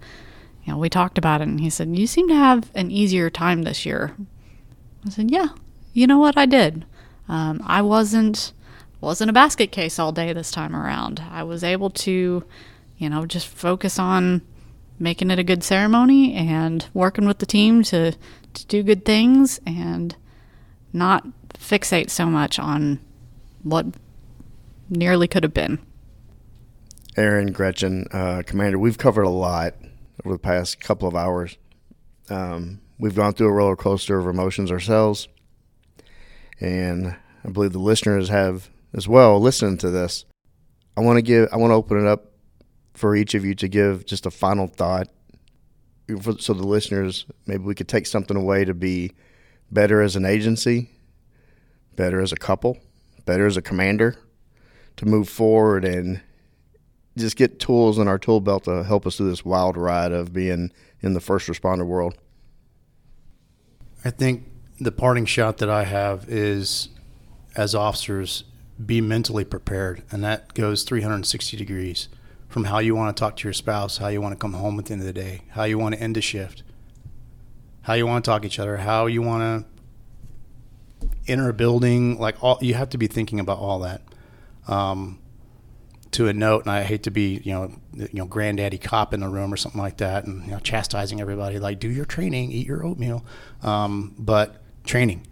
you know, we talked about it and he said, You seem to have an easier time this year. I said, Yeah, you know what? I did. Um, I wasn't wasn't a basket case all day this time around. I was able to you know, just focus on making it a good ceremony and working with the team to, to do good things and not fixate so much on what nearly could have been. Aaron, Gretchen, uh, Commander, we've covered a lot over the past couple of hours. Um, we've gone through a roller coaster of emotions ourselves, and I believe the listeners have as well. Listening to this, I want to give, I want to open it up for each of you to give just a final thought so the listeners maybe we could take something away to be better as an agency, better as a couple, better as a commander to move forward and just get tools in our tool belt to help us through this wild ride of being in the first responder world. I think the parting shot that I have is as officers be mentally prepared and that goes 360 degrees from how you want to talk to your spouse, how you want to come home at the end of the day, how you want to end a shift, how you want to talk to each other, how you want to enter a building. Like all, you have to be thinking about all that. Um, to a note, and I hate to be, you know, you know, granddaddy cop in the room or something like that, and you know, chastising everybody, like do your training, eat your oatmeal, um, but training,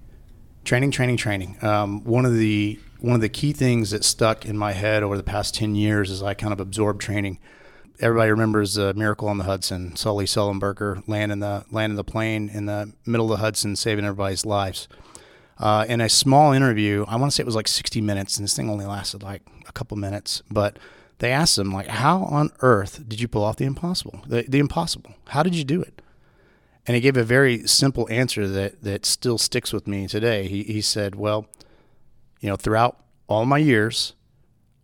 training, training, training. Um, one of the one of the key things that stuck in my head over the past 10 years as I kind of absorbed training. Everybody remembers the Miracle on the Hudson, Sully Sullenberger landing the landing the plane in the middle of the Hudson, saving everybody's lives. Uh, in a small interview, I want to say it was like 60 minutes, and this thing only lasted like a couple minutes. But they asked him, like, how on earth did you pull off the impossible? The, the impossible. How did you do it? And he gave a very simple answer that that still sticks with me today. He he said, well you know, throughout all my years,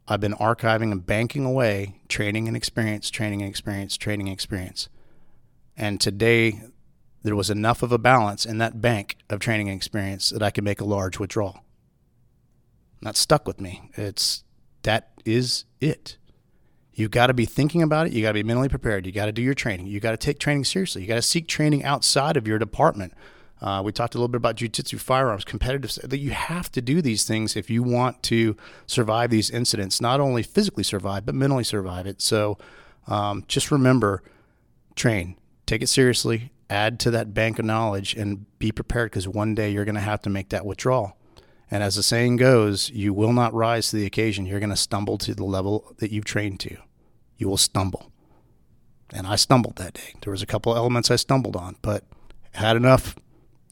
I've been archiving and banking away training and experience, training and experience, training and experience. And today, there was enough of a balance in that bank of training and experience that I could make a large withdrawal. And that stuck with me. It's that is it. You got to be thinking about it. You got to be mentally prepared. You got to do your training. You got to take training seriously. You got to seek training outside of your department uh, we talked a little bit about jujitsu firearms, competitive. That you have to do these things if you want to survive these incidents. Not only physically survive, but mentally survive it. So, um, just remember, train, take it seriously, add to that bank of knowledge, and be prepared because one day you're going to have to make that withdrawal. And as the saying goes, you will not rise to the occasion. You're going to stumble to the level that you've trained to. You will stumble. And I stumbled that day. There was a couple of elements I stumbled on, but had enough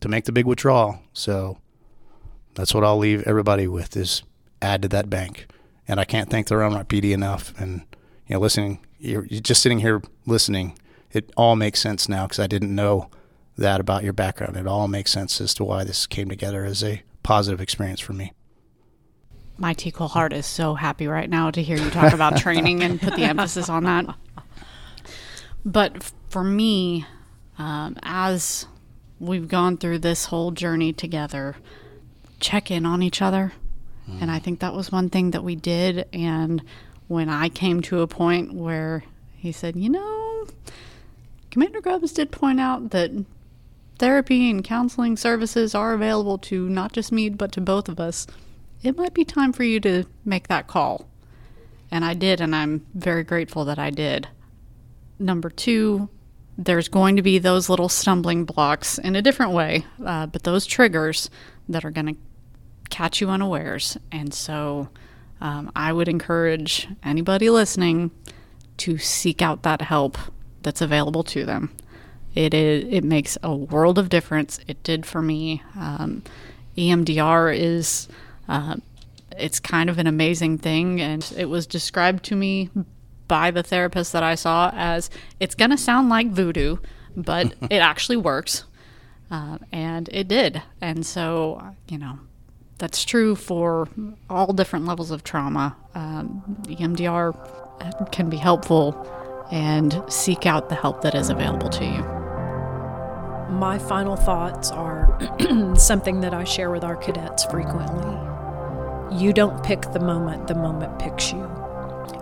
to make the big withdrawal. So that's what I'll leave everybody with is add to that bank. And I can't thank the Round PD enough. And you know, listening, you're, you're just sitting here listening. It all makes sense now because I didn't know that about your background. It all makes sense as to why this came together as a positive experience for me. My TCOLE heart is so happy right now to hear you talk about training and put the emphasis on that. But for me, um, as we've gone through this whole journey together, check in on each other. Mm. And I think that was one thing that we did. And when I came to a point where he said, you know, Commander Grubbs did point out that therapy and counseling services are available to not just me, but to both of us. It might be time for you to make that call. And I did, and I'm very grateful that I did. Number two, there's going to be those little stumbling blocks in a different way, uh, but those triggers that are going to catch you unawares. And so um, I would encourage anybody listening to seek out that help that's available to them. It is it makes a world of difference. It did for me. Um, EMDR is uh, it's kind of an amazing thing, and it was described to me by the therapist that I saw as it's going to sound like voodoo, but it actually works, uh, and it did. And so you know that's true for all different levels of trauma. Um, EMDR can be helpful, and seek out the help that is available to you my final thoughts are something that I share with our cadets frequently. You don't pick the moment, the moment picks you.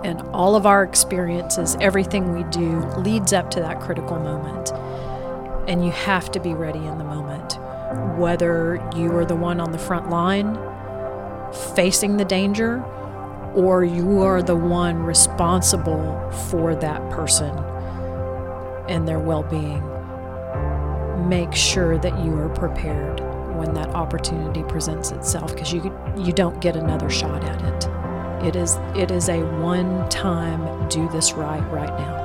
And all of our experiences, everything we do, leads up to that critical moment. And you have to be ready in the moment. Whether you are the one on the front line facing the danger, or you are the one responsible for that person and their well being make sure that you are prepared when that opportunity presents itself because you you don't get another shot at it. It is it is a one time do this right right now.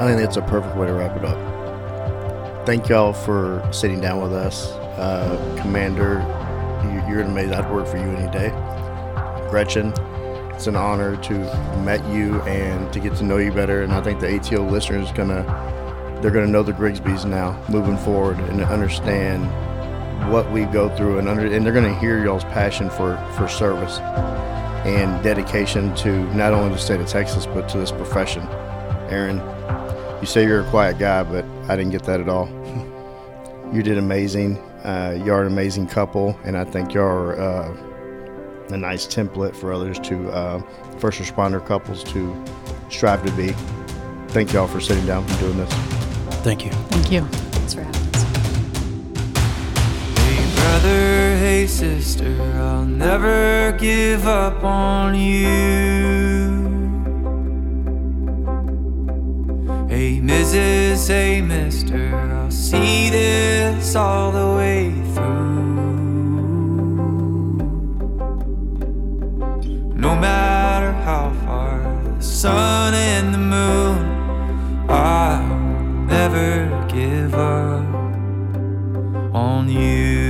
I think that's a perfect way to wrap it up. Thank y'all for sitting down with us. Uh, Commander, you, you're amazing. I'd work for you any day. Gretchen, it's an honor to met you and to get to know you better. And I think the ATO listeners gonna they're to know the Grigsbys now moving forward and understand what we go through and under and they're going to hear y'all's passion for for service and dedication to not only the state of Texas but to this profession. Aaron, you say you're a quiet guy, but I didn't get that at all. you did amazing. Uh, you're an amazing couple, and I think you're uh, a nice template for others to uh, first responder couples to strive to be. Thank y'all for sitting down and doing this. Thank you. Thank you. Thanks for having us. Hey, brother, hey, sister, I'll never give up on you. Hey, Mrs., hey, mister, I'll see this all the way through. No matter how far the sun and the moon I'll never give up on you.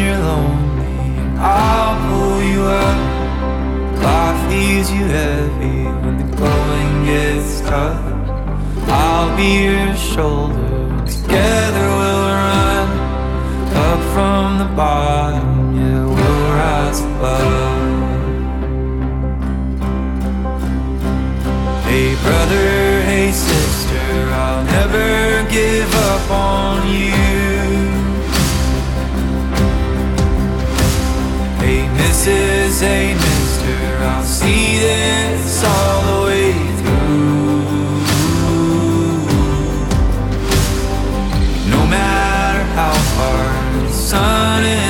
You're lonely, I'll pull you up. Life leaves you heavy when the going gets tough. I'll be your shoulder. Together we'll run up from the bottom. Yeah, we'll rise above. Hey brother, hey sister, I'll never give up on you. Hey is a mister, I'll see this all the way through. No matter how far the sun and